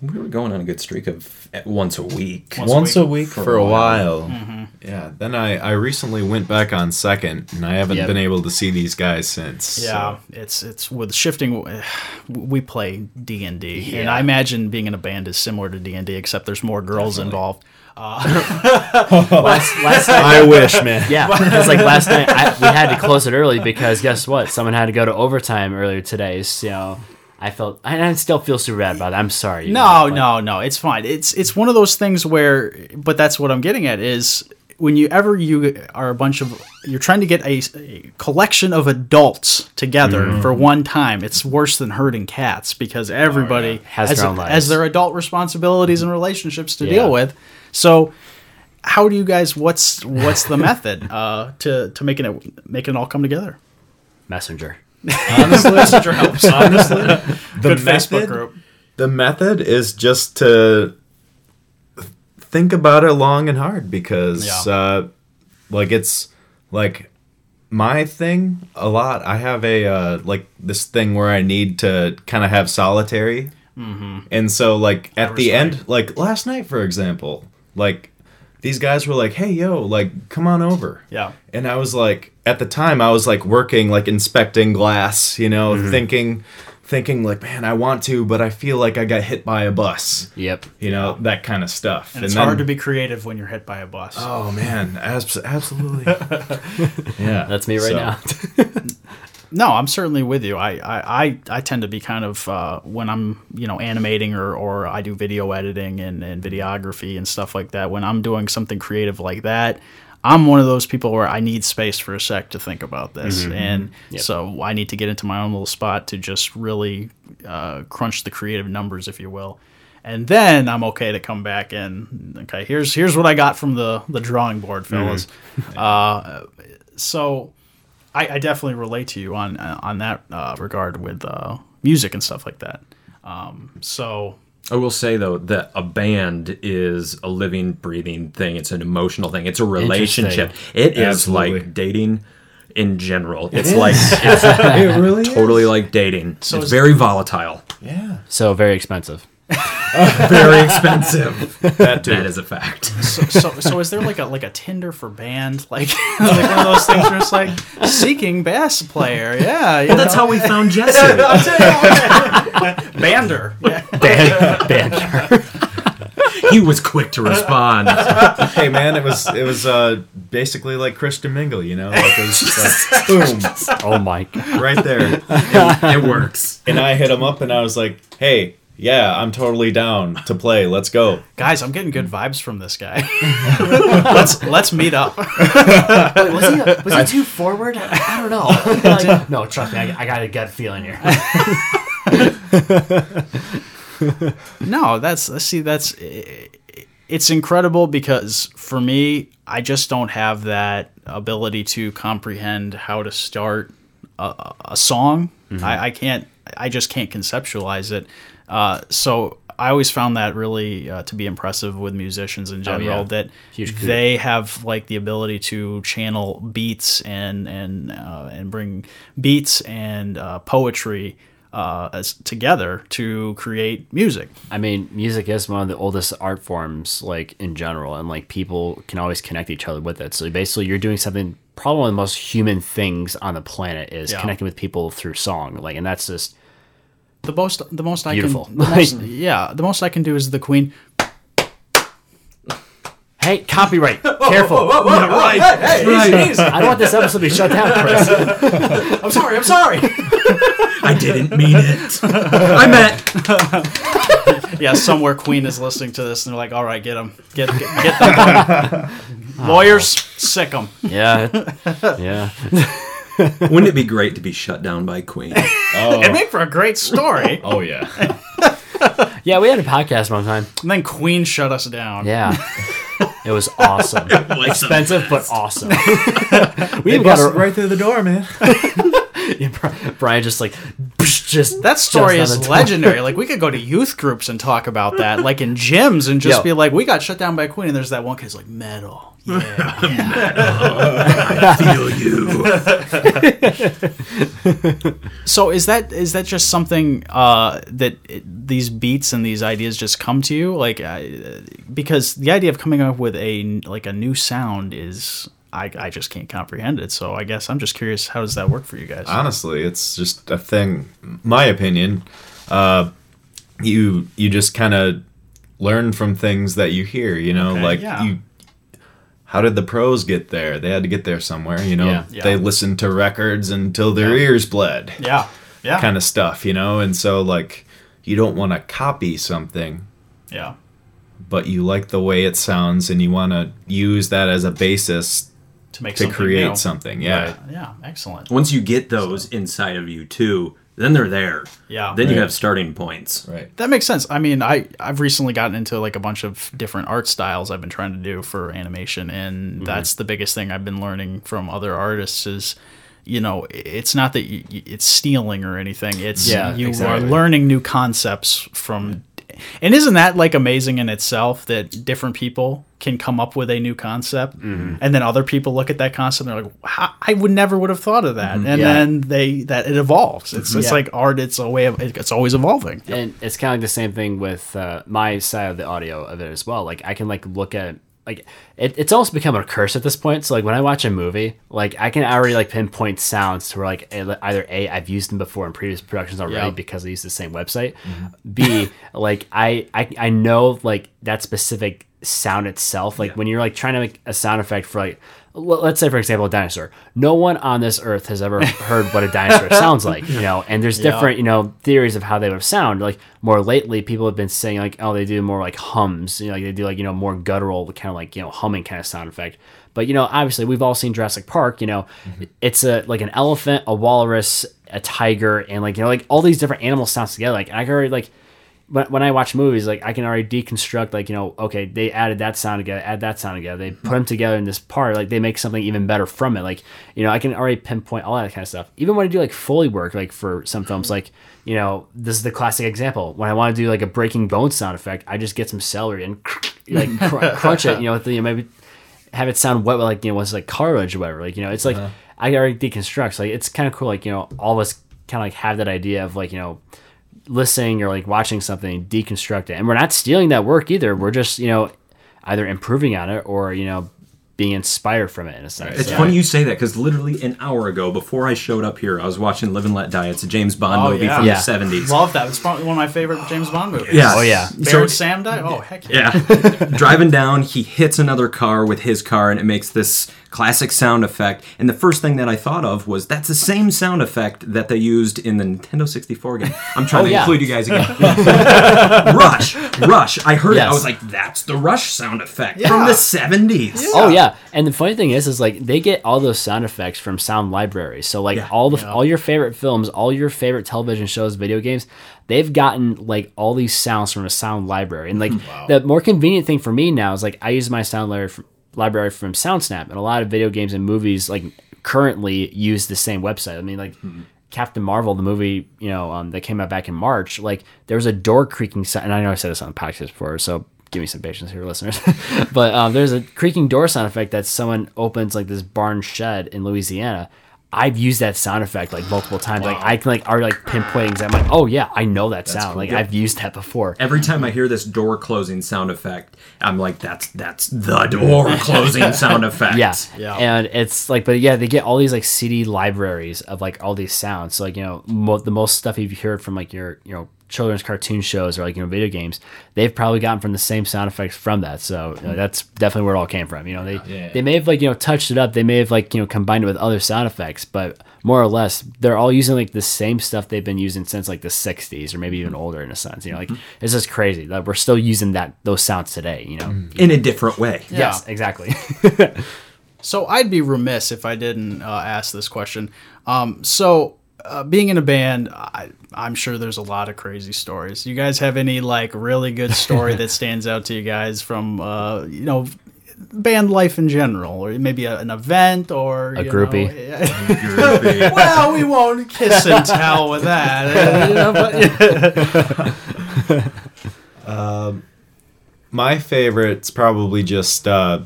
We were going on a good streak of at once a week. Once a week For for a a while. Mm-hmm. Yeah. Then I, I recently went back on second, and I haven't Yep. been able to see these guys since. Yeah, so- it's it's with shifting. We play D and D, and I imagine being in a band is similar to D and D, except there's more girls involved. Uh, last last night I wish, man. Yeah, because like last night I, we had to close it early because guess what? Someone had to go to overtime earlier today. So you know, I felt and I still feel super bad about it. I'm sorry. No, know, no, no. It's fine. It's it's one of those things where, but that's what I'm getting at is when you ever you are a bunch of you're trying to get a, a collection of adults together Mm-hmm. for one time. It's worse than herding cats because everybody Has has their own has their adult responsibilities and relationships to Yeah. deal with. So. How do you guys? What's what's the method uh, to to making it making it all come together? Messenger. Honestly, Messenger helps. Honestly, the good Facebook method, group. the method is just to think about it long and hard because Yeah. uh, like it's like my thing a lot i have a uh, like this thing where i need to kind of have solitary and so like at the respect. end like last night for example like these guys were like hey yo like come on over Yeah. and I was like, at the time, I was like working, like inspecting glass, you know, Mm-hmm. thinking, thinking like, man, I want to, but I feel like I got hit by a bus, Yep. you know, that kind of stuff. And it's then- hard to be creative when you're hit by a bus. Oh man, abs- absolutely. yeah, That's me right So, now. No, I'm certainly with you. I, I, I, I tend to be kind of uh, when I'm you know animating or, or I do video editing and, and videography and stuff like that. When I'm doing something creative like that, I'm one of those people where I need space for a sec to think about this, and so I need to get into my own little spot to just really uh, crunch the creative numbers, if you will. And then I'm okay to come back and okay, here's here's what I got from the the drawing board, fellas. uh, so I, I definitely relate to you on on that uh, regard with uh, music and stuff like that. Um, so I will say though that a band is a living, breathing thing. It's an emotional thing. It's a relationship. It is Absolutely. like dating in general. It's like it's it really totally like dating. So it's is- very volatile. Yeah. So very expensive. Very expensive. That too. that is a fact. So, so, so is there like a like a Tinder for band, like like one of those things where it's like seeking bass player? Yeah, you That's know. how we found Jesse. bander. Yeah. Band, band. he was quick to respond. hey man, it was it was uh, basically like Christian Mingle, you know, like it was just like boom, Oh my god. right there. It works. And I hit him up, and I was like, hey. Yeah, I'm totally down to play. Let's go. Guys, I'm getting good hmm. vibes from this guy. let's let's meet up. Was he, was he too forward? I don't know. Like, no, trust me, I, I got a gut feeling here. No, that's let's see that's it's incredible because for me, I just don't have that ability to comprehend how to start a, a song. Mm-hmm. I, I can't. I just can't conceptualize it. Uh, so I always found that really uh, to be impressive with musicians in general. yeah. That they have like the ability to channel beats and and uh, and bring beats and uh, poetry uh, as together to create music. I mean, music is one of the oldest art forms, like in general, and like people can always connect each other with it. So basically, you're doing something. Probably one of the most human things on the planet is Yeah. connecting with people through song. Like, and that's just The most, the most I Beautiful. can, the most, yeah, the most I can do is the Queen. hey, copyright, careful. right. I don't want this episode to be shut down, Chris. I'm sorry. I'm sorry. I didn't mean it. I meant. Yeah, somewhere Queen is listening to this and they're like, "All right, get them, get get, get them. Lawyers, sick them. Yeah, yeah. Wouldn't it be great to be shut down by Queen? Oh. It'd make for a great story. Oh yeah. Yeah, we had a podcast one time. And then Queen shut us down. Yeah. It was awesome. Like Expensive, but awesome. we They even got busted a, right through the door, man. yeah, Bri- Brian just like just That story just on is the legendary. Like we could go to youth groups and talk about that, like in gyms, and just Yo. be like, "We got shut down by Queen," and there's that one kid's like, "Metal." Yeah. feel you. So is that is that just something uh, that it, these beats and these ideas just come to you? Like, uh, because the idea of coming up with a like a new sound is. I, I just can't comprehend it. So I guess I'm just curious, how does that work for you guys? Honestly, it's just a thing. My opinion. Uh, you you just kind of learn from things that you hear. You know, Okay, like yeah. you. How did the pros get there? They had to get there somewhere. You know, Yeah, yeah. they listened to records until their ears bled. Yeah. Yeah. Kind of stuff, you know. And so, like, you don't want to copy something Yeah. but you like the way it sounds and you want to use that as a basis To make to something create new. something. Yeah. Right. Yeah. Excellent. Once you get those inside of you too, then they're there. Yeah. Then you have starting points. Right. That makes sense. I mean, I I've recently gotten into like a bunch of different art styles I've been trying to do for animation, and Mm-hmm. that's the biggest thing I've been learning from other artists is, you know, it's not that you, it's stealing or anything. It's Yeah, you exactly. are learning new concepts from. And isn't that like amazing in itself that different people can come up with a new concept, Mm-hmm. and then other people look at that concept and they're like, "I would never would have thought of that," and Mm-hmm. Yeah. then they that it evolves. It's it's Yeah. like art. It's a way of it's always evolving. and it's kind of like the same thing with uh, my side of the audio of it as well. Like I can like look at like it, it's almost become a curse at this point. So like when I watch a movie, like I can already like pinpoint sounds to where like either a I've used them before in previous productions already Yeah. because I use the same website. Mm-hmm. B like I, I I know like that specific sound itself. Like when you're like trying to make a sound effect for like let's say for example a dinosaur. No one on this earth has ever heard what a dinosaur sounds like, you know. And there's Yeah. different you know theories of how they would sound. Like more lately, people have been saying like, oh, they do more like hums. You know, like they do like you know more guttural kind of like you know humming kind of sound effect. But you know, obviously, we've all seen Jurassic Park. You know, mm-hmm. it's a like an elephant, a walrus, a tiger, and like you know like all these different animal sounds together. Like I already like when, when I watch movies, like I can already deconstruct, like you know, okay, they added that sound together, add that sound together, they put them together in this part, like they make something even better from it. Like you know, I can already pinpoint all that kind of stuff. Even when I do like Foley work, like for some films, mm-hmm. like you know, this is the classic example. When I want to do like a breaking bone sound effect, I just get some celery and like cr- crunch it, you know, with the, you know, maybe have it sound wet, like you know, what's like cartilage or whatever. Like you know, it's like uh-huh. I already deconstruct. So, like it's kind of cool. Like you know, all of us kind of like have that idea of like you know listening or like watching something, deconstruct it, and we're not stealing that work either. We're just you know either improving on it or you know being inspired from it in a sense. It's So- funny you say that because literally an hour ago, before I showed up here, I was watching Live and Let Die. It's a James Bond Oh, movie yeah. from Yeah. the seventies. Love that. It's probably one of my favorite James Bond movies. Yeah. Oh, yeah. Baron So Sam died? Oh, heck yeah. Yeah. Driving down, he hits another car with his car and it makes this classic sound effect. And the first thing that I thought of was that's the same sound effect that they used in the Nintendo 64 game. I'm trying Oh, to yeah. include you guys again. Rush. Rush. I heard it. I was like, that's the Rush sound effect from the 70s. Oh yeah, and the funny thing is, is like they get all those sound effects from sound libraries. So like Yeah. all the all your favorite films, all your favorite television shows, video games, they've gotten like all these sounds from a sound library. And like the more convenient thing for me now is like I use my sound library from, library from SoundSnap, and a lot of video games and movies like currently use the same website. I mean like. Captain Marvel, the movie, you know, um, that came out back in March, like there was a door creaking sound, and I know I said this on the podcast before, so give me some patience here, listeners. but um, there's a creaking door sound effect that someone opens like this barn shed in Louisiana. I've used that sound effect like multiple times. Like I can like are like pinpointing. 'cause I'm like, oh yeah, I know that sound. Like I've used that before. Every time I hear this door closing sound effect, I'm like, that's that's the door closing sound effect. Yeah. Yeah. And it's like, but yeah, they get all these like CD libraries of like all these sounds. So like, you know, mo- the most stuff you've heard from like your, you know, children's cartoon shows or like, you know, video games, they've probably gotten from the same sound effects from that. So you know, that's definitely where it all came from. You know, they, they may have like, you know, touched it up. They may have like, you know, combined it with other sound effects, but more or less, they're all using like the same stuff they've been using since like the 60s or maybe even older in a sense. You know, like it's just crazy that we're still using that, those sounds today, you know? In a different way. Yes, exactly. So I'd be remiss if I didn't uh, ask this question. Um, so uh, being in a band, I, I'm sure there's a lot of crazy stories. You guys have any like really good story that stands out to you guys from uh, you know band life in general, or maybe a, an event or A you groupie. know- well, we won't kiss and tell with that. you know, but- My favorite's probably just uh,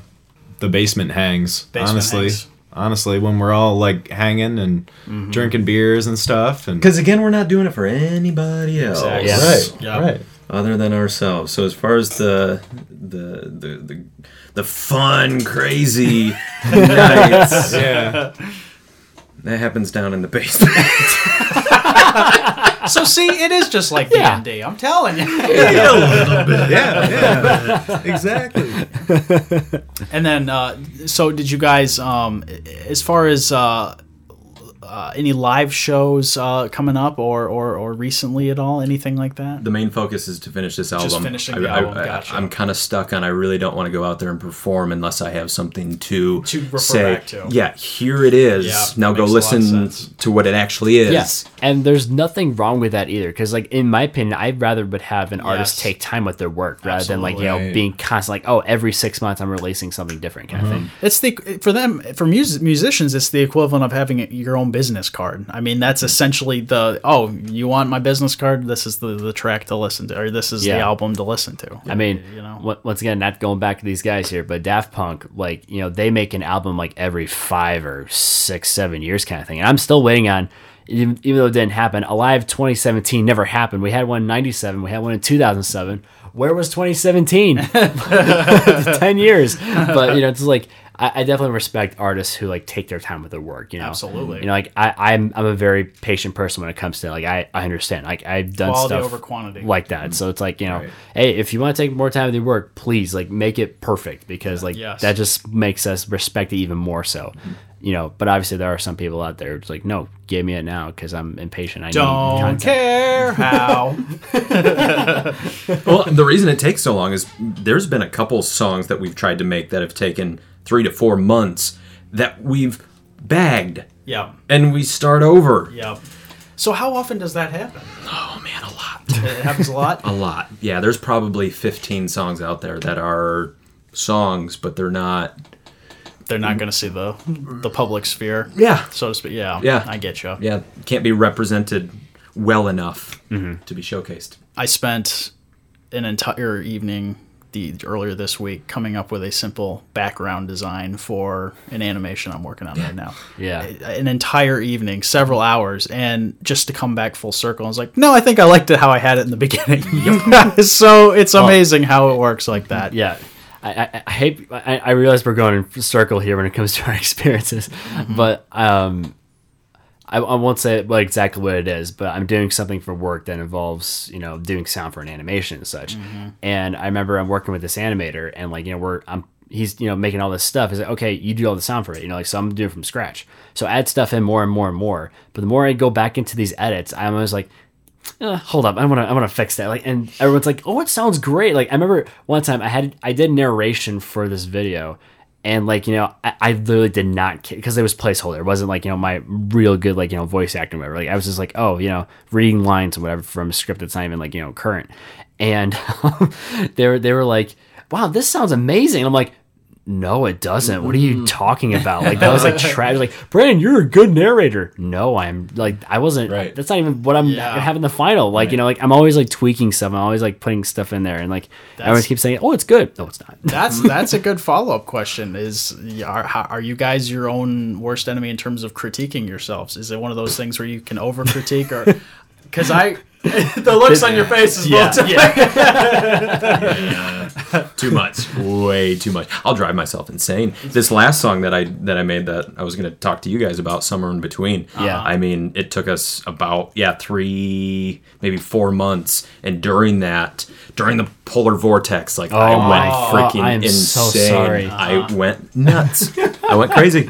the basement hangs. Basement honestly, hangs. Honestly, when we're all like hanging and mm-hmm. drinking beers and stuff, and Because again, we're not doing it for anybody else. Exactly. Yes. Right. Yeah. right. Other than ourselves. So as far as the the the the, the fun, crazy nights, Yeah, that happens down in the basement. so see, it is just like Yeah. D&D. I'm telling you. yeah, yeah, exactly. And then, uh, so did you guys, um, as far as uh, uh, any live shows uh, coming up or, or, or recently at all, anything like that? The main focus is to finish this album. Just finishing I, the I- album, I, gotcha. am kind of stuck on. I really don't want to go out there and perform unless I have something to To refer say. back to. Yeah, here it is. Yeah, now go makes a lot of listen to what it actually is. Yes, and there's nothing wrong with that either. Because, like in my opinion, I'd rather would have an artist take time with their work rather than like you know being constant like oh every six months I'm releasing something different kind of thing. It's the for them for mus- musicians, it's the equivalent of having your own business card. I mean, that's hmm. essentially the oh, you want my business card? This is the, the track to listen to, or this is the album to listen to. I mean, you know, once again, not going back to these guys here, but Daft Punk, like you know, they make an album like every five or six, seven years kind of thing. And I'm still waiting on. Even, even though it didn't happen, Alive 2017 never happened. We had one in 97, we had one in 2007. Where was 2017? 10 years. But, you know, it's like, I, I definitely respect artists who like take their time with their work, you know? Absolutely. You know, like I, I'm, I'm a very patient person when it comes to like, I, I understand. Like I've done Quality stuff over quantity. like that. So it's like, you know, hey, if you want to take more time with your work, please like make it perfect because like Yes. that just makes us respect it even more so. You know, but obviously there are some people out there who's like, no, give me it now because I'm impatient. I don't content. care how. Well, the reason it takes so long is there's been a couple songs that we've tried to make that have taken three to four months that we've bagged yep, and we start over. Yeah. So how often does that happen? Oh man, a lot. It happens a lot. A lot. Yeah, there's probably 15 songs out there that are songs, but they're not. They're not going to see the the public sphere. Yeah. so to speak. Yeah, Yeah. I get you. Yeah, can't be represented well enough mm-hmm. to be showcased. I spent an entire evening the earlier this week coming up with a simple background design for an animation I'm working on right now. Yeah. an entire evening, several hours, and just to come back full circle, I was like, no, I think I liked it how I had it in the beginning. so it's amazing how it works like that. Yeah. I, I, I hate. I, I realize we're going in circle here when it comes to our experiences, but um, I, I won't say like exactly what it is. But I'm doing something for work that involves you know doing sound for an animation and such. And I remember I'm working with this animator, and like you know we're I'm he's you know making all this stuff. He's like, okay, you do all the sound for it. You know, like so I'm doing it from scratch. So I add stuff in more and more and more. But the more I go back into these edits, I'm always like, uh, hold up, I want to, I want to fix that. Like, and everyone's like, oh, it sounds great. Like, I remember one time I had, I did narration for this video, and like, you know, I, I literally did not because it was placeholder. It wasn't like you know my real good like you know voice acting whatever. Like, I was just like, oh, you know, reading lines or whatever from a script that's not even like you know current, and they were they were like, wow, this sounds amazing. And I'm like. No, it doesn't. What are you mm. talking about? Like that was like tragic. Like Brandon, you're a good narrator. No, I'm like I wasn't. Right. That's not even what I'm Yeah. having the final. Like you know, like I'm always like tweaking stuff. I'm always like putting stuff in there, and like everyone keeps saying, "Oh, it's good." No, it's not. That's that's a good follow up question. Is are, are you guys your own worst enemy in terms of critiquing yourselves? Is it one of those things where you can over critique or? Because I, the looks on your face is Yeah. both. too much way too much i'll drive myself insane this last song that i that i made that i was going to talk to you guys about somewhere in between Yeah. i mean it took us about yeah three maybe four months and during that during the polar vortex like i oh, went God. freaking I am so insane sorry. i went nuts i went crazy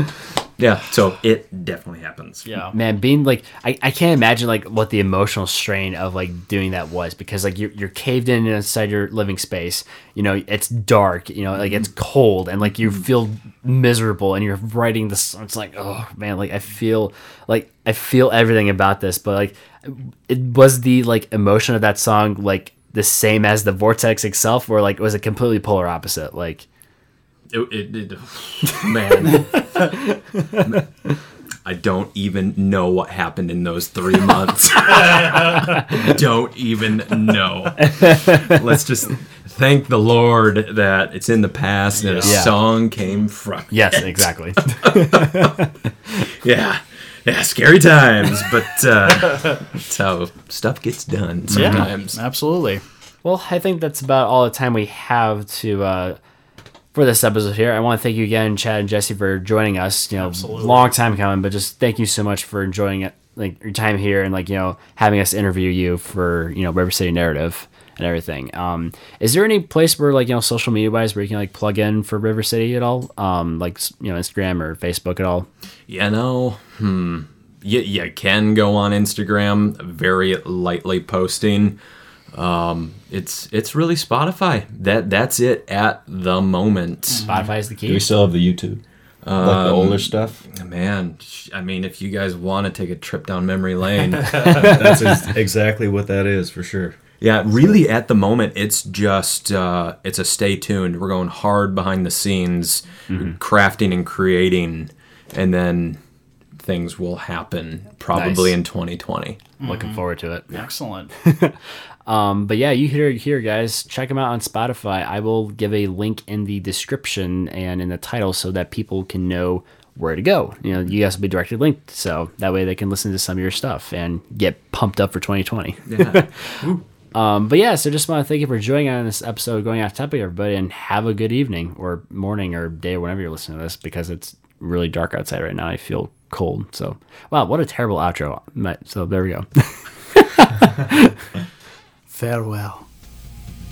yeah so it definitely happens Yeah. Man, being like, I, I can't imagine like what the emotional strain of like doing that was because like you're, you're caved in inside your living space. You know, it's dark. You know, like it's mm-hmm. cold and like you mm-hmm. feel miserable and you're writing this. It's like, oh man, like I feel like I feel everything about this, but like, it was the like emotion of that song like the same as the vortex itself, or like was it completely polar opposite? Like, It, it, it- man, I don't even know what happened in those three months. don't even know. Let's just thank the Lord that it's in the past and a song came from. yes, exactly. Yeah. Yeah, scary times, but uh, that's how stuff gets done sometimes. Absolutely. Well, I think that's about all the time we have to uh, for this episode here. I want to thank you again, Chad and Jesse, for joining us. You know, long time coming, but just thank you so much for enjoying it, like your time here, and like you know, having us interview you for you know River City Narrative and everything. Um, is there any place where like you know social media wise where you can like plug in for River City at all? Um, like you know Instagram or Facebook at all? You know, hmm. You, you can go on Instagram, very lightly posting. Um, it's it's really Spotify. That that's it at the moment. Spotify is the key. Do we still have the YouTube? like the older stuff? Man, I mean, if you guys want to take a trip down memory lane, That's ex- exactly what that is for sure. yeah, really at the moment it's just uh, it's a stay tuned. We're going hard behind the scenes, crafting and creating, and then things will happen probably Nice. in 2020. Looking forward to it. Excellent. Um, but yeah, you hear it here, guys. Check them out on Spotify. I will give a link in the description and in the title so that people can know where to go. You know, you guys will be directly linked, so that way they can listen to some of your stuff and get pumped up for 2020. Yeah. Um, but yeah, so just want to thank you for joining on this episode Going Off Topic, everybody, and have a good evening or morning or day or whenever you're listening to this because it's really dark outside right now. I feel cold. So, wow, what a terrible outro. So there we go. Farewell.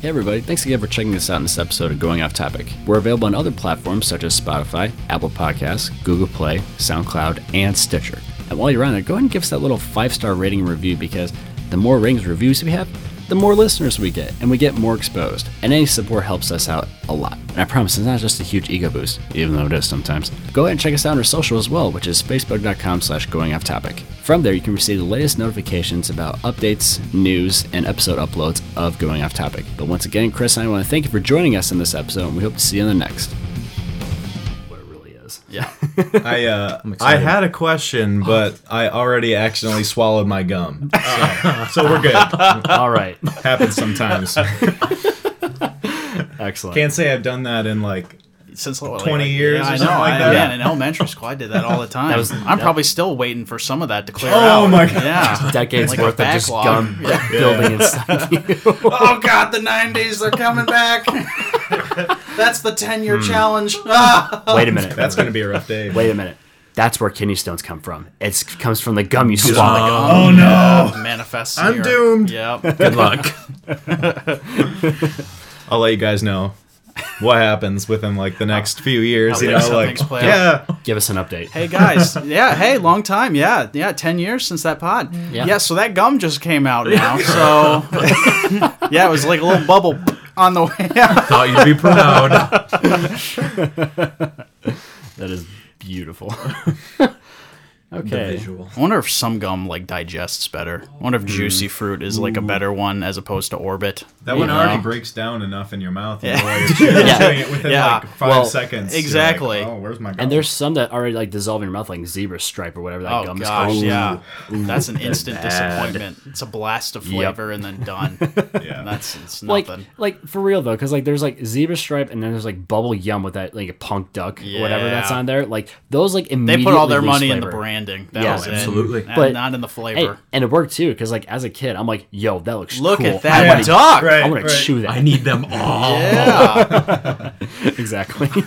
Hey everybody, thanks again for checking us out in this episode of Going Off Topic. We're available on other platforms such as Spotify, Apple Podcasts, Google Play, SoundCloud, and Stitcher. And while you're on there, go ahead and give us that little five star rating and review because the more ratings reviews we have, the more listeners we get and we get more exposed. And any support helps us out a lot. And I promise it's not just a huge ego boost, even though it is sometimes. Go ahead and check us out on our social as well, which is facebook.com slash going off topic. From there, you can receive the latest notifications about updates, news, and episode uploads of Going Off Topic. But once again, Chris and I want to thank you for joining us in this episode, and we hope to see you in the next. Yeah. I uh, I had a question, but I already accidentally swallowed my gum. So, so we're good. All right. Happens sometimes. Excellent. Can't say I've done that in like Since what, 20 years yeah, or I know. something like I, that. Man, in elementary school, I did that all the time. was- I'm that- probably still waiting for some of that to clear Oh out. Oh, my God. Yeah. Decades Like worth of just gum Yeah. building inside you. oh God, the '90s, they're coming back. That's the 10 Hmm. year challenge. Ah. Wait a minute. that's gonna be a rough day. Wait a minute. That's where kidney stones come from. It comes from the gum you swallow. Oh no! Manifest. I'm your- doomed. Yep. Good luck. I'll let you guys know what happens within like the next few years. How You know, how like things play yeah, Give us an update. Hey guys, yeah, hey, long time, yeah, yeah, ten years since that pod. Yeah. Yeah, so that gum just came out now, so yeah, it was like a little bubble on the way out. Thought you'd be proud. That is beautiful. The okay. visual. I wonder if some gum like digests better. I wonder if juicy hmm. fruit is like a better one as opposed to orbit. that one You already breaks down enough in your mouth. Yeah. You know, while you're chewing, Yeah. chewing it within Yeah. like five Well, seconds. Exactly. like, oh, where's my gum? And there's some that already like dissolve in your mouth, like zebra stripe or whatever that Oh gum is gosh, called. yeah, that's an instant disappointment. It's a blast of flavor and then done. yeah. That's it's Like, nothing. like for real though, because like there's like zebra stripe and then there's like bubble yum with that like a punk duck or whatever that's on there. Like those like immediately. they put all their lose money in the flavor. Branding. That Yeah, was absolutely. And But- not in the Hey, flavor. and it worked too, because like as a kid, I'm like, yo, that looks Look cool. at that I wanna, duck. Right. I want to chew that. I need them all. Yeah. exactly.